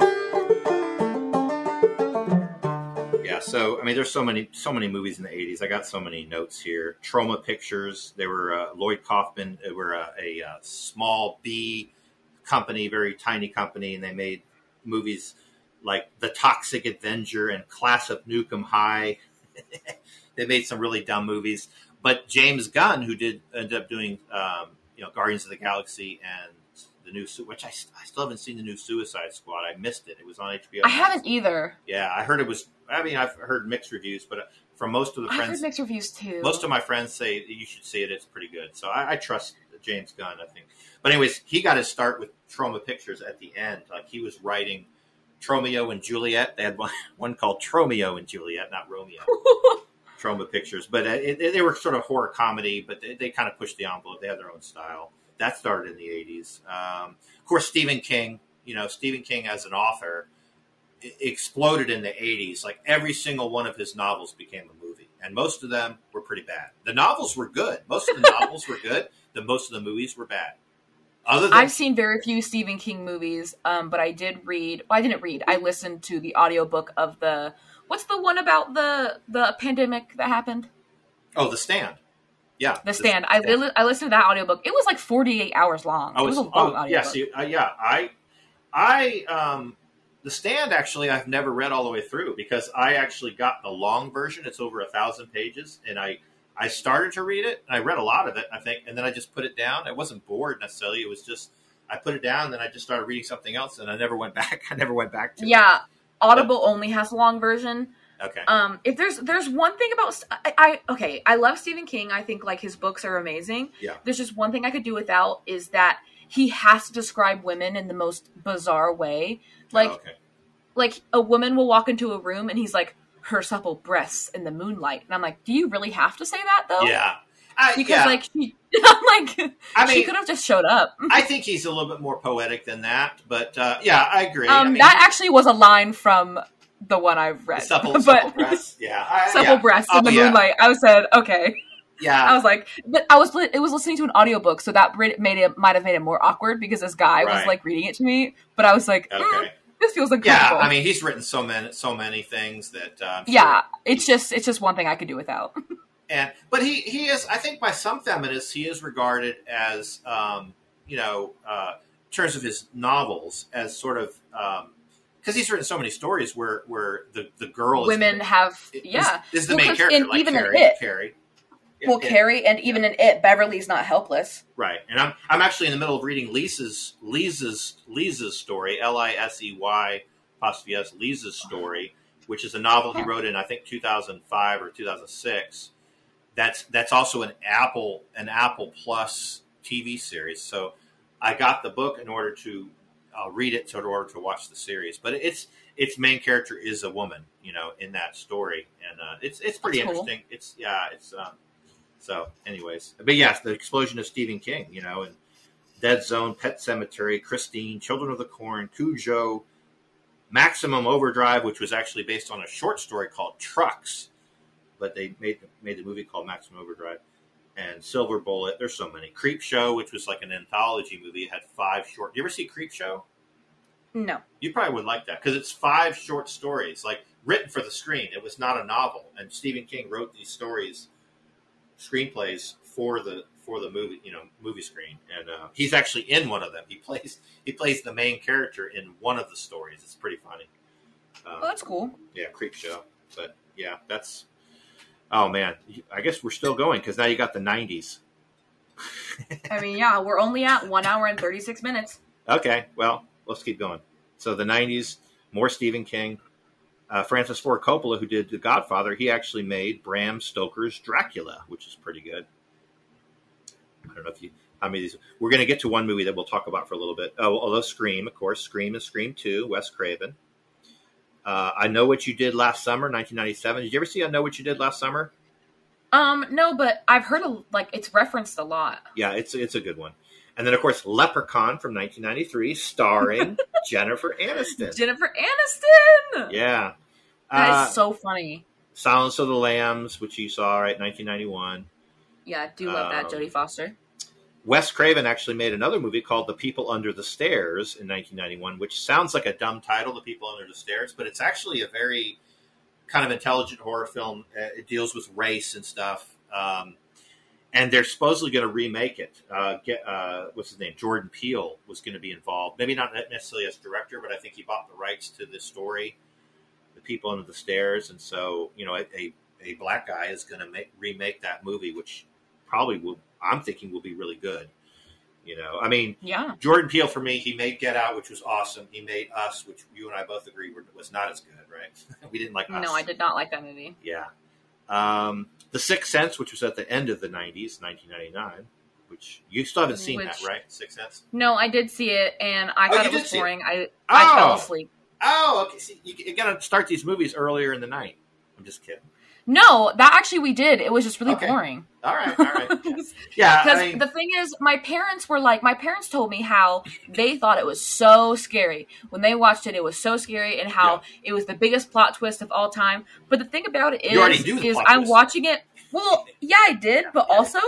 So I mean, there's so many, so many movies in the '80s. I got so many notes here. Troma Pictures. They were uh, Lloyd Kaufman. They were uh, a, uh small B company, very tiny company, and they made movies like The Toxic Avenger and Class of Nuke 'Em High. <laughs> they made some really dumb movies. But James Gunn, who did end up doing, um, you know, Guardians of the Galaxy and the new, which I, I still haven't seen the new Suicide Squad. I missed it. It was on HBO. I haven't either. Yeah, I heard it was. I mean, I've heard mixed reviews, but uh, from most of the I've heard friends, mixed reviews too. most of my friends say you should see it. It's pretty good. So I, I trust James Gunn. I think. But anyways, he got his start with Troma Pictures at the end. Like he was writing Tromeo and Juliet. They had one, <laughs> one called Tromeo and Juliet, not Romeo. <laughs> Troma Pictures, but uh, it, it- they were sort of horror comedy, but they, they kind of pushed the envelope. They had their own style. That started in the '80s. Um, of course, Stephen King. You know, Stephen King as an author i- exploded in the '80s. Like every single one of his novels became a movie, and most of them were pretty bad. The novels were good. Most of the novels were good. <laughs> The most of the movies were bad. Other than I've seen very few Stephen King movies, um, but I did read. Well, I didn't read. I listened to the audiobook of the. What's the one about the the pandemic that happened? oh, The Stand. Yeah, The Stand. I li- I listened to that audiobook. It was like forty eight hours long. Oh, it was a long oh, audiobook. yeah, see, uh, yeah. I, I, um, the stand actually I've never read all the way through because I actually got the long version. It's over a thousand pages, and I, I started to read it, and I read a lot of it, I think, and then I just put it down. I wasn't bored necessarily. It was just I put it down, and then I just started reading something else, and I never went <laughs> back. I never went back to Yeah, Audible only has a long version. It. Okay. Um, if there's there's one thing about I, I okay, I love Stephen King. I think like his books are amazing. Yeah. There's just one thing I could do without is that he has to describe women in the most bizarre way. Like Oh, okay. like a woman will walk into a room and he's like her supple breasts in the moonlight, and I'm like, do you really have to say that though? Yeah. I, Because yeah. like she, <laughs> I'm like I she could have just showed up. I think he's a little bit more poetic than that, but uh, yeah, I agree. Um, I mean, that actually was a line from the one I've read. supple, <laughs> but supple breasts. <laughs> Yeah. I, supple yeah. breasts Oh, in the yeah. moonlight. I said, okay. Yeah. I was like, but I was it was listening to an audiobook, so that made it might have made it more awkward because this guy was like reading it to me. But I was like, mm, Okay. this feels like Yeah. I mean, he's written so many, so many things that. Uh, I'm sure- yeah, it's just it's just one thing I could do without. <laughs> and but he he is. I think by some feminists, he is regarded as, um, you know, uh, in terms of his novels, as sort of because he's written so many stories where where the the girl Women is, have is, yeah. is the Well, main character, in- like even in Carrie. It- Carrie. Well, Yeah, Carrie and even in it, Beverly's not helpless. Right, and I'm I'm actually in the middle of reading Lisa's Lisa's Lisa's story, L I S E Y apostrophe S Lisa's story, which is a novel he wrote in I think 2005 or 2006. That's that's also an Apple an Apple Plus TV series. So I got the book in order to uh, read it, so in order to watch the series. But it's its main character is a woman, you know, in that story, and uh, it's it's pretty That's cool. interesting. It's yeah, it's. Um, so, anyways, but yes, the explosion of Stephen King, you know, and Dead Zone, Pet Sematary, Christine, Children of the Corn, Cujo, Maximum Overdrive, which was actually based on a short story called Trucks, but they made made the movie called Maximum Overdrive, and Silver Bullet. There's so many. Creepshow, which was like an anthology movie, it had five short. You ever see Creepshow? No, You probably would like that because it's five short stories, like written for the screen. It was not a novel, and Stephen King wrote these stories, screenplays for the for the movie, you know, movie screen. And uh, he's actually in one of them. He plays he plays the main character in one of the stories. It's pretty funny. Um, well, that's cool. yeah, Creepshow. But yeah, that's Oh man, I guess we're still going because now you got the '90s. I mean, yeah, we're only at one hour and thirty six minutes. Okay, well, let's keep going. So the '90s, more Stephen King. Uh, Francis Ford Coppola, who did The Godfather, he actually made Bram Stoker's Dracula, which is pretty good. I don't know if you of these. We're going to get to one movie that we'll talk about for a little bit. Oh, although Scream, of course, Scream is Scream Two, Wes Craven. Uh, I know what you did last summer, 1997. Did you ever see I know what you did last summer? Um, no, but I've heard of, like it's referenced a lot. Yeah, it's it's a good one. And then of course Leprechaun from 1993, starring <laughs> Jennifer Aniston. Jennifer Aniston. Yeah, That Uh, is so funny. Silence of the Lambs, which you saw right, 1991. Yeah, I do love um, that Jodie Foster. Wes Craven actually made another movie called The People Under the Stairs in 1991, which sounds like a dumb title, The People Under the Stairs, but it's actually a very kind of intelligent horror film. Uh, It deals with race and stuff. Um, and they're supposedly going to remake it. Uh, get, uh, what's his name? Jordan Peele was going to be involved. Maybe not necessarily as director, but I think he bought the rights to this story, The People Under the Stairs. And so, you know, a, a, a black guy is going to remake that movie, which probably will, I'm thinking will be really good. You know, I mean, Yeah. Jordan Peele for me, he made Get Out, which was awesome. He made Us, which you and I both agree were, was not as good, right? <laughs> we didn't like Us. No, I did not like that movie. Yeah. Um, the Sixth Sense, which was at the end of the '90s, 1999, which you still haven't seen that, right? Sixth Sense. No, I did see it, and I Oh, thought it was see it? boring. I I fell Oh! asleep. Oh, okay. See, you, you got to start these movies earlier in the night. I'm just kidding. No, that actually we did. It was just really Okay. boring. All right, all right. <laughs> Yeah, Because I mean, the thing is, my parents were like, my parents told me how they thought it was so scary when they watched it. It was so scary, and how it was the biggest plot twist of all time. But the thing about it is, is, knew the is plot I'm twist. watching it. Well, yeah, I did, but also,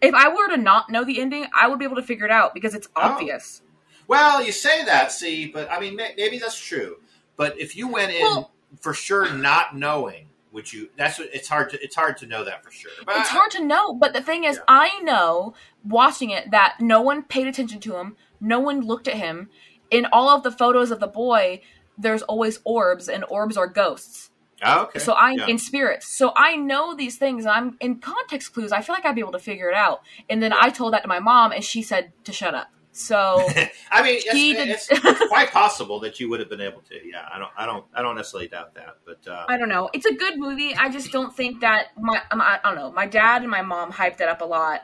if I were to not know the ending, I would be able to figure it out because it's Oh. obvious. well, you say that, see, but I mean, maybe that's true. But if you went in Well- for sure not knowing, would you? That's what it's hard to it's hard to know that for sure. But It's hard to know, but the thing is, Yeah. I know watching it that no one paid attention to him, no one looked at him. In all of the photos of the boy, there's always orbs, and orbs are ghosts. Oh, okay. So I Yeah. in spirits. So I know these things, and I'm in context clues. I feel like I'd be able to figure it out. And then I told that to my mom, and she said to shut up. So <laughs> I mean, it's, did- it's, it's quite possible that you would have been able to. Yeah, I don't, I don't, I don't necessarily doubt that. But uh, I don't know. It's a good movie. I just don't think that my um, I don't know. My dad and my mom hyped it up a lot,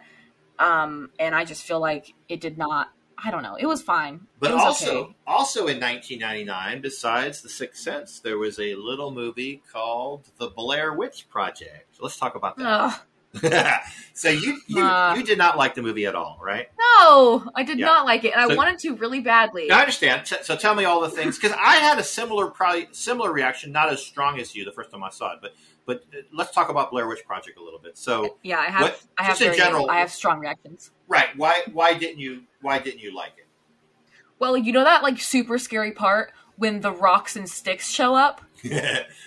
um, and I just feel like it did not. I don't know. It was fine. but was also, okay. also in 1999, besides The Sixth Sense, there was a little movie called The Blair Witch Project. Let's talk about that. Ugh. <laughs> so you, you, Uh. you did not like the movie at all, right? no, I did Yeah. not like it, and So- I wanted to really badly. I understand. So, so tell me all the things because I had a similar, probably similar reaction, not as strong as you the first time I saw it. But but uh, let's talk about Blair Witch Project a little bit. So yeah, I have. What- I have just in general- I have strong reactions. right, why why didn't you why didn't you like it? Well, you know that like super scary part when the rocks and sticks show up. <laughs>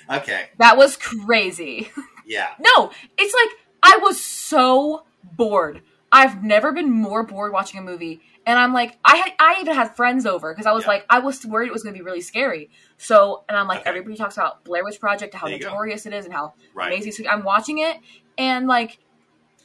okay, That was crazy. <laughs> yeah. No, it's like I was so bored. I've never been more bored watching a movie, and I'm like, I had, I even had friends over because I was Yeah. like, I was worried it was going to be really scary. So, and I'm like, Okay. everybody talks about Blair Witch Project, how you go. notorious it is, and how Right. amazing. I'm watching it, and like,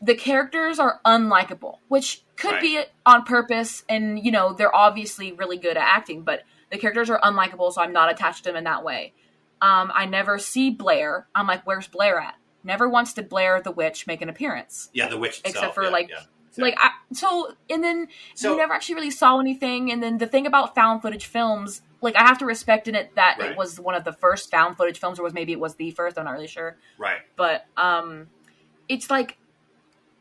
the characters are unlikable, which could Right. be on purpose, and you know, they're obviously really good at acting, but the characters are unlikable, so I'm not attached to them in that way. Um, I never see Blair. I'm like, where's Blair at? Never once did Blair the witch make an appearance. Yeah, the witch itself. Except for, yeah, like, yeah. Like, I, so, and then So- you never actually really saw anything. And then the thing about found footage films, like, I have to respect in it that Right. it was one of the first found footage films, or was maybe it was the first. I'm not really sure, right. but um, it's like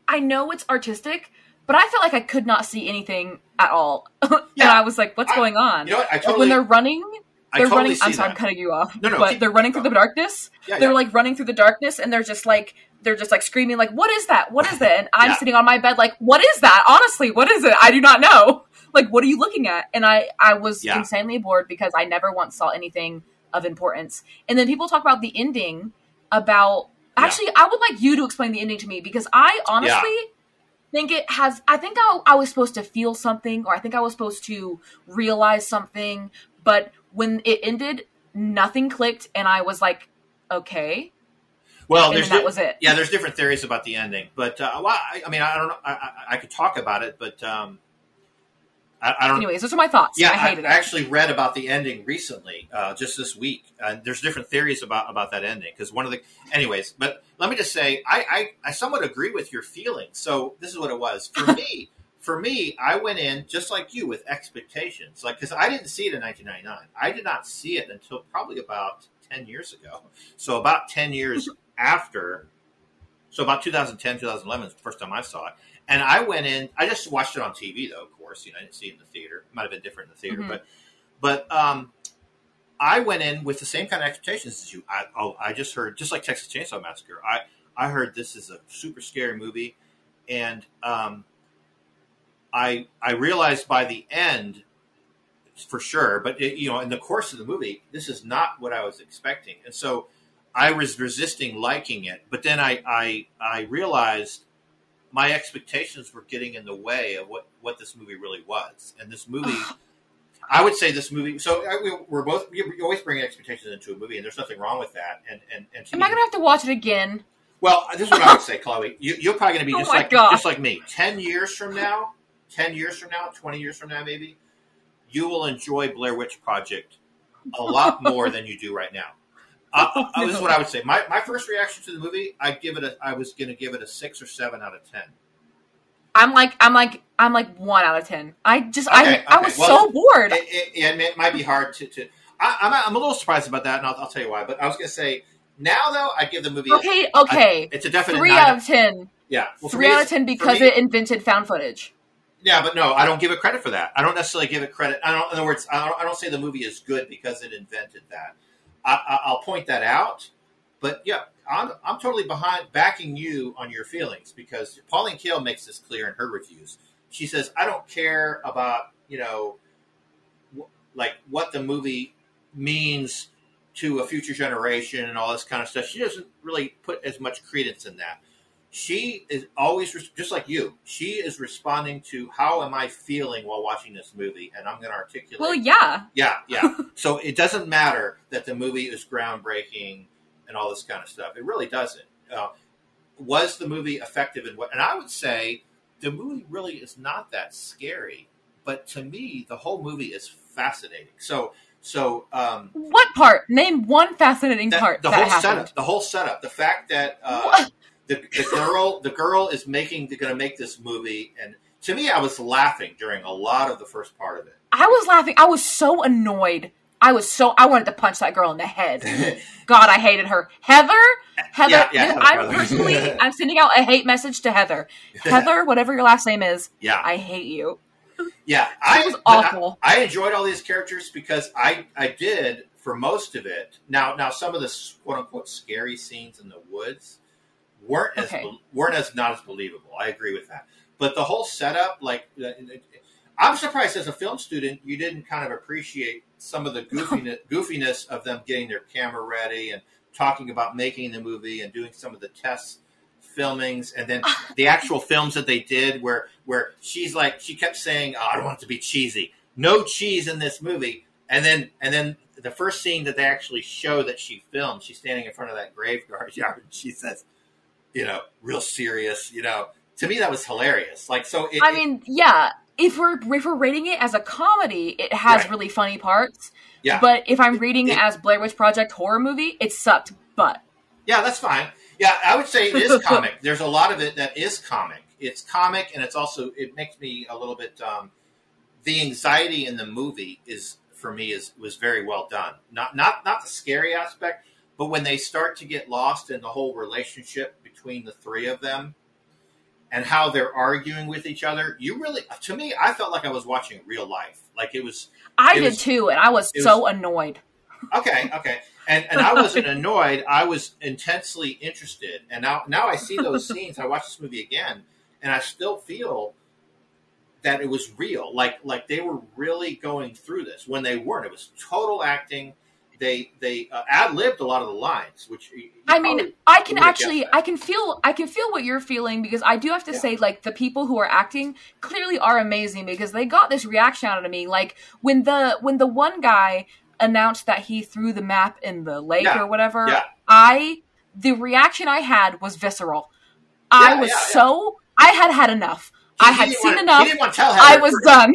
I know it's artistic, but I felt like I could not see anything at all, <laughs> Yeah. and I was like, "What's I- going on?" You know what? I Like, when they're running, I they're totally running. I'm sorry, I'm cutting you off. No, no, but keep- they're running through the darkness. Yeah, they're yeah. like running through the darkness, and they're just like they're just like screaming, like, "What is that? What is that?" And I'm Yeah. sitting on my bed, like, "What is that? Honestly, what is it? I do not know. Like, what are you looking at?" And I I was insanely bored because I never once saw anything of importance. And then people talk about the ending about. Actually, I would like you to explain the ending to me because I honestly think it has i think I, I was supposed to feel something or i think i was supposed to realize something but when it ended nothing clicked and i was like okay Well, and there's that was it. yeah, there's different theories about the ending, but uh, well, I, I mean, I don't know. I, I, I could talk about it, but um, I, I don't. Anyways, those are my thoughts. Yeah, I I, hated I it. actually read about the ending recently, uh, just this week. Uh, there's different theories about about that ending because one of the, anyways. But let me just say, I, I I somewhat agree with your feelings. So this is what it was for <laughs> me. For me, I went in just like you with expectations, like because I didn't see it in 1999. I did not see it until probably about 10 years ago. So about 10 years <laughs> after, so about 2010, 2011 is the first time I saw it. And I went in. I just watched it on TV, though. Of course, you know, I didn't see it in the theater. It might have been different in the theater, Mhm. but but um, I went in with the same kind of expectations as you. I, oh, I just heard, just like Texas Chainsaw Massacre. I I heard this is a super scary movie, and um, I I realized by the end, for sure. But it, you know, in the course of the movie, this is not what I was expecting, and so I was resisting liking it. But then I I, I realized my expectations were getting in the way of what what this movie really was, and this movie. I would say this movie. So I, we, we're both. You, always bring expectations into a movie, and there's nothing wrong with that. And and and to Am I gonna have to watch it again? well, this is what I would say, Chloe. You, you're probably going to be Oh just my like just like me. Ten years from now, ten years from now, twenty years from now, maybe you will enjoy Blair Witch Project a <laughs> lot more than you do right now. Uh, <laughs> uh, This is what I would say. My my first reaction to the movie, I give it a. I was going to give it a six or seven out of ten. I'm like I'm like I'm like one out of ten. I just Okay, I I was Well, so bored. It, it, it might be hard to. to I, I'm, I'm a little surprised about that, and I'll, I'll tell you why. But I was going to say now, though, I give the movie. a- okay, okay. it's a definite Three out of ten. Yeah, well, Three out of ten because it invented found footage. Yeah, but no, I don't give it credit for that. I don't necessarily give it credit. I don't, in other words, I don't, I don't say the movie is good because it invented that. I, I, I'll point that out, but yeah, I'm, I'm totally behind backing you on your feelings because Pauline Kael makes this clear in her reviews. She says, "I don't care about you know, wh- like what the movie means to a future generation and all this kind of stuff." She doesn't really put as much credence in that she is always just like you. She is responding to how am I feeling while watching this movie, and I'm going to articulate. Well, yeah. yeah, yeah. <laughs> so it doesn't matter that the movie is groundbreaking and all this kind of stuff. It really doesn't. Uh, was the movie effective in what? And I would say the movie really is not that scary, but to me, the whole movie is fascinating. So, so um, What part? Name one fascinating that- part the whole happened. setup, the whole setup, the fact that uh? The, the girl the girl is making going to make this movie and to me i was laughing during a lot of the first part of it. I was laughing. I was so annoyed. I was so I wanted to punch that girl in the head. <laughs> God, I hated her. Heather, Heather. Yeah, yeah, Heather I'm personally, <laughs> I'm sending out a hate message to Heather. Heather, <laughs> whatever your last name is, yeah I hate you. yeah i was but I- awful. I, enjoyed all these characters because i i did for most of it now now some of the quote unquote scary scenes in the woods weren't as Okay. weren't as not as believable. I agree with that. But the whole setup like i'm surprised as a film student you didn't kind of appreciate some of the goofiness, goofiness of them getting their camera ready and talking about making the movie and doing some of the test filmings and then ah. the actual films that they did where where she's like she kept saying oh, i don't want it to be cheesy. No cheese in this movie. And then and then the first scene that they actually show that she filmed she's standing in front of that graveyard <laughs> yard and she says you know real serious you know to me that was hilarious like so it, I mean, yeah. If we're if we're rating it as a comedy, it has Right. really funny parts. Yeah. But if I'm reading it, It- as Blair Witch Project horror movie, it sucked. But Yeah, that's fine. Yeah, I would say it is <laughs> comic. There's a lot of it that is comic. It's comic, and it's also it makes me a little bit. Um, the anxiety in the movie is for me is was very well done. Not not not the scary aspect, but when they start to get lost in the whole relationship between the three of them, and how they're arguing with each other. You really, to me, I felt like I was watching real life. Like it was I It did was- too, and I was so annoyed. Okay, okay. And and I wasn't <laughs> annoyed. I was intensely interested. And now now I see those <laughs> scenes. I watch this movie again, and I still feel that it was real. Like like they were really going through this when they weren't. It was total acting. They they uh, ad libbed a lot of the lines, which I mean, I can actually. I can feel, I can feel what you're feeling because I do have to Yeah. say, like the people who are acting clearly are amazing because they got this reaction out of me. Like when the when the one guy announced that he threw the map in the lake Yeah. or whatever, Yeah. I the reaction I had was visceral. I was so I had had enough. He- I had seen wanna- enough. He didn't want to tell Heather. I was done.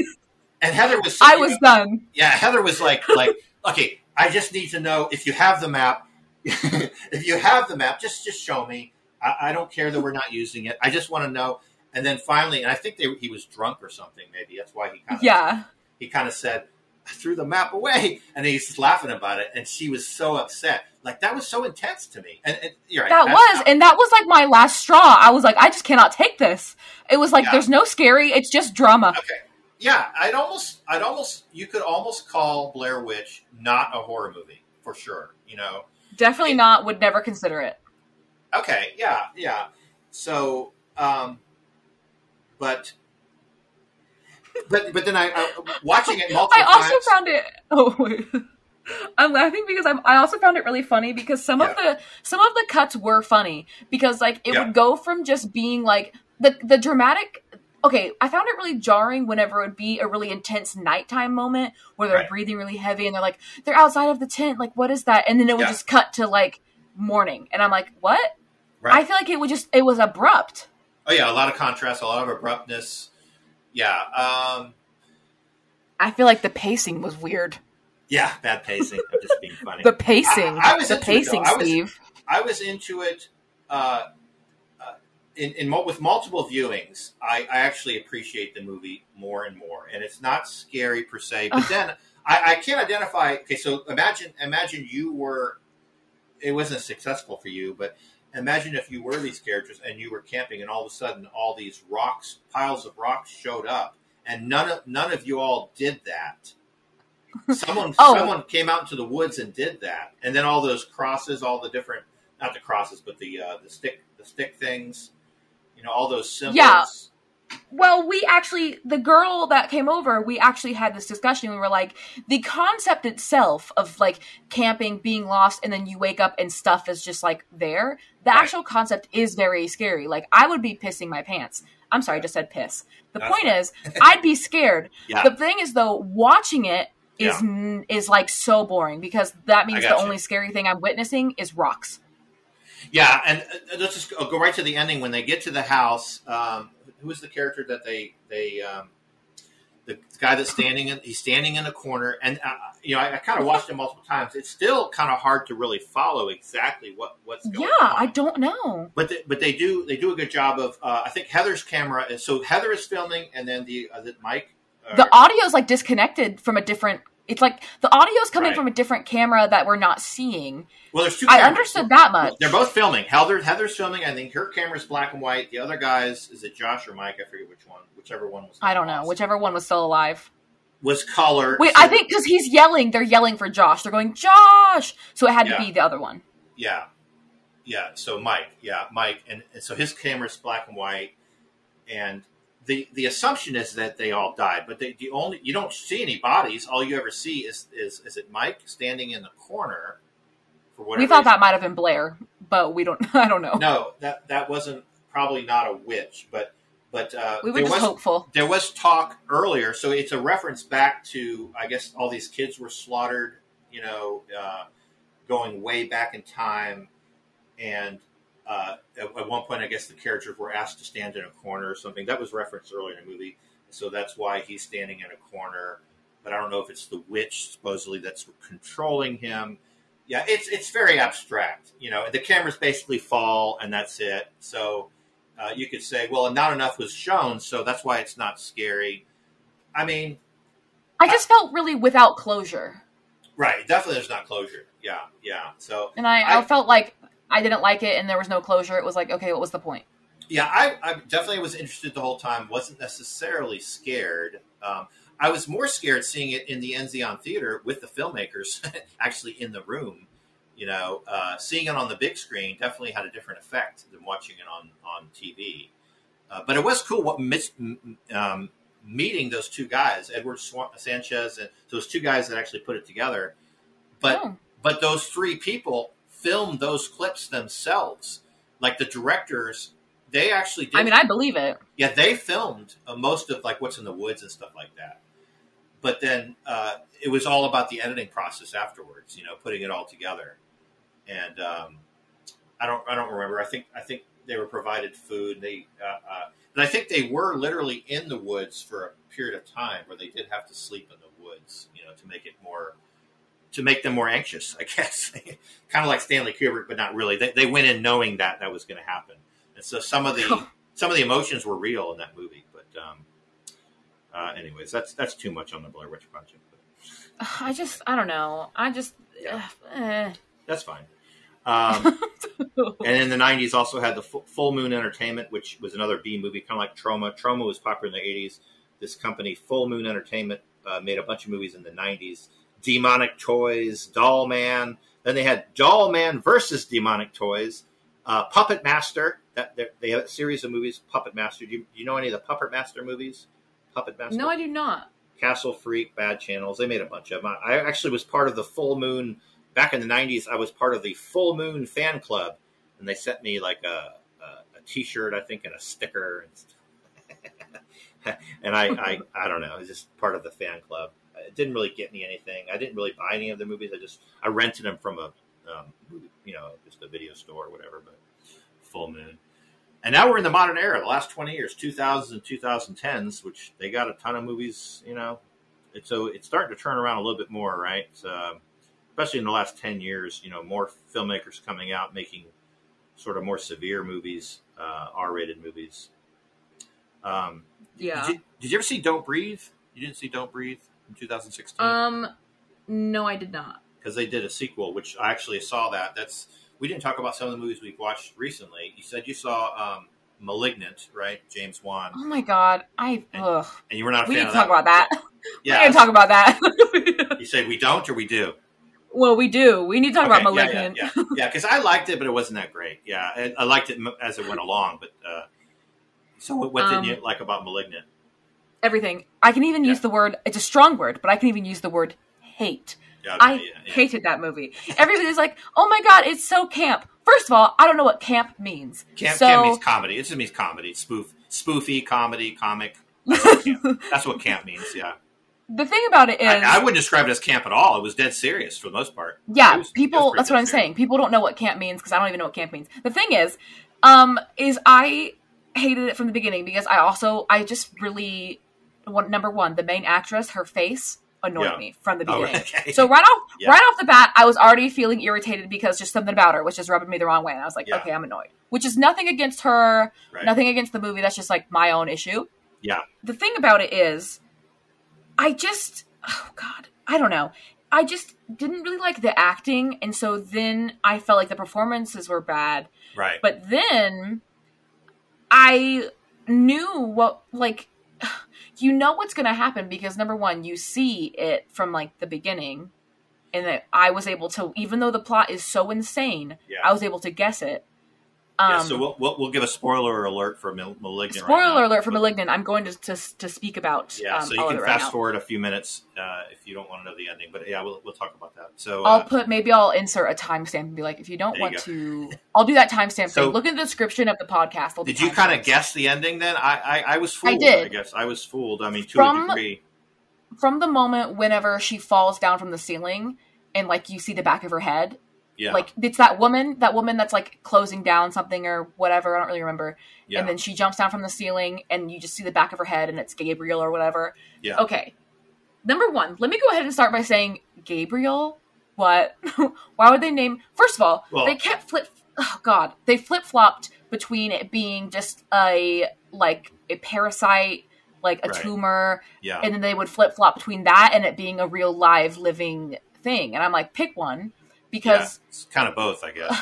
And Heather was. I was done. Yeah, Heather was like, like, <laughs> okay, I just need to know if you have the map. <laughs> if you have the map, just just show me. I, I don't care that we're not using it. I just want to know. And then finally, and I think they, he was drunk or something. Maybe that's why he kind of Yeah. he kind of said, "I threw the map away," and he's laughing about it. And she was so upset. Like that was so intense to me. And, and you're right, That was, not- and that was like my last straw. I was like, I just cannot take this. It was like, Yeah. there's no scary. It's just drama. okay. Yeah, I'd almost, I'd almost, you could almost call Blair Witch not a horror movie for sure. You know, Definitely not. Would never consider it. Okay, yeah, yeah. So, um, but, but, but then I, I watching it multiple <laughs> I also times. found it. <laughs> Oh, wait. I'm laughing because I'm, I also found it really funny because some of the some of the cuts were funny because like it Yeah. would go from just being like the the dramatic. Okay, I found it really jarring whenever it would be a really intense nighttime moment where they're Right. breathing really heavy and they're like they're outside of the tent. Like what is that? And then it would Yeah. just cut to like morning, and I'm like, what? Right. I feel like it would just it was abrupt. oh yeah, a lot of contrast, a lot of abruptness. Yeah, um, I feel like the pacing was weird. yeah, bad pacing. I'm just being <laughs> funny. The pacing, I- I was the into it, pacing, I was- Steve. I was into it uh, in, in with multiple viewings. I, I actually appreciate the movie more and more, and it's not scary per se. But Ugh. then I, I can't identify. Okay, so imagine imagine you were. It wasn't successful for you, but imagine if you were these characters and you were camping, and all of a sudden all these rocks, piles of rocks, showed up, and none of none of you all did that. <laughs> Someone Oh. someone came out into the woods and did that, and then all those crosses, all the different not the crosses, but the uh, the stick the stick things, know, all those symbols. Yeah. Well, we actually, the girl that came over, we actually had this discussion. We were like, the concept itself of like camping, being lost, and then you wake up and stuff is just like there. The Right. actual concept is very scary. Like, I would be pissing my pants. I'm sorry, I just said piss. The That's point fine. is, <laughs> I'd be scared. Yeah. The thing is, though, watching it is n is like so boring because that means the you. only scary thing I'm witnessing is rocks. Yeah, and uh, let's just go, right to the ending when they get to the house. Um, who is the character that they they um, the guy that's standing in he's standing in a corner, and uh, you know I, I kind of watched it multiple times. It's still kind of hard to really follow exactly what what's going Yeah, on. I don't know. But they, but they do they do a good job of uh, I think Heather's camera is so Heather is filming, and then the uh, the Mike. Uh, the audio's like disconnected from a different it's like the audio's coming Right. from a different camera that we're not seeing well, there's two. i cameras. understood that much They're both filming. Heather Heather's filming. I think her camera's black and white. The other guys is it Josh or Mike? I forget which one. Whichever one was. i don't know lost. whichever one was still alive was color. wait So- i think because he's yelling they're yelling for josh they're going josh so it had Yeah. to be the other one Yeah, yeah. So Mike, yeah, Mike, and, and so his camera's black and white, and the the assumption is that they all died, but they, the only you don't see any bodies. All you ever see is is is it Mike standing in the corner for whatever. we thought reason. that might have been blair but we don't <laughs> i don't know No, that that wasn't probably not a witch, but but uh, we were there just was hopeful there was talk earlier, so it's a reference back to I guess all these kids were slaughtered, you know, uh, going way back in time, and uh, at, at one point I guess the characters were asked to stand in a corner or something. That was referenced earlier in the movie, so that's why he's standing in a corner. But I don't know if it's the witch supposedly that's controlling him. Yeah, it's it's very abstract. You know, the cameras basically fall and that's it. So uh, you could say, well, not enough was shown, so that's why it's not scary. I mean, i just felt really without closure right? Definitely, there's not closure. Yeah, yeah. So and I, I I- felt like i didn't like it and there was no closure it was like okay what was the point yeah, I, I definitely was interested the whole time. wasn't necessarily scared. Um, I was more scared seeing it in the Enzian Theater with the filmmakers <laughs> actually in the room. You know, uh, seeing it on the big screen definitely had a different effect than watching it on on TV. Uh, but it was cool what um, meeting those two guys, Edward Swan- Sanchez, and those two guys that actually put it together. But Oh. but those three people filmed those clips themselves. Like the directors, they actually did. i mean i believe it Yeah, they filmed uh, most of like what's in the woods and stuff like that. But then uh, it was all about the editing process afterwards. You know, putting it all together. And um, I don't I don't remember. I think I think they were provided food. They uh, uh, and I think they were literally in the woods for a period of time where they did have to sleep in the woods, you know, to make it more to make them more anxious. I guess <laughs> kind of like Stanley Kubrick, but not really. They, they went in knowing that that was going to happen, and so some of the some of the emotions were real in that movie. But um, uh, anyways, that's that's too much on the Blair Witch Project. But I just, I don't know. I just, Yeah. eh. that's fine. Um, <laughs> and in the 90s also had the Fu- full moon entertainment which was another b movie kind of like Troma Troma was popular in the 80s this company full moon entertainment uh, made a bunch of movies in the 90s demonic toys doll man then they had doll man versus demonic toys uh, puppet master that they- they have a series of movies puppet master do you, do you know any of the puppet master movies puppet master no, I do not. Castle Freak, Bad Channels. They made a bunch of them. I actually was part of the Full Moon back in the '90s. I was part of the Full Moon fan club, and they sent me like a a, a T-shirt, I think, and a sticker. And, <laughs> and I, I, I don't know. I was just part of the fan club. It didn't really get me anything. I didn't really buy any of the movies. I just I rented them from a, um, you know, just a video store or whatever. But Full Moon. And now we're in the modern era, the last 20 years, 2000s and 2010s, which they got a ton of movies, you know. It's, so it's starting to turn around a little bit more, right? Um, especially in the last 10 years, you know, more filmmakers coming out making sort of more severe movies, uh, R rated movies. Um, Yeah. Did did you ever see Don't Breathe? You didn't see Don't Breathe in 2016? Um, no, I did not. because they did a sequel, which I actually saw that. That's we didn't talk about some of the movies we've watched recently. You said you saw um, *Malignant*, right? James Wan, Oh my god, I ugh. and you were not a We of talk that. about that. <laughs> Yeah, we didn't talk about that. <laughs> you say we don't or we do. well, we do. We need to talk about Okay, yeah, Malignant. Yeah, <laughs> yeah, because I liked it, but it wasn't that great. Yeah, I, I liked it as it went along. But uh, so, what, what Um, didn't you like about *Malignant*? Everything. I can even Yeah. use the word. It's a strong word, but I can even use the word hate. Yeah, I yeah, hated that movie. Everybody's like, "Oh my god, it's so camp." First of all, I don't know what camp means. Camp, so camp means comedy. It just means comedy, spoof, spoofy comedy, comic. That's what camp, <laughs> that's what camp means. Yeah, the thing about it is, I, I wouldn't describe it as camp at all. It was dead serious for the most part. yeah, was- people. That's what I'm serious. saying. People don't know what camp means because I don't even know what camp means. The thing is, um, is I hated it from the beginning because I also I just really one number one the main actress her face annoyed Yeah. me from the Oh, beginning. okay. So right off Yeah. right off the bat, I was already feeling irritated because just something about her was just rubbing me the wrong way, and I was like, Yeah. okay, I'm annoyed. Which is nothing against her, Right. nothing against the movie. That's just like my own issue. Yeah. The thing about it is, I just oh god, I don't know. I just didn't really like the acting, and so then I felt like the performances were bad. Right. But then I knew what like you know what's going to happen because number 1 you see it from like the beginning and that I was able to even though the plot is so insane Yeah. I was able to guess it. Um yeah, so we'll, we'll, we'll give a spoiler alert for Mal- Malignant. right spoiler now. alert for Malignant I'm going to to, to speak about Yeah, um, so you can it right fast forward a few minutes uh, if you don't want to know the ending. But yeah, we'll, we'll talk about that. So I'll uh, put maybe I'll insert a timestamp and be like, if you don't you want to, I'll do that timestamp So- thing. Look in the description of the podcast. did you kind of guess the ending then? I I, I was fooled. I, did. I guess I was fooled. I mean, to From- a degree. from the moment whenever she falls down from the ceiling and like you see the back of her head? Yeah. Like it's that woman, that woman that's like closing down something or whatever. I don't really remember. yeah. And then she jumps down from the ceiling and you just see the back of her head and it's Gabriel or whatever. yeah. Okay. Number one, let me go ahead and start by saying Gabriel. What? <laughs> Why would they name? First of all, Well- they kept flip. Oh God, they flip flopped between it being just a like a parasite, like a Right. tumor, Yeah. and then they would flip flop between that and it being a real live living thing. And I'm like, pick one because yeah. It's kind of both, I guess.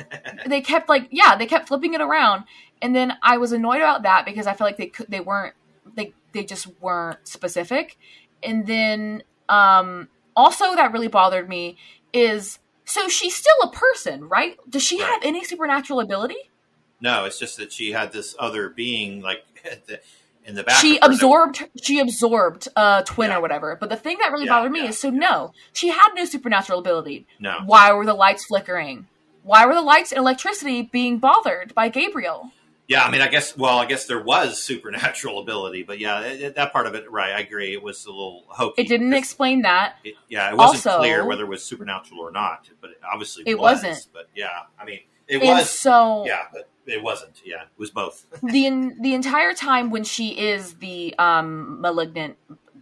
<laughs> they kept like yeah they kept flipping it around and then i was annoyed about that because i feel like they could they weren't they they just weren't specific and then um also that really bothered me is so she's still a person right does she Right. have any supernatural ability no, it's just that she had this other being like <laughs> the, in the back. she absorbed she absorbed a twin Yeah. or whatever but the thing that really Yeah, bothered me yeah, is so no she had no supernatural ability No. why were the lights flickering why were the lights and electricity being bothered by gabriel Yeah, I mean, I guess. Well, I guess there was supernatural ability, but yeah, it, it- that part of it, right? I agree. It was a little hokey. It didn't explain that. it- yeah, it wasn't Also- clear whether it was supernatural or not, but it obviously It was. wasn't. But yeah, I mean, It was, so yeah, but it wasn't. Yeah, it was both. <laughs> the en- the entire time when she is the um malignant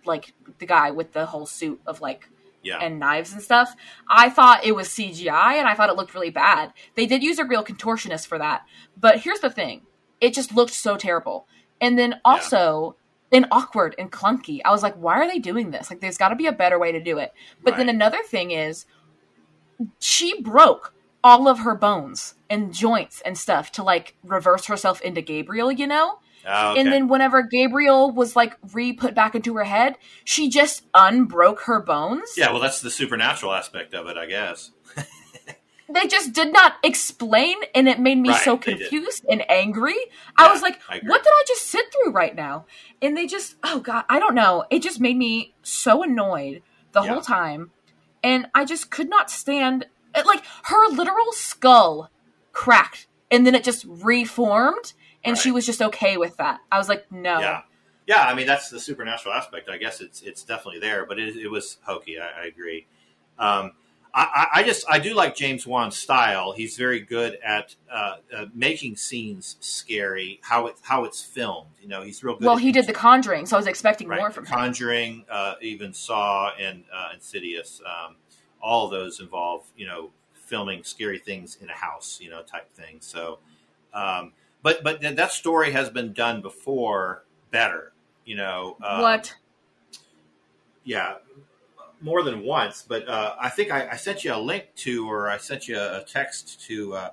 like the guy with the whole suit of like Yeah, and knives and stuff i thought it was cgi and i thought it looked really bad. They did use a real contortionist for that. But here's the thing. It just looked so terrible. And then also and awkward and clunky. I was like why are they doing this? Like there's got to be a better way to do it. But then another thing is she broke all of her bones and joints and stuff to like reverse herself into gabriel you know Oh, okay. and then whenever Gabriel was like re put back into her head, she just unbroke her bones. yeah, well, that's the supernatural aspect of it, I guess. <laughs> They just did not explain, and it made me Right, so confused and angry. I was like, I what did I just sit through right now? And they just, oh God, I don't know. It just made me so annoyed the Yeah. whole time. And I just could not stand, it- like, her literal skull cracked, and then it just reformed, and she was just okay with that. I was like, no. Yeah, yeah. I mean, that's the supernatural aspect. I guess it's it's definitely there, but it, it was hokey. I, I agree. Um, I, I just I do like James Wan's style. He's very good at uh, uh, making scenes scary. How it how it's filmed. You know, he's real good. Well, he did The Conjuring, so I was expecting right, more from him. Conjuring, uh, even Saw and uh, Insidious. Um, all of those involve you know filming scary things in a house, you know, type thing. So, um, but but th- that story has been done before better. You know, um, what? Yeah, more than once. But uh, I think I, I sent you a link to, or I sent you a text to. Uh,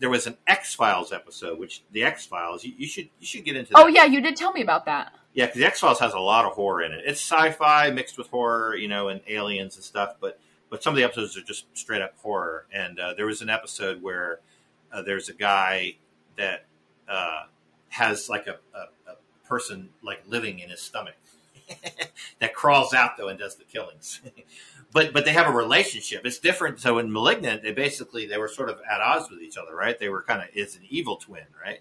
there was an X Files episode, which the X Files you, you should you should get into. That. Oh yeah, you did tell me about that. Yeah, because the X Files has a lot of horror in it. It's sci-fi mixed with horror, you know, and aliens and stuff. But but some of the episodes are just straight up horror. And uh, there was an episode where uh, there's a guy that uh, has like a, a, a person like living in his stomach <laughs> that crawls out though and does the killings. <laughs> but but they have a relationship. It's different. So in *Malignant*, they basically they were sort of at odds with each other, right? They were kind of is an evil twin, right?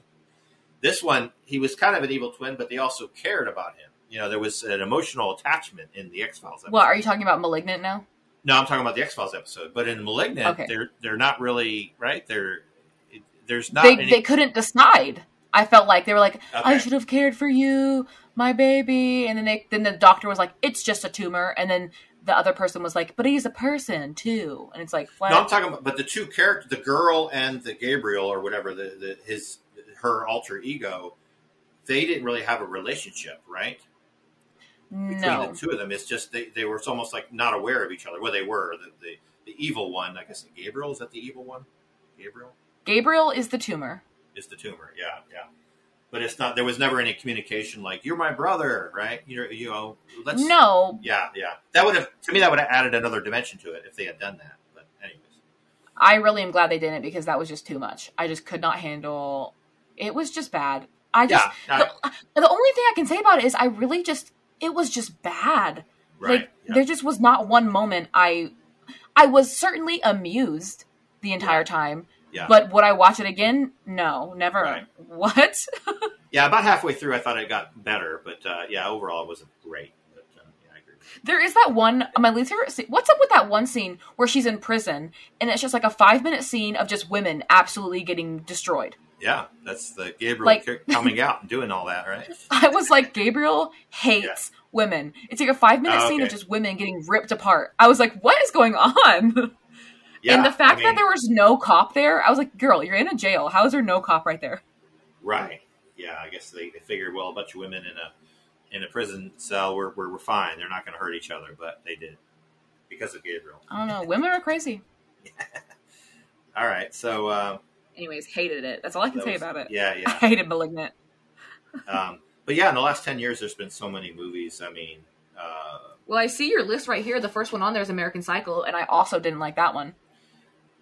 This one, he was kind of an evil twin, but they also cared about him. You know, there was an emotional attachment in the X Files. What are you talking about? Malignant now? No, I'm talking about the X Files episode. But in *Malignant*, Okay. they're they're not really right. They're there's not They any. they couldn't decide. I felt like they were like, I should have cared for you, my baby, and then they then the doctor was like, it's just a tumor, and then the other person was like, but he's a person too, and it's like, no, I'm talking about, but the two characters, the girl and the Gabriel or whatever, the, the his her alter ego, they didn't really have a relationship, right? Between no, the two of them. It's just they, they were almost like not aware of each other. Well, they were the, the the evil one. I guess Gabriel is that the evil one. Gabriel Gabriel is the tumor. is the tumor. Yeah, yeah. But it's not. There was never any communication like "you're my brother," right? You know, you know. Let's. No, Yeah, yeah. That would have to me. That would have added another dimension to it if they had done that. But anyways, I really am glad they didn't because that was just too much. I just could not handle. It was just bad. I just yeah, I- the, the only thing I can say about it is I really just it was just bad. right. Like yeah. there just was not one moment I I was certainly amused the entire time. Yeah. But would I watch it again? No, never. Right. <laughs> What? <laughs> yeah, about halfway through, I thought it got better, but uh, yeah, overall, it wasn't great. But uh, yeah, there is that one my least favorite scene. What's up with that one scene where she's in prison and it's just like a five minute scene of just women absolutely getting destroyed. Yeah, that's the Gabriel Like- coming out and doing all that, right? <laughs> I was like, Gabriel hates women. It's like a five minute Oh, scene of just women getting ripped apart. I was like, what is going on? <laughs> Yeah, and the fact I mean- that there was no cop there, I was like, girl, you're in a jail. How is there no cop right there? Right. Yeah, I guess they, they figured, well, a bunch of women in a in a prison cell were, were, were fine. They're not going to hurt each other, but they did because of Gabriel. I don't know. Women are crazy. <laughs> All right, so uh, Anyways, hated it. That's all I can that say was- about it. Yeah, yeah. <laughs> I hated Malignant. <laughs> um, but yeah, in the last ten years, there's been so many movies. I mean, uh, Well, I see your list right here. The first one on there is American Psycho, and I also didn't like that one.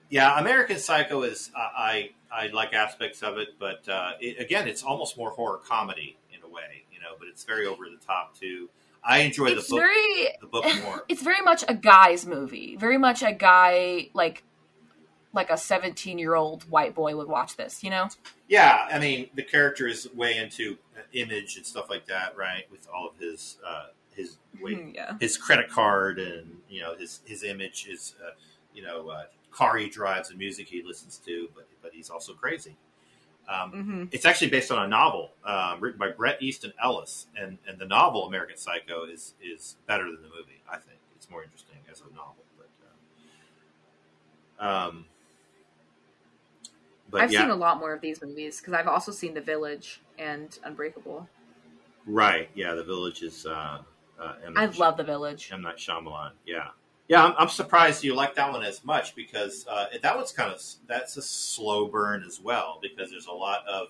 yeah, American Psycho is uh, I I like aspects of it, but uh, it, again, it's almost more horror comedy in a way, you know. But it's very over the top too. I enjoy It's the book very the book more. <laughs> it's very much a guy's movie. Very much a guy like like a 17 year old white boy would watch this, you know? Yeah, I mean the character is way into image and stuff like that, right? With all of his uh, his way, Mhm, yeah. his credit card and you know his his image, is, uh, you know uh, car he drives and music he listens to. But but he's also crazy. Um, Mm-hmm. it's actually based on a novel um, written by Bret Easton Ellis, and, and the novel American Psycho is is better than the movie. I think it's more interesting as a novel, but uh, um, but I've yeah, seen a lot more of these movies because I've also seen The Village and Unbreakable. right, yeah, The Village is. Uh, uh. I love The Village. M Night Shyamalan. Yeah, yeah. I'm, I'm surprised you like that one as much because uh, that one's kind of that's a slow burn as well because there's a lot of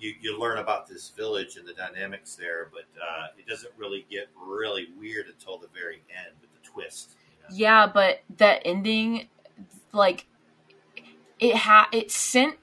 you, you learn about this village and the dynamics there, but uh, it doesn't really get really weird until the very end with the twist. you know? Yeah, but that ending, like, it ha it sent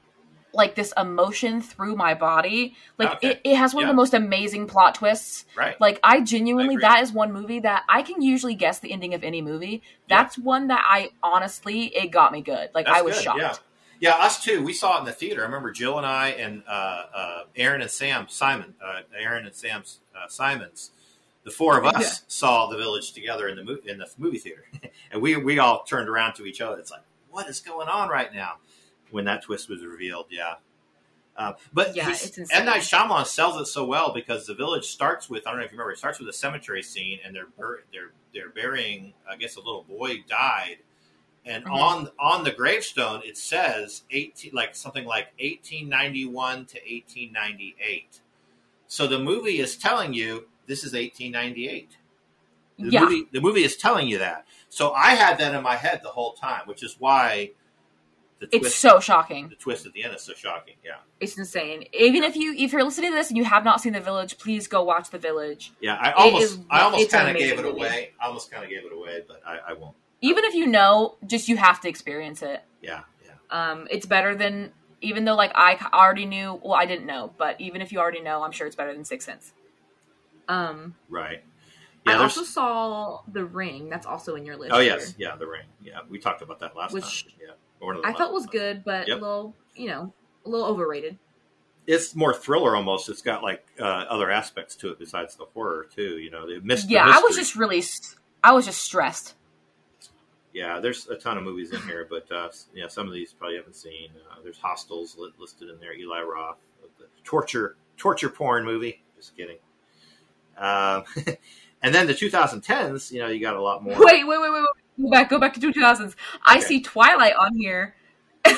like this emotion through my body. Like Okay. it, it has one Yeah. of the most amazing plot twists. Right. Like I genuinely, agree. that is one movie that I can usually guess the ending of any movie. Yeah. That's one that I honestly, it got me good. Like That's I was good, shocked. Yeah. Yeah, us too. We saw it in the theater. I remember Jill and I and uh, uh, Aaron and Sam Simon, uh, Aaron and Sam uh, Simons, the four of us Yeah. saw the village together in the mo- in the movie theater, <laughs> and we we all turned around to each other. It's like, what is going on right now? When that twist was revealed, yeah. Uh, but Yeah, it's. M Night Shyamalan sells it so well because the village starts with I don't know if you remember it starts with a cemetery scene and they're bur- they're they're burying I guess a little boy died and Mhm. on on the gravestone it says 18 like something like 1891 to 1898 so the movie is telling you this is 1898 the Yeah. movie the movie is telling you that so i had that in my head the whole time which is why the It's so shocking. the twist at the end is so shocking yeah It's insane. Even if you if you're listening to this and you have not seen The Village, please go watch The Village. yeah i almost is- i almost kind of gave it movie. away i almost kind of gave it away but i, I won't Even if you know, just you have to experience it. yeah yeah Um, it's better than even though like I already knew. Well, I didn't know, but even if you already know, I'm sure it's better than Six Sense. Um, right I there's also saw The Ring. That's also in your list. oh here, yes yeah the ring yeah we talked about that last Which time yeah One of the I felt was ones. good, but Yep. a little, you know, a little overrated. it's more thriller almost. It's got like uh, other aspects to it besides the horror too. You know, the myst- the yeah, I was just really, I was just stressed. yeah. There's a ton of movies in here, but uh, yeah, some of these probably haven't seen. Uh, there's Hostels li- listed in there. Eli Roth, the torture torture porn movie. Just kidding. Um, <laughs> and then the 2010s. You know, you got a lot more. Wait, wait, wait, wait, wait. Go back, go back to 2000s. I see Twilight on here. <laughs>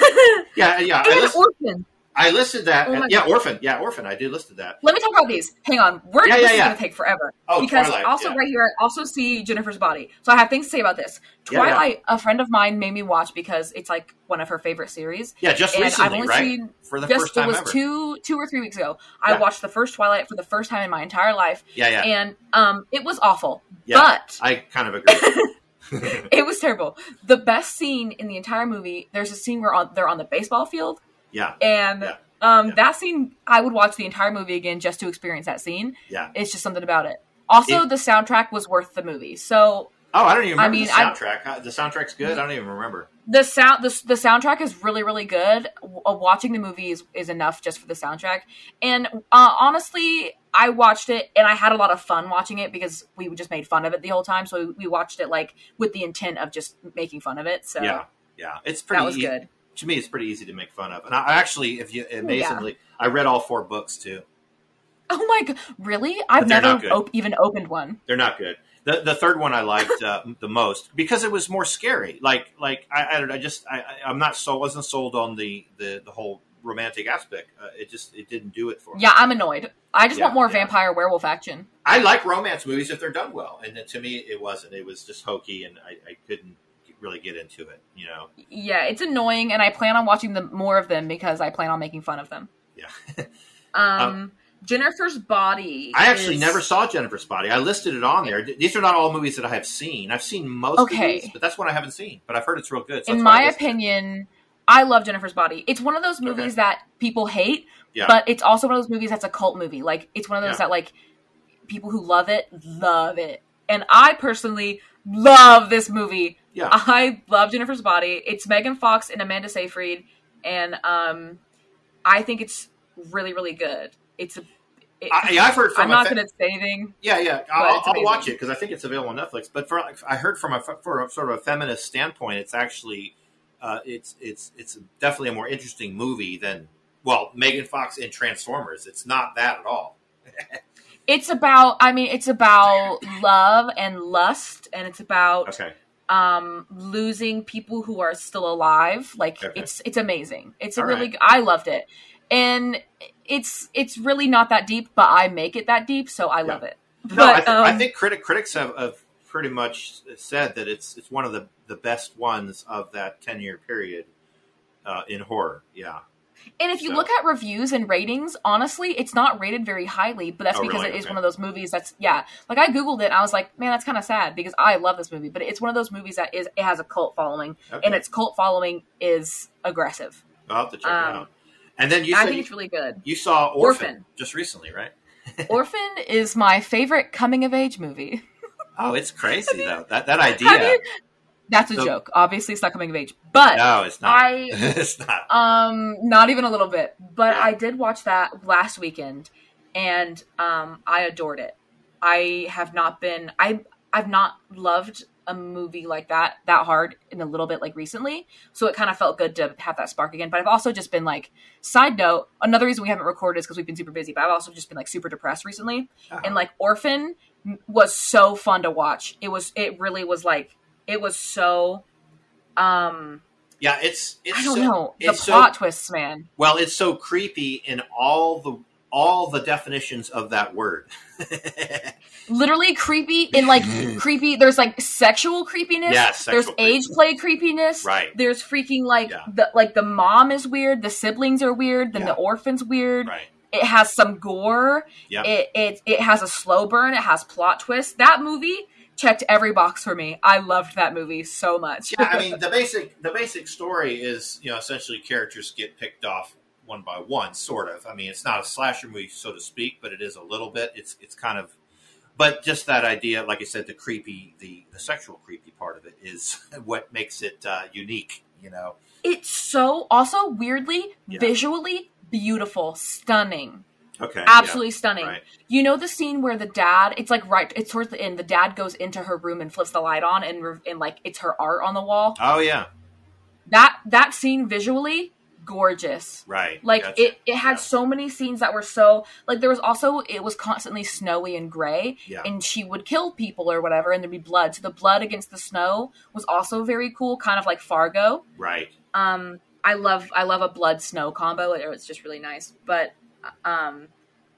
Yeah, yeah. And Orphan. I listed that. Oh yeah, Orphan. Yeah, Orphan. I did listed that. Let me talk about these. Hang on. We're Yeah, this yeah, is yeah. gonna take forever. Oh, because Twilight. also right here I also see Jennifer's body. So I have things to say about this. Twilight, a friend of mine made me watch because it's like one of her favorite series. Yeah, just and recently, I've only right? seen For the just first it was ever. two two or three weeks ago. I watched the first Twilight for the first time in my entire life, yeah, yeah. and um, it was awful. Yeah. But I kind of agree. <laughs> <laughs> it was terrible. The best scene in the entire movie. There's a scene where on, they're on the baseball field, yeah, and Yeah. um, Yeah. that scene I would watch the entire movie again just to experience that scene. yeah. It's just something about it. Also, It- the soundtrack was worth the movie. So Oh, I don't even I remember mean, the soundtrack. Uh, the soundtrack's good. I don't even remember. the sound, the, the soundtrack is really, really good. Uh, watching the movie is, is enough just for the soundtrack. And uh, honestly, I watched it and I had a lot of fun watching it because we just made fun of it the whole time. So we, watched it like with the intent of just making fun of it. So Yeah, yeah. It's pretty. that was ea- good. To me, it's pretty easy to make fun of. And I actually, if you amazingly, I read all four books too. Oh my god, really? I've never op- even opened one. They're not good. The, the third one I liked uh, the most because it was more scary. Like like I I, don't I just I, I- I'm not so wasn't sold on the the, the whole romantic aspect. Uh, it just it didn't do it for me. Yeah, I'm annoyed. I just Yeah, want more yeah. vampire werewolf action. I like romance movies if they're done well, and to me it wasn't. It was just hokey, and I, I couldn't really get into it. You know. Yeah, it's annoying, and I plan on watching the more of them because I plan on making fun of them. Yeah. <laughs> Um, Jennifer's body. I actually is- never saw Jennifer's Body. I listed it on there. These are not all movies that I have seen. I've seen most Okay. of these, but that's one I haven't seen. But I've heard it's real good. so In I my it. opinion, I love Jennifer's Body. It's one of those movies that people hate, Yeah. but it's also one of those movies that's a cult movie. Like it's one of those Yeah. that like people who love it love it, and I personally love this movie. Yeah. <laughs> I love Jennifer's Body. It's Megan Fox and Amanda Seyfried, and um, I think it's really really good. It's a. It, I, I've heard from I'm not fa- going to say anything. Yeah, yeah. I'll, I'll watch it because I think it's available on Netflix. But for I heard from a for a sort of a feminist standpoint, it's actually uh, it's it's it's definitely a more interesting movie than well, Megan Fox in Transformers. It's not that at all. It's about. I mean, it's about love and lust, and it's about Okay, um losing people who are still alive. Like Okay. it's it's amazing. It's a All really. right. I loved it, and it's it's really not that deep, but I make it that deep, so I Yeah. love it. no, But, I, th- I um, think critic critics have, have pretty much said that it's it's one of the the best ones of that ten year period uh, in horror. Yeah, And if you So- look at reviews and ratings, honestly, it's not rated very highly, but that's Oh, because really? it is Okay. one of those movies that's yeah. Like I googled it, and I was like, man, that's kind of sad because I love this movie, but it's one of those movies that is it has a cult following, okay. and its cult following is aggressive. I'll have to check it um, out. And then you I think you, it's really good. you saw Orphan, Orphan. just recently, right? <laughs> Orphan is my favorite coming of age movie. Oh, it's crazy <laughs> though. That that Have idea. you- That's a So- joke. Obviously, it's not coming of age, but No, it's not. I <laughs> it's not. Um, not even a little bit. But I did watch that last weekend, and um, I adored it. I have not been. I I've not loved a movie like that that hard in a little bit like recently. So it kind of felt good to have that spark again. But I've also just been like. Side note: another reason we haven't recorded is because we've been super busy. But I've also just been like super depressed recently, Uh-huh. and like Orphan was so fun to watch. It was. It really was like. It was so. Um, yeah, it's it's I don't so, know the it's so- plot twists, man. Well, it's so creepy in all the all the definitions of that word. <laughs> literally creepy in like creepy there's like sexual creepiness Yes, there's sexual age play creepiness Right. there's freaking like Yeah. the like the mom is weird the siblings are weird then Yeah. the orphan's weird right. it has some gore Yeah. it, it it has a slow burn it has plot twists that movie checked every box for me i loved that movie so much Yeah, I mean the basic the basic story is you know essentially characters get picked off one by one, sort of. I mean, it's not a slasher movie, so to speak, but it is a little bit. It's it's kind of, but just that idea, like I said, the creepy, the the sexual creepy part of it is <laughs> what makes it uh, unique. You know, it's so also weirdly Yeah. visually beautiful stunning okay, absolutely stunning. right. You know the scene where the dad, it's like right, it's towards the end. The dad goes into her room and flips the light on, and and like it's her art on the wall. Oh yeah, That that scene visually gorgeous. right. Like Gotcha. it, it had Yeah. so many scenes that were so like there was also it was constantly snowy and gray, Yeah. and she would kill people or whatever, and there'd be blood. So the blood against the snow was also very cool, kind of like Fargo. right. Um, I love I love a blood snow combo. It- It's just really nice. But um,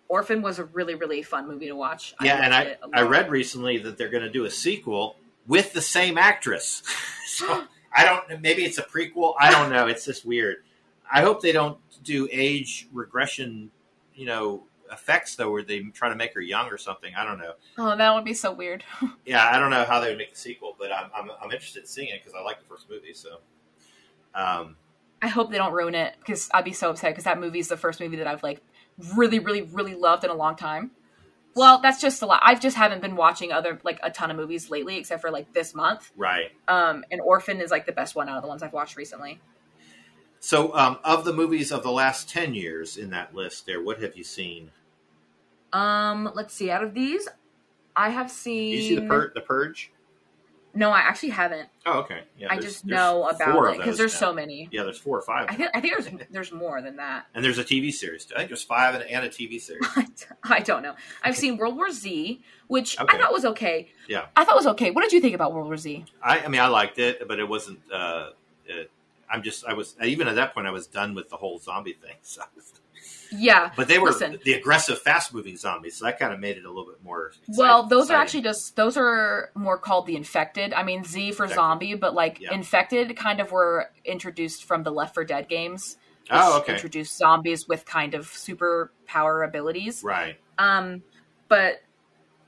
Orphan was a really really fun movie to watch. Yeah, and I it a I lot. read recently that they're going to do a sequel with the same actress. <laughs> so <gasps> I don't. Maybe it's a prequel. I don't know. It's just weird. I hope they don't do age regression. You know effects though, where they try to make her young or something. I don't know. Oh, that would be so weird. <laughs> Yeah, I don't know how they would make the sequel, but I'm I'm, I'm interested in seeing it because I like the first movie. So, um, I hope they don't ruin it because I'd be so upset because that movie is the first movie that I've like really, really, really loved in a long time. Well, that's just a lot. I've just haven't been watching other like a ton of movies lately, except for like this month. right. Um, and Orphan is like the best one out of the ones I've watched recently. So, um, of the movies of the last ten years in that list, there, what have you seen? Um, let's see. Out of these, I have seen. Did you see the Pur- the Purge? No, I actually haven't. Oh, okay. Yeah, I just know about it because there's now. so many. Yeah, there's four or five. I think I think there's there's more than that. and there's a TV series. I think there's five and, and a TV series. <laughs> I don't know. I've seen World War Z, which Okay. I thought was okay. Yeah. I thought was okay. What did you think about World War Z? I, I mean, I liked it, but it wasn't. Uh, it, I'm just. I was even at that point. I was done with the whole zombie thing. <laughs> So. Yeah. But they were Listen. the aggressive, fast-moving zombies, so that kind of made it a little bit more. Exciting, Well, those are actually just those are more called the infected. I mean Z for Infected. zombie, but like Yeah. infected kind of were introduced from the Left 4 Dead games. Oh, okay. Introduced zombies with kind of super power abilities. right. Um, but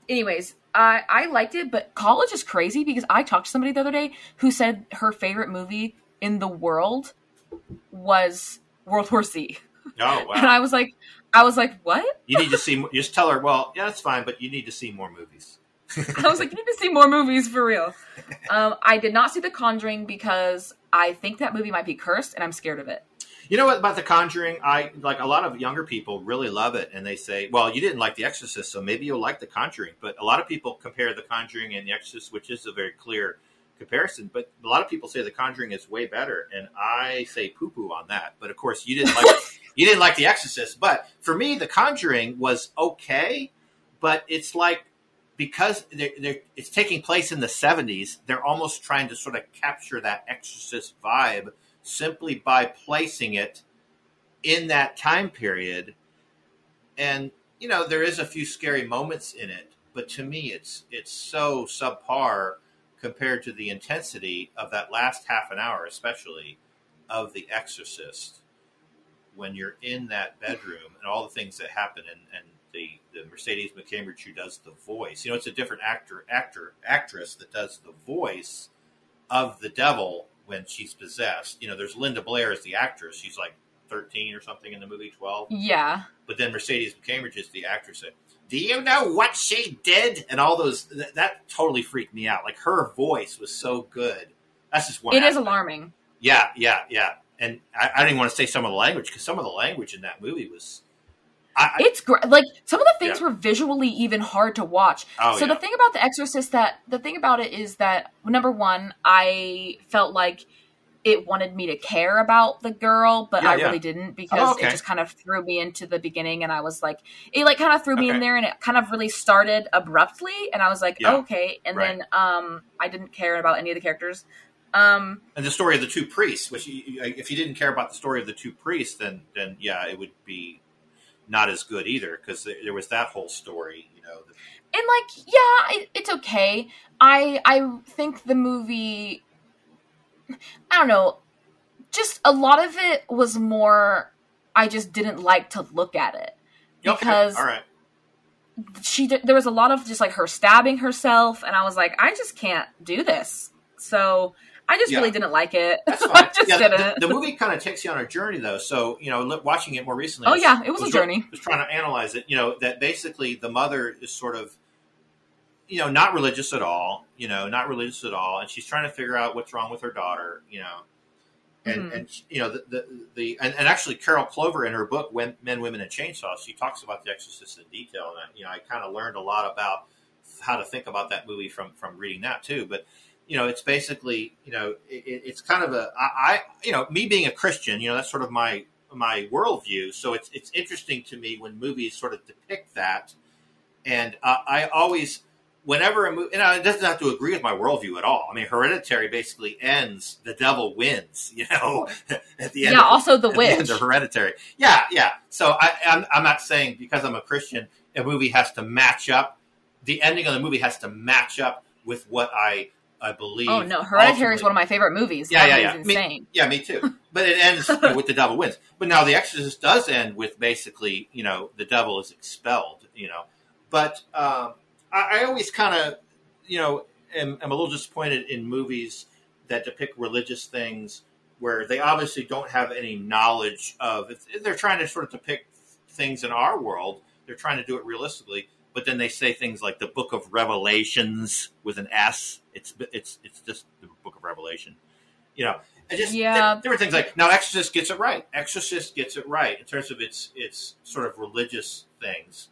anyways, I I liked it, but college is crazy because I talked to somebody the other day who said her favorite movie in the world was World War Z, Oh <laughs> and! I was like, I was like, what? you need to see. more- Just tell her. Well, yeah, that's fine, but you need to see more movies. <laughs> <laughs> I was like, you need to see more movies for real. Um, I did not see The Conjuring because I think that movie might be cursed, and I'm scared of it. You know what about The Conjuring? I like a lot of younger people really love it, and they say, "Well, you didn't like The Exorcist, so maybe you'll like The Conjuring." But a lot of people compare The Conjuring and The Exorcist, which is a very clear comparison. But a lot of people say The Conjuring is way better, and I say poo poo on that. But of course, you didn't like you didn't like The Exorcist. But for me, The Conjuring was okay, but it's like because they're, they're, it's taking place in the 70s, they're almost trying to sort of capture that Exorcist vibe simply by placing it in that time period. And you know, there is a few scary moments in it, but to me, it's it's so subpar compared to the intensity of that last half an hour, especially of The Exorcist, when you're in that bedroom and all the things that happen, and, and the, the Mercedes McCambridge who does the voice. You know, it's a different actor, actor, actress that does the voice of the devil when she's possessed. You know, there's Linda Blair as the actress. She's like 13 or something in the movie 12. Yeah. But then Mercedes McCambridge is the actress. That, Do you know what she did? And all those that, that totally freaked me out. Like her voice was so good. That's just one. It is aspect. alarming. Yeah, yeah, yeah. And I, I don't even want to say some of the language because some of the language in that movie was. I, It's great. Like some of the things Yeah. were visually even hard to watch. Oh, so yeah. the thing about The Exorcist that the thing about it is that number one, I felt like it wanted me to care about the girl, but Yeah, I really didn't because Oh, okay. it just kind of threw me into the beginning, and I was like, it like kind of threw me in there, and it kind of really started abruptly, and I was like, okay, and Right. then um, I didn't care about any of the characters. Um, and the story of the two priests, which you, if you didn't care about the story of the two priests, then then yeah, it would be not as good either because there, was that whole story. You know, the, and like yeah it, it's okay. I i think the movie i don't know just a lot of it was more i just didn't like to look at it. Okay, because all right, she there was a lot of just like her stabbing herself and i was like i just can't do this. So i just Yeah. really didn't like it that's <laughs> i fine. just yeah, didn't the, the movie kind of takes you on a journey though. So you know, watching it more recently. Oh, was- yeah, it was a try- journey. was trying to analyze it. You know, that basically the mother is sort of, you know, not religious at all. You know, not religious at all, and she's trying to figure out what's wrong with her daughter. You know, and Mhm. and you know the the, the and, and actually Carol Clover in her book When, Men, Women, and Chainsaws, she talks about The Exorcist in detail, and I, you know, I kind of learned a lot about how to think about that movie from from reading that too. But you know, it's basically, you know, it, it- it's kind of a, I, I, you know, me being a Christian, you know, that's sort of my my worldview. So it's it's interesting to me when movies sort of depict that, and uh, I always, whenever a movie, you know, it doesn't have to agree with my worldview at all. I mean, Hereditary basically ends, the devil wins, <laughs> you know, at the end. yeah of, also the the witch of Hereditary. Yeah, yeah. So I, I'm, I'm not saying because I'm a Christian, a movie has to match up. The ending of the movie has to match up with what I I believe. oh no hereditary is one of my favorite movies Yeah, That yeah, yeah. Me- insane Yeah, me too. <laughs> But it ends you know, with the devil wins. But now the Exorcist does end with basically, you know, the devil is expelled. You know, but um, I, I always kind of, you know, am, am a little disappointed in movies that depict religious things where they obviously don't have any knowledge of. If they're trying to sort of depict things in our world, they're trying to do it realistically. But then they say things like the Book of Revelations with an S. It's it's it's just the Book of Revelation. You know, just Yeah. different things like now Exorcist gets it right. Exorcist gets it right in terms of its its sort of religious things.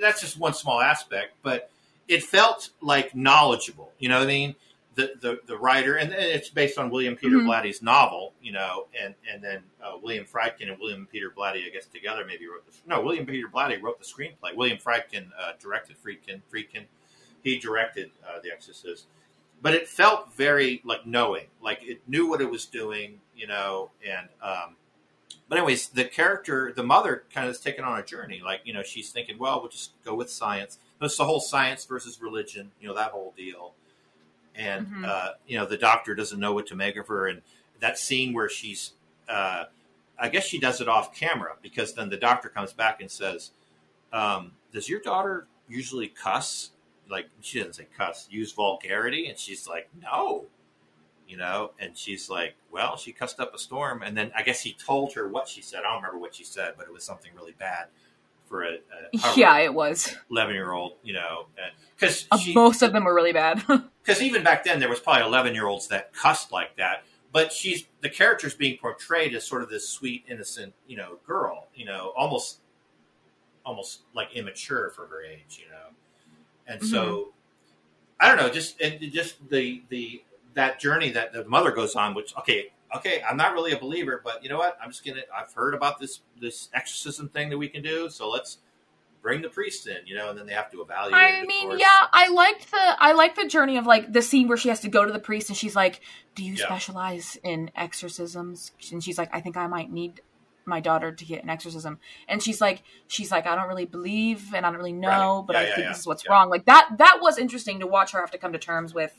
That's just one small aspect, but it felt like knowledgeable. You know what I mean? The the, the writer, and it's based on William Peter Mhm. Blatty's novel. You know, and and then uh, William Friedkin and William Peter Blatty, I guess, together maybe wrote this. no. William Peter Blatty wrote the screenplay. William Friedkin uh, directed Friedkin. Friedkin he directed uh, The Exorcist but it felt very like knowing, like it knew what it was doing, you know. And um, but anyways, the character, the mother, kind of is taken on a journey. Like you know, she's thinking, well, we'll just go with science. It's the whole science versus religion, you know, that whole deal. And Mhm. uh, you know, the doctor doesn't know what to make of her, and that scene where she's, uh, I guess she does it off camera because then the doctor comes back and says, um, "Does your daughter usually cuss?" like she doesn't say cuss, use vulgarity, and she's like, no, you know, and she's like, well, she cussed up a storm, and then I guess he told her what she said. I don't remember what she said, but it was something really bad for a, a <laughs> yeah it was. eleven year old, you know, because Uh, most of them were really bad <laughs> because even back then there was probably 11 year olds that cussed like that but she's the character's being portrayed as sort of this sweet innocent you know girl you know almost almost like immature for her age you know and so mm-hmm. I don't know, just and just the the that journey that the mother goes on. Which okay, okay, I'm not really a believer, but you know what? I'm just gonna. I've heard about this this exorcism thing that we can do, so let's bring the priest in, you know, and then they have to evaluate. I mean, course. yeah, I liked the I liked the journey of like the scene where she has to go to the priest and she's like, "Do you Yeah. specialize in exorcisms?" And she's like, "I think I might need my daughter to get an exorcism." And she's like, she's like, "I don't really believe and I don't really know, Right. but Yeah, I yeah, think this is what's wrong." Like that that was interesting to watch her have to come to terms with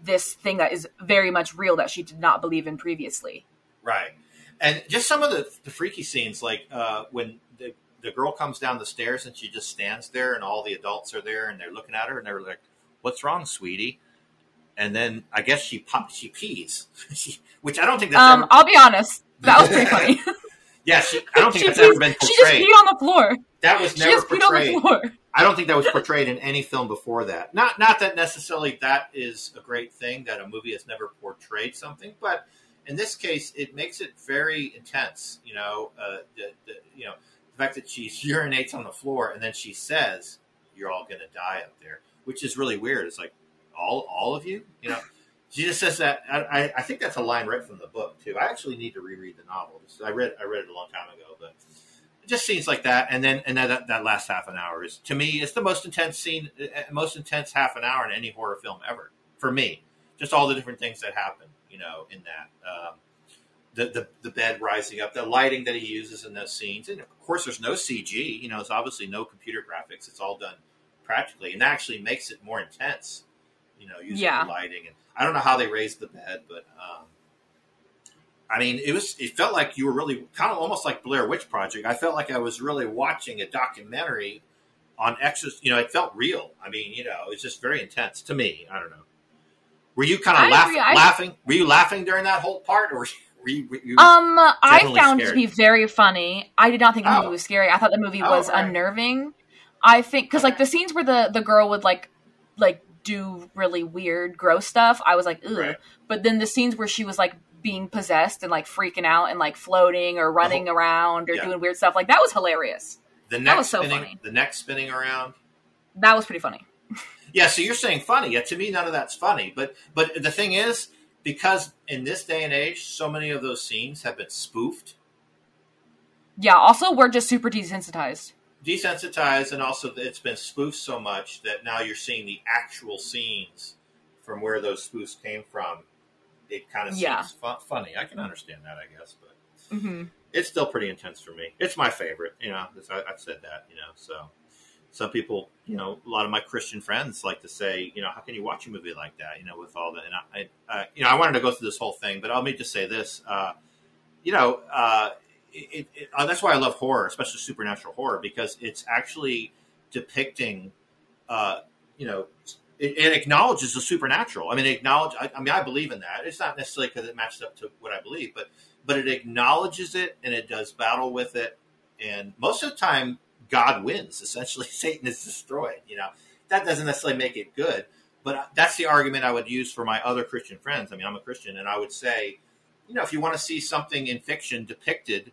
this thing that is very much real that she did not believe in previously. Right. And just some of the, the freaky scenes, like uh, when the, girl comes down the stairs and she just stands there, and all the adults are there and they're looking at her and they're like, "What's wrong, sweetie?" And then I guess she pop, she pees, <laughs> She- which I don't think that's Um, ever, I'll be honest, that was pretty funny. <laughs> yeah. She, I don't think that's ever peed- been she just peed on the floor. that was She never just peed on portrayed. the floor. I don't think that was portrayed in any film before that. Not not that necessarily that is a great thing that a movie has never portrayed something, but in this case, it makes it very intense. You know, uh, the, the, you know the fact that she <laughs> urinates on the floor and then she says, "You're all to die up there," which is really weird. It's like all all of you, you know. <laughs> She just says that. I, I- think that's a line right from the book too. I actually need to reread the novel. I read I read it a long time ago, but it just scenes like that, and then and then that, that last half an hour is to me it's the most intense scene, uh, most intense half an hour in any horror film ever for me. Just all the different things that happen, you know, in that. Um, the, the the bed rising up, the lighting that he uses in those scenes, and of course, there's no CG. You know, it's obviously no computer graphics. It's all done practically, and that actually makes it more intense. You know, using Yeah. the lighting, and I don't know how they raised the bed, but um, I mean, it was it felt like you were really kind of almost like Blair Witch Project. I felt like I was really watching a documentary on Exorcist. You know, it felt real. I mean, you know, it's just very intense to me. I don't know. Were you kind of laugh, laughing? Were you laughing during that whole part, or were you? Were you Um, I found it to be very funny. I did not think the movie Oh. was scary. I thought the movie Oh, was right. unnerving. I think because like the scenes where the the girl would like like do really weird, gross stuff, I was like, ugh. Right. But then the scenes where she was like being possessed and like freaking out and like floating or running around or Yeah. doing weird stuff, like that was hilarious. the neck was so spinning, funny. the neck spinning around? That was pretty funny. Yeah, so you're saying funny. Yeah, to me, none of that's funny. But but the thing is, because in this day and age, so many of those scenes have been spoofed, Yeah. Also, we're just super desensitized. desensitized, and also it's been spoofed so much that now you're seeing the actual scenes from where those spoofs came from. It kind of seems Yeah. fu- funny. I can understand that, I guess, but hmm it's still pretty intense for me. It's my favorite. You know, I, I've said that. You know, so some people, you know, a lot of my Christian friends like to say, you know, how can you watch a movie like that? You know, with all the and I, I uh, you know, I wanted to go through this whole thing, but let me just say this. Uh, you know, uh, it, it, uh, that's why I love horror, especially supernatural horror, because it's actually depicting, uh, you know, it, it acknowledges the supernatural. I mean, acknowledge. I, I mean, I believe in that. It's not necessarily because it matches up to what I believe, but but it acknowledges it and it does battle with it. And most of the time, God wins. Essentially, <laughs> Satan is destroyed. You know, that doesn't necessarily make it good, but that's the argument I would use for my other Christian friends. I mean, I'm a Christian, and I would say, you know, if you want to see something in fiction depicted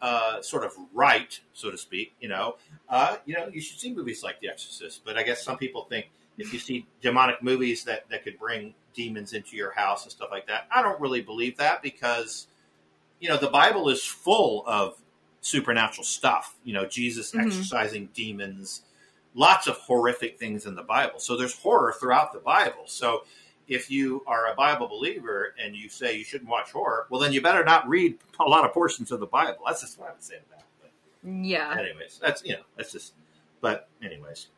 uh, sort of right, so to speak, you know, uh, you know, you should see movies like The Exorcist. But I guess some people think if you see demonic movies that that could bring demons into your house and stuff like that, I don't really believe that because you know the Bible is full of supernatural stuff. You know, Jesus Mhm. exorcising demons, lots of horrific things in the Bible. So there's horror throughout the Bible. So if you are a Bible believer and you say you shouldn't watch horror, well, then you better not read a lot of portions of the Bible. That's just what I would say to that. But Yeah. anyways, that's you know, that's just. But anyways,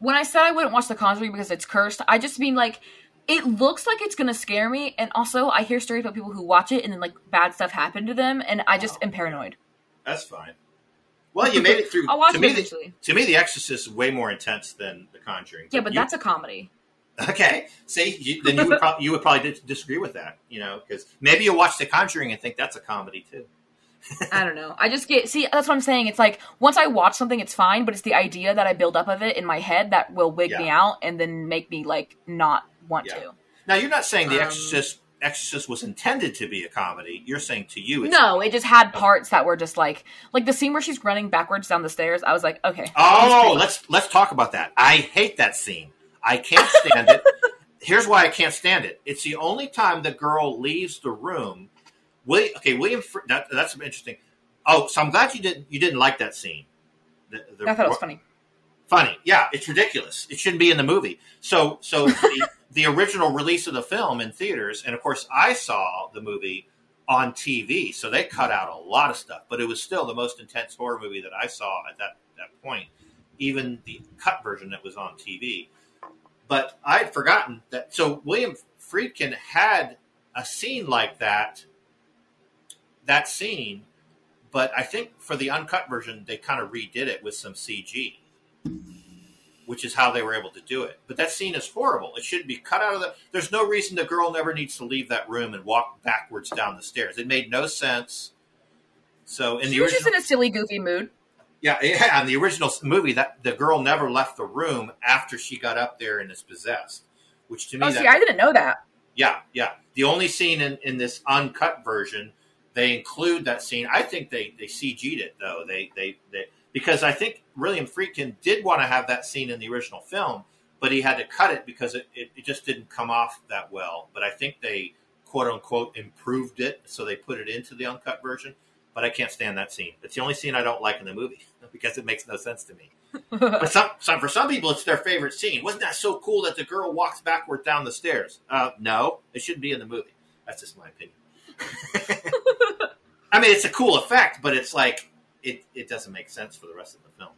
when I said I wouldn't watch The Conjuring because it's cursed, I just mean like it looks like it's gonna scare me, and also I hear stories about people who watch it and then like bad stuff happened to them, and I just Wow. am paranoid. That's fine. Well, you made it through. <laughs> I'll watch to it me, the, to me, The Exorcist is way more intense than The Conjuring. Yeah, but you- that's a comedy. Okay, see, you, then you would probably you would probably dis- disagree with that, you know, because maybe you'll watch The Conjuring and think that's a comedy too. <laughs> I don't know. I just get see. That's what I'm saying. It's like once I watch something, it's fine, but it's the idea that I build up of it in my head that will wig me out and then make me like not want Yeah. to. Now, you're not saying The Um, Exorcist Exorcist was intended to be a comedy. You're saying to you, it's No, it just had parts that were just like like the scene where she's running backwards down the stairs. I was like, okay. Oh, let's let's talk about that. I hate that scene. I can't stand it. <laughs> here's why I can't stand it. It's the only time the girl leaves the room. William, okay, William. That, that's interesting. Oh, so I'm glad you didn't you didn't like that scene. The, the, I thought it was funny. Funny, yeah, it's ridiculous. It shouldn't be in the movie. So, so <laughs> the, the original release of the film in theaters, and of course, I saw the movie on TV, so they cut out a lot of stuff. But it was still the most intense horror movie that I saw at that that point. Even the cut version that was on TV. But I had forgotten that. So William Friedkin had a scene like that. That scene, but I think for the uncut version, they kind of redid it with some CG which is how they were able to do it. But that scene is horrible. It should be cut out of the. There's no reason the girl never needs to leave that room and walk backwards down the stairs. It made no sense. So in she the original, just in a silly, goofy mood. Yeah, yeah. In the original movie, that the girl never left the room after she got up there and is possessed. Which to me, oh, see, I didn't know that. Yeah, yeah. The only scene in, in this uncut version, they include that scene. I think they they CG'd it though. They they they because I think William Friedkin did want to have that scene in the original film, but he had to cut it because it, it, it, just didn't come off that well. But I think they quote unquote improved it, so they put it into the uncut version. But I can't stand that scene. It's the only scene I don't like in the movie <laughs> because it makes no sense to me. <laughs> but some, some, for some people, it's their favorite scene. Wasn't that so cool that the girl walks backward down the stairs? Uh, no, it shouldn't be in the movie. That's just my opinion. <laughs> I mean, it's a cool effect, but it's like it, it doesn't make sense for the rest of the film.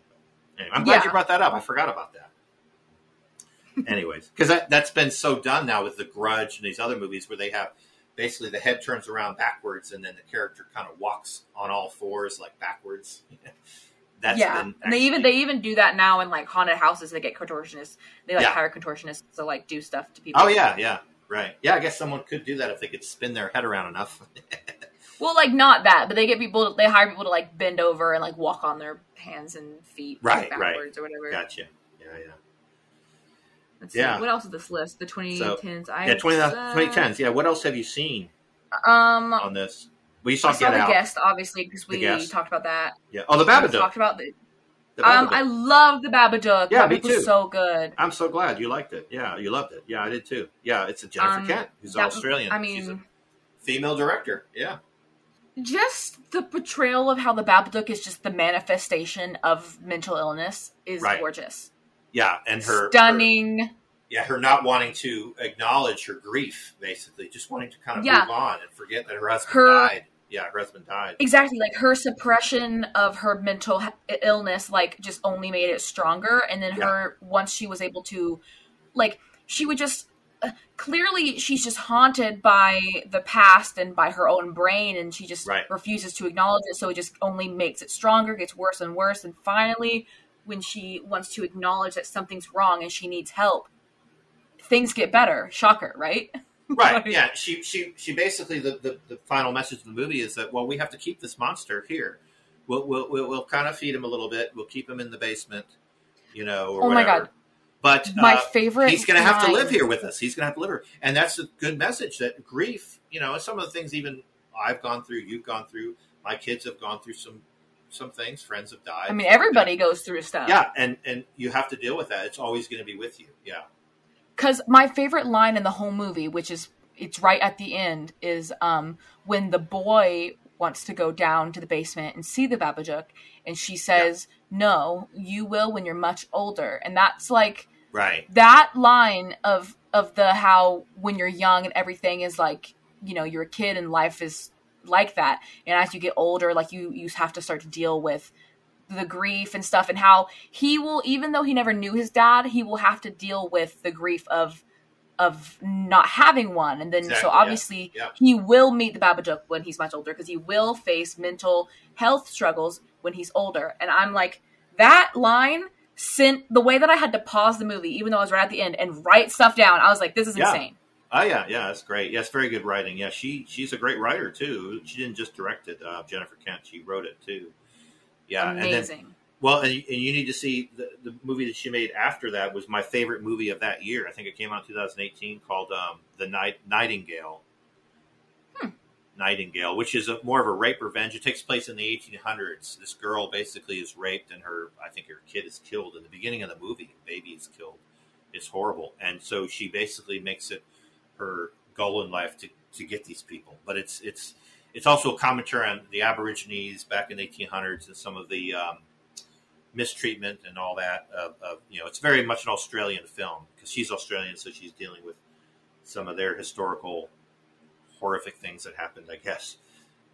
Anyway, I'm glad yeah. you brought that up. I forgot about that. <laughs> Anyways, because that, that's been so done now with The Grudge and these other movies where they have basically the head turns around backwards and then the character kind of walks on all fours like backwards. <laughs> That's yeah, actually, and they even they even do that now in like haunted houses. They get contortionists. They like yeah. hire contortionists to like do stuff to people. Oh yeah, yeah, right. Yeah, I guess someone could do that if they could spin their head around enough. <laughs> Well, like not that, but they get people. They hire people to like bend over and like walk on their hands and feet, right, right, or whatever. Gotcha. Yeah, yeah. Let's yeah. See. What else is this list? The 2010s. So, yeah, 20, uh, 2010s. Yeah. What else have you seen? Um, on this. We saw, I saw Get the Out. guest, obviously, because we talked about that. Yeah. Oh, the Babadook. We talked about the. the um, I love the Babadook. Yeah, Babadook me too. Was so good. I'm so glad you liked it. Yeah, you loved it. Yeah, I did too. Yeah, it's a Jennifer um, Kent, who's that, Australian. I mean, female director. Yeah just the portrayal of how the Babadook is just the manifestation of mental illness is right. gorgeous. Yeah, and her stunning. Her, yeah, her not wanting to acknowledge her grief, basically, just wanting to kind of yeah. move on and forget that her husband her, died. Yeah, her husband died. Exactly, like her suppression of her mental illness, like just only made it stronger. And then yeah. her once she was able to, like, she would just clearly she's just haunted by the past and by her own brain and she just right. refuses to acknowledge it so it just only makes it stronger gets worse and worse and finally when she wants to acknowledge that something's wrong and she needs help things get better. Shocker right? <laughs> Right yeah she she she basically the, the, the final message of the movie is that well we have to keep this monster here. We'll we'll, we'll, we'll kind of feed him a little bit. We'll keep him in the basement you know oh whatever. my god but my uh, favorite, he's going to have to live here with us. He's going to have to live here, and that's a good message. That grief, you know, some of the things even I've gone through, you've gone through, my kids have gone through some some things. Friends have died. I mean, everybody goes through stuff. Yeah, and and you have to deal with that. It's always going to be with you. Yeah. Because my favorite line in the whole movie, which is it's right at the end, is um, when the boy wants to go down to the basement and see the Babadook, and she says, yeah. "No, you will when you're much older." And that's like right that line of of the how when you're young and everything is like you know you're a kid and life is like that, and as you get older, like you you have to start to deal with the grief and stuff and how he will even though he never knew his dad he will have to deal with the grief of of not having one. And then, exactly, so obviously, yeah, yeah. he will meet the Babadook when he's much older because he will face mental health struggles when he's older. And I'm like, that line sent the way that I had to pause the movie, even though I was right at the end, and write stuff down. I was like, this is yeah. insane. Oh yeah, yeah, that's great. Yes, very good writing. Yeah, she she's a great writer too. She didn't just direct it. Uh, Jennifer Kent, she wrote it too. Yeah, amazing. And then, well, and, and you need to see the, the movie that she made after that was my favorite movie of that year. I think it came out in 2018 called um, The Night Nightingale. Nightingale, which is a, more of a rape revenge. It takes place in the 1800s. This girl basically is raped, and her I think her kid is killed in the beginning of the movie. Baby is killed, It's horrible, and so she basically makes it her goal in life to, to get these people. But it's it's it's also a commentary on the Aborigines back in the 1800s and some of the um, mistreatment and all that. Of, of, you know, it's very much an Australian film because she's Australian, so she's dealing with some of their historical horrific things that happened, I guess.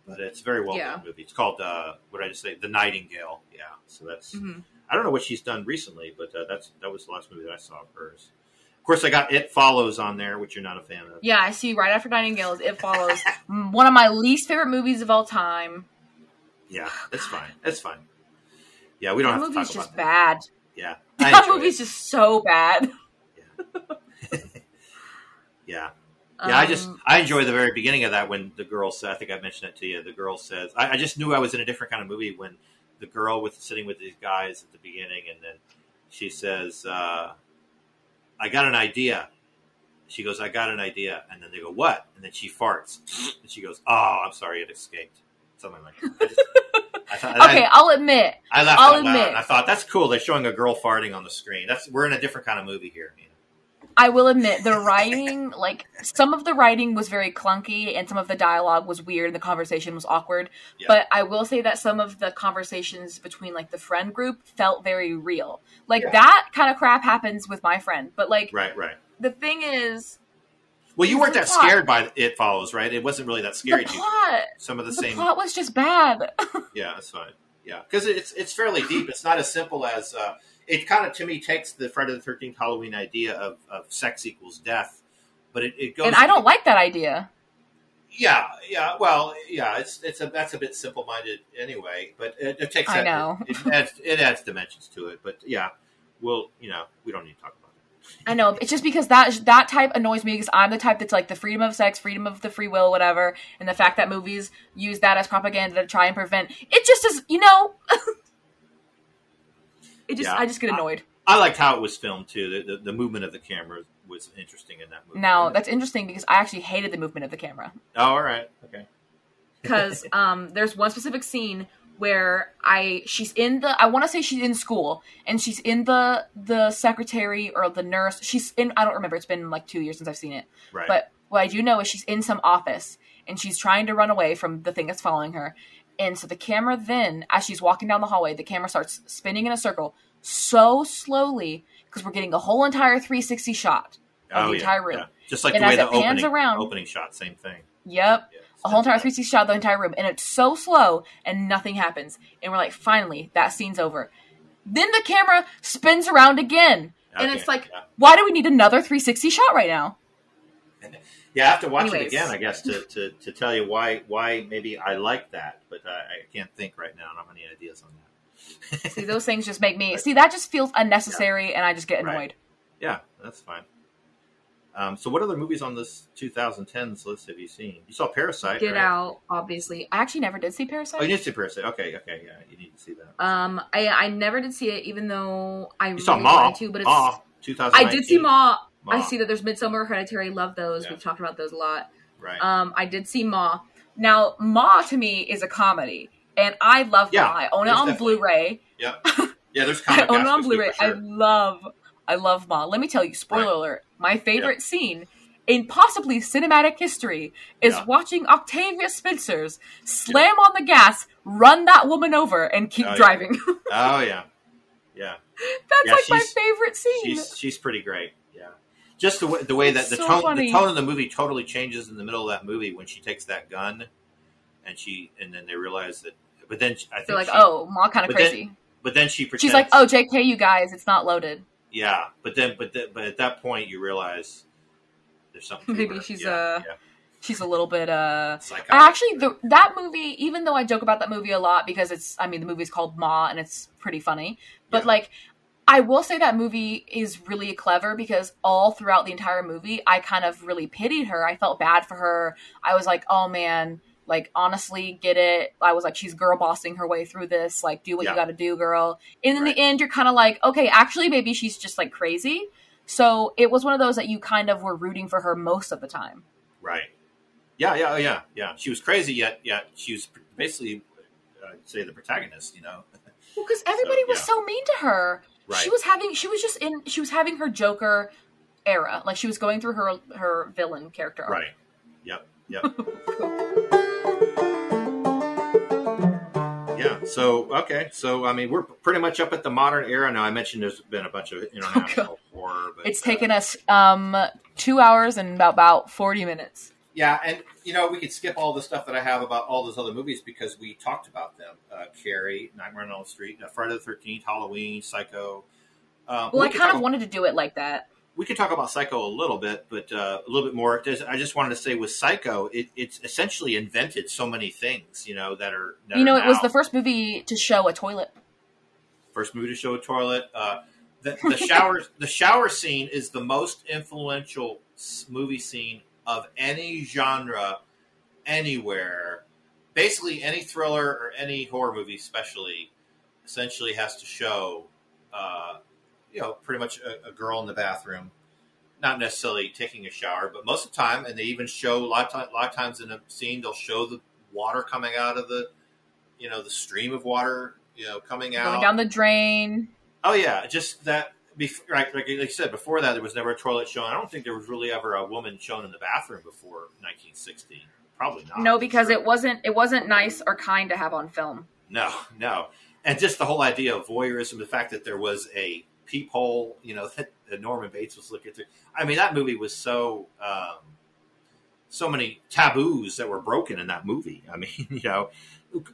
But it's a very well done Yeah. movie. It's called uh, what did I just say? The Nightingale. Yeah. So that's Mhm. I don't know what she's done recently, but uh, that's that was the last movie that I saw of hers. Of course, I got It Follows on there, which you're not a fan of. Yeah, I see. Right after Nightingales, it follows <laughs> one of my least favorite movies of all time. Yeah, it's fine. It's fine. Yeah, we don't That have to movie's talk just that. bad. Yeah, <laughs> I That movie's it. just so bad. Yeah, <laughs> yeah. I just Um, I enjoy the very beginning of that when the girl said. I think I mentioned it to you. The girl says, I, I just knew I was in a different kind of movie when the girl was sitting with these guys at the beginning, and then she says, uh, "I got an idea." She goes, "I got an idea," and then they go, "What?" And then she farts, <sniffs> and she goes, "Oh, I'm sorry, it escaped." Something like that. I, just, I, thought, <laughs> okay, I'll admit. I laughed I'll out admit. And I thought that's cool. They're showing a girl farting on the screen. That's we're in a different kind of movie here. You know? I will admit the writing, like some of the writing was very clunky, and some of the dialogue was weird, and the conversation was awkward. Yeah. But I will say that some of the conversations between like the friend group felt very real. Like Yeah. that kind of crap happens with my friend. But like Right, right. the thing is, Well, you weren't that plot. scared by It Follows, right? It wasn't really that the scary to you. plot, Some of the, the same. plot was just bad. <laughs> Yeah, that's fine. Yeah, because it's it's fairly deep. It's not as simple as uh, it. Kind of to me takes the Friday the Thirteenth Halloween idea of, of sex equals death, but it, it goes. and I don't like that idea. Yeah, yeah. Well, yeah. It's it's a that's a bit simple minded anyway. But it, it takes. I that, know. It, it adds it adds dimensions to it. But yeah, we'll you know we don't need to talk about it. I know it's just because that that type annoys me because I'm the type that's like the freedom of sex, freedom of the free will, whatever, and the fact that movies use that as propaganda to try and prevent it just is, you know, <laughs> it just Yeah. I just get annoyed. I liked how it was filmed too. The, the, the movement of the camera was interesting in that movie. Now that's interesting because I actually hated the movement of the camera. oh, all right, okay. <laughs> because um, there's one specific scene where I she's in the I want to say she's in school and she's in the the secretary or the nurse. She's in I don't remember. It's been like two years since I've seen it. Right. But what I do know is she's in some office and she's trying to run away from the thing that's following her. And so the camera then, as she's walking down the hallway, the camera starts spinning in a circle so slowly because we're getting a whole entire 360 shot of oh, the yeah, entire room. yeah. Just like And the way the it pans around- opening shot, same thing. Yep. Yeah, a whole entire 360 shot of the entire room, and it's so slow, and nothing happens. And we're like, finally, that scene's over. Then the camera spins around again, and it's like, yeah. why do we need another 360 shot right now? <laughs> Yeah, I have to watch Anyways. it again, I guess, to, to, to tell you why why maybe I like that, but I, I can't think right now. I don't have any ideas on that. See, those things just make me <laughs> see that just feels unnecessary, and I just get Right. annoyed. Yeah, that's fine. Um, so, what other movies on this 2010s list have you seen? You saw Parasite. Get right? Out, obviously. I actually never did see Parasite. Oh, you to see Parasite. Okay, okay, yeah, you need to see that. Um, I I never did see it, even though I You saw really Ma. wanted to. But it's Ma, 2019. I did see Ma. I see that there's Midsommar, Hereditary. Love those. Yeah. We've talked about those a lot. Right. Um, I did see Ma. now, Ma to me is a comedy, and I love Yeah, Ma. I own it on definitely- Blu-ray. yeah, <laughs> yeah. There's I comic own it on Blu-ray. sure. I love, I love Ma. Let me tell you, spoiler Right. alert. My favorite scene in possibly cinematic history is Yeah. watching Octavia Spencer's slam on the gas, run that woman over, and keep Oh, yeah. driving. <laughs> Oh yeah, yeah. That's Yeah, like my favorite scene. She's she's pretty great. Just the way the way that the so tone funny. the tone of the movie totally changes in the middle of that movie when she takes that gun, and she and then they realize that. But then I think They're like, she- oh, Ma kind of but then- crazy. But then she pretends. She's like, oh, JK, you guys, it's not loaded. yeah. But then, but the, but at that point, you realize there's something. Maybe she's, yeah, uh, yeah. She's a little bit, uh. I actually the, that movie even though i joke about that movie a lot because it's i mean the movie's called ma and it's pretty funny but Yeah. like i will say that movie is really clever because all throughout the entire movie i kind of really pitied her i felt bad for her i was like oh man like honestly get it i was like she's girl bossing her way through this like do what Yeah. you gotta do girl and in Right. the end you're kind of like okay actually maybe she's just like crazy so it was one of those that you kind of were rooting for her most of the time Right. Yeah, yeah, oh, yeah, yeah. She was crazy, yet, yet she was basically, uh, say, the protagonist. You know. Well, because everybody was yeah. so mean to her. Right. She was having she was just in she was having her Joker era. Like she was going through her her villain character arc. Right. Yep. Yep. <laughs> yeah. So okay. So I mean, we're pretty much up at the modern era now. I mentioned there's been a bunch of international <laughs> horror, but It's uh, taken us um two hours and about, about forty minutes. Yeah, and you know we could skip all the stuff that I have about all those other movies because we talked about them: uh, Carrie, Nightmare on Elm Street, uh, Friday the Thirteenth, Halloween, Psycho. Um, Well, we I kind of wanted to do it like that. we could talk about Psycho a little bit, but uh, a little bit more. I just wanted to say with Psycho, it, it's essentially invented so many things, you know, that are that You know, are it was the first movie to show a toilet. first movie to show a toilet. Uh, the, the shower the shower scene is the most influential movie scene of any genre anywhere. Basically, any thriller or any horror movie, especially, essentially has to show, uh, you know, pretty much a, a girl in the bathroom, not necessarily taking a shower, but most of the time, and they even show a lot of, time, a lot of times in a scene, they'll show the water coming out of the, you know, the stream of water, you know, coming out Going down the drain. Oh yeah, just that. Before, like, like I said before that, there was never a toilet shown. I don't think there was really ever a woman shown in the bathroom before 1960. Probably not. No, because it wasn't it wasn't nice or kind to have on film. No, no, and just the whole idea of voyeurism, the fact that there was a peephole, you know, <laughs> that, that Norman Bates was looking through. I mean, that movie was so um, so many taboos that were broken in that movie. <laughs> I mean, you know,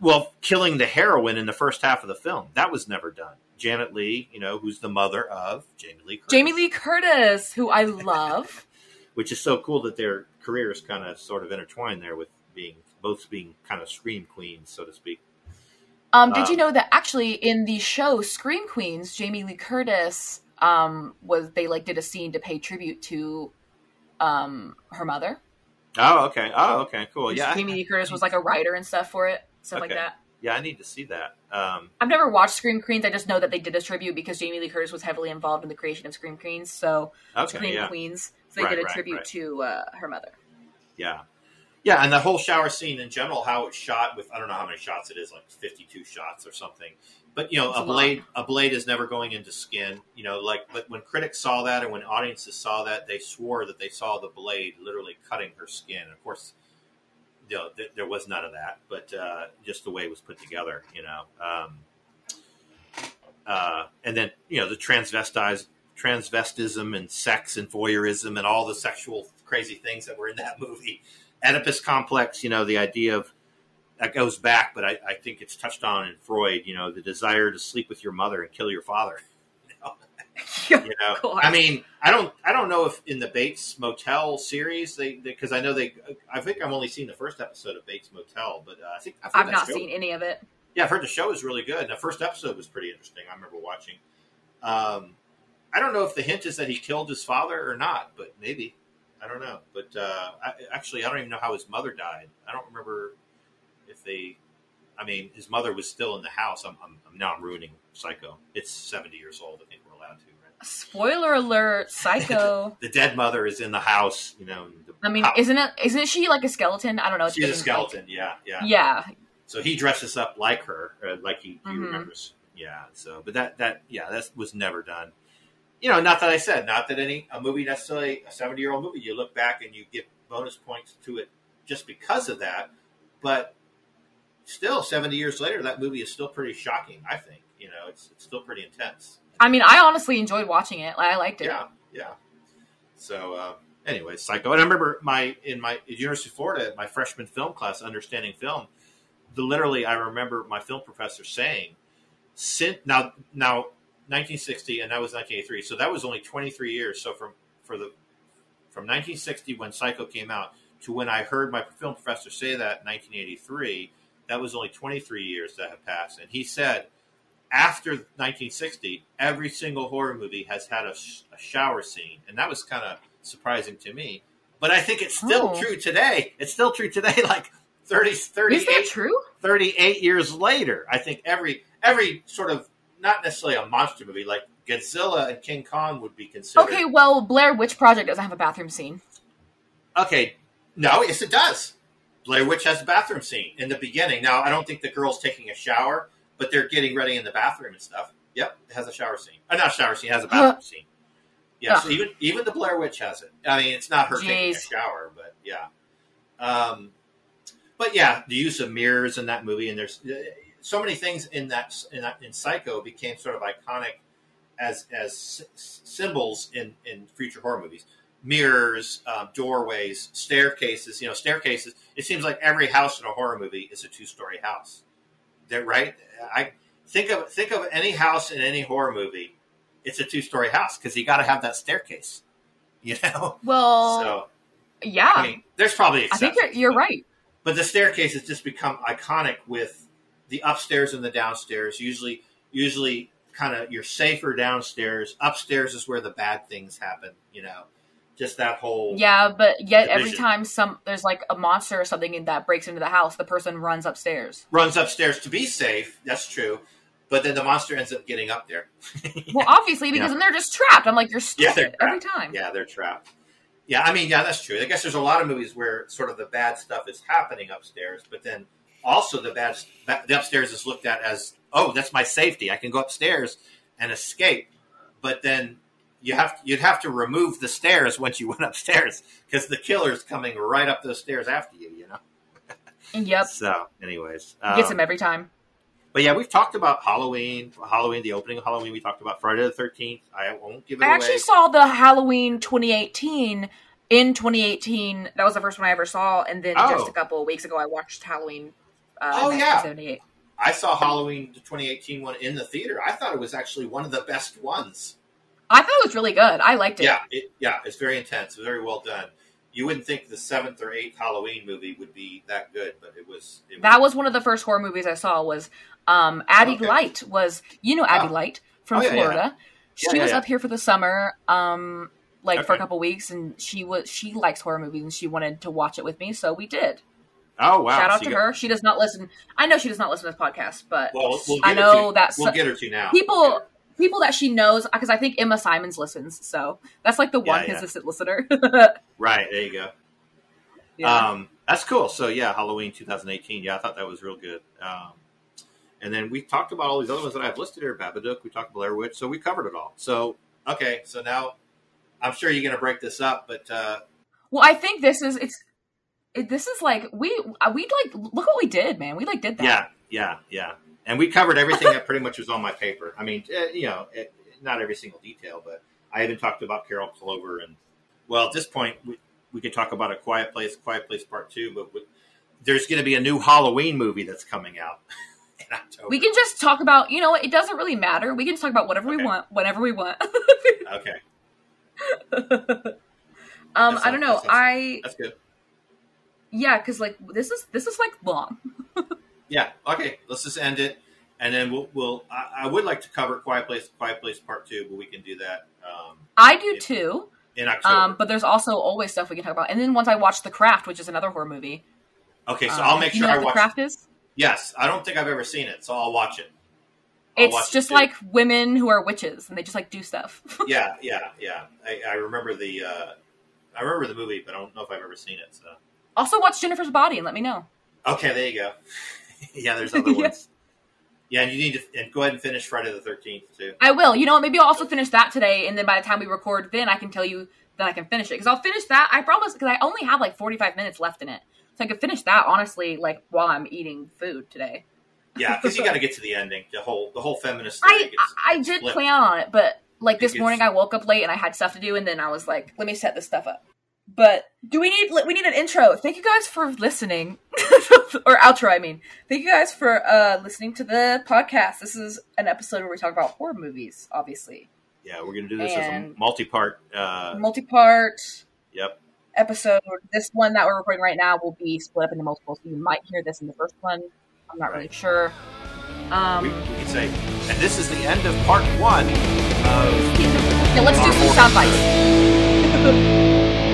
well, killing the heroine in the first half of the film that was never done. Janet Leigh, you know, who's the mother of Jamie Lee. Curtis. Jamie Lee Curtis, who I love. <laughs> which is so cool that their careers kind of sort of intertwined there with being both being kind of scream queens, so to speak. Um, did Um, you know that actually in the show Scream Queens, Jamie Lee Curtis um, was they like did a scene to pay tribute to um, her mother. Oh, okay. Oh, okay. Cool. Yeah, Jamie Lee Curtis was like a writer and stuff for it, stuff like that. Yeah. I need to see that. Um, I've never watched Scream Queens. I just know that they did a tribute because Jamie Lee Curtis was heavily involved in the creation of Scream Queens. So okay. Scream Yeah. Queens, so they Right, did a right, tribute right. to uh, her mother. Yeah. Yeah, and the whole shower scene in general, how it's shot with I don't know how many shots it is, like fifty two shots or something. But you know, It's a blade a blade is never going into skin. You know, like but when critics saw that and when audiences saw that, they swore that they saw the blade literally cutting her skin. And of course, know, th- there was none of that, but uh, just the way it was put together, you know. Um, uh, and then you know the transvestize transvestism and sex and voyeurism and all the sexual crazy things that were in that movie. Oedipus complex, you know, the idea of that goes back, but I, I think it's touched on in Freud. You know, the desire to sleep with your mother and kill your father. <laughs> You know, God. I mean, I don't, I don't know if in the Bates Motel series they, because I know they, I think I've only seen the first episode of Bates Motel, but uh, I think I've, I've not show- seen any of it. yeah, I've heard the show is really good. And The first episode was pretty interesting. I remember watching. Um, I don't know if the hint is that he killed his father or not, but maybe. I don't know. But uh, I, actually, I don't even know how his mother died. I don't remember if they. I mean, his mother was still in the house. I'm, I'm, I'm now I'm ruining Psycho. It's 70 years old. I think we're allowed to. Right? Spoiler alert: Psycho. <laughs> The dead mother is in the house. You know. I mean, house- isn't it? Isn't she like a skeleton? I don't know. She's a skeleton. Yeah, yeah. Yeah, So he dresses up like her, uh, like he, he Mhm. remembers. Yeah. So, but that that yeah, that was never done. You know, not that I said, not that any a movie necessarily a seventy year old movie. You look back and you give bonus points to it just because of that, but still, seventy years later, that movie is still pretty shocking. I think. You know, it's it's still pretty intense. I mean, I honestly enjoyed watching it. I liked it. Yeah, yeah. So, uh, anyway, Psycho. And I remember my in my University of Florida, my freshman film class, understanding film. The literally, I remember my film professor saying, "Since now, now, 1960, and that was 1983. So that was only 23 years. So from for the from 1960 when Psycho came out to when I heard my film professor say that in 1983, that was only 23 years that have passed. And he said." After 1960, every single horror movie has had a, sh- a shower scene, and that was kind of surprising to me. But I think it's still Oh. true today. It's still true today, <laughs> like 30, Is that 38, true? 38 years later. I think every every sort of not necessarily a monster movie like Godzilla and King Kong would be considered. Okay, well, Blair Witch Project doesn't have a bathroom scene. Okay, no, yes, it does. Blair Witch has a bathroom scene in the beginning. Now, I don't think the girl's taking a shower, but they're getting ready in the bathroom and stuff. Yep, it has a shower scene. Uh, not a shower scene. It has a bathroom scene. Yeah, so even even the Blair Witch has it. I mean, it's not her taking a shower, but yeah. Um, but yeah, the use of mirrors in that movie, and there's uh, so many things in that in, that, in Psycho became sort of iconic as as s- symbols in in future horror movies. Mirrors, um, doorways, staircases. You know, staircases. It seems like every house in a horror movie is a two story house. They're right. I think of think of any house in any horror movie. It's a two story house because you got to have that staircase. <laughs> You know. Well, so yeah, I mean, there's probably I think you're, you're but- right. but the staircase has just become iconic with the upstairs and the downstairs. Usually, usually, kind of you're safer downstairs. Upstairs is where the bad things happen. You know, just that whole Yeah, but yet every time some there's like a monster or something that breaks into the house, the person runs upstairs. runs upstairs to be safe. That's true, but then the monster ends up getting up there. <laughs> Well, obviously because Yeah. then they're just trapped. I'm like, you're Yeah, stupid every time. yeah, they're trapped. Yeah, I mean, yeah, that's true. I guess there's a lot of movies where sort of the bad stuff is happening upstairs, but then also the bad the upstairs is looked at as oh, that's my safety. I can go upstairs and escape. But then you have you'd have to remove the stairs once you went upstairs because the killer's coming right up those stairs after you. You know. <laughs> Yep, So, anyways, gets um, him every time. But yeah, we've talked about Halloween, Halloween, the opening of Halloween. We talked about Friday the Thirteenth. I won't give it I away. actually saw the Halloween 2018 in 2018. That was the first one I ever saw, and then Oh. just a couple of weeks ago, I watched Halloween. Uh, Oh, yeah. 1978. I saw Halloween the 2018 one in the theater. I thought it was actually one of the best ones. I thought it was really good. I liked it. Yeah, it, yeah, it's very intense, very well done. You wouldn't think the seventh or eighth Halloween movie would be that good, but it was. It That was one of the first horror movies I saw. Was um, Addie Okay. Light was you know Addie Oh. Light from Oh, yeah. Florida. Yeah, She yeah, was up here for the summer, um, like for a couple weeks, and she was she likes horror movies and she wanted to watch it with me, so we did. Oh wow! Shout out So to got- her. She does not listen. I know she does not listen to this podcast, but Well, we'll I know to, that we'll get her to now. people people that she knows because I think Emma Simons listens, so that's like the Yeah, one yeah. consistent listener. <laughs> Right there, you go. yeah. Um, that's cool. So yeah, Halloween 2018. Yeah, I thought that was real good. Um, and then we talked about all these other ones that I've listed here. Babadook. We talked Blair Witch. So we covered it all. So okay. So now I'm sure you're going to break this up, but uh, well, I think this is it's it, this is like we uh, we like look what we did, man. We like did that. yeah, yeah, yeah. And we covered everything that pretty much was on my paper. I mean, eh, you know, it, not every single detail, but I even talked about Carol Clover. And well, at this point, we, we could talk about a Quiet Place, Quiet Place Part Two. But we, there's going to be a new Halloween movie that's coming out <laughs> in October. We can just talk about, you know, it doesn't really matter. We can just talk about whatever we want, whenever we want. <laughs> okay, <laughs> um, I don't know. sounds- that sounds- I that's good. yeah, because like this is this is like long. Yeah, okay. Let's just end it, and then we'll. we'll I, I would like to cover Quiet Place, Quiet Place Part Two, but we can do that um, I do Yeah. too. in October. Um, but there's also always stuff we can talk about. And then once I watch The Craft, which is another horror movie. okay, so um, I'll make sure I watch. The Craft is. Yes, I don't think I've ever seen it, so I'll watch it. I'll It's it just too. like women who are witches and they just like do stuff. <laughs> yeah, yeah, yeah. I, I remember the uh, I remember the movie, but I don't know if I've ever seen it. So also watch Jennifer's Body and let me know. okay, there you go. <laughs> yeah, there's other <laughs> Yeah. ones. Yeah, and you need to and go ahead and finish Friday the Thirteenth too. I will. You know what? Maybe I'll also finish that today, and then by the time we record, then I can tell you that I can finish it because I'll finish that. I promise because I only have like 45 minutes left in it, so I could finish that honestly, like while I'm eating food today. Yeah, because you <laughs> got to get to the ending. The whole the whole feminist. I gets, I, I did plan on it, but like It this gets- morning I woke up late and I had stuff to do, and then I was like, let me set this stuff up. But do we need we need an intro? Thank you guys for listening, <laughs> or outro. I mean, thank you guys for uh listening to the podcast. This is an episode where we talk about horror movies, obviously, yeah, we're gonna do this as a multi-part. Uh, multi-part yep. episode. This one that we're recording right now will be split up into multiple, so you might hear this in the first one. I'm not really sure. Um, We, we can say, and this is the end of part one of yeah, let's do some sound bites. <laughs>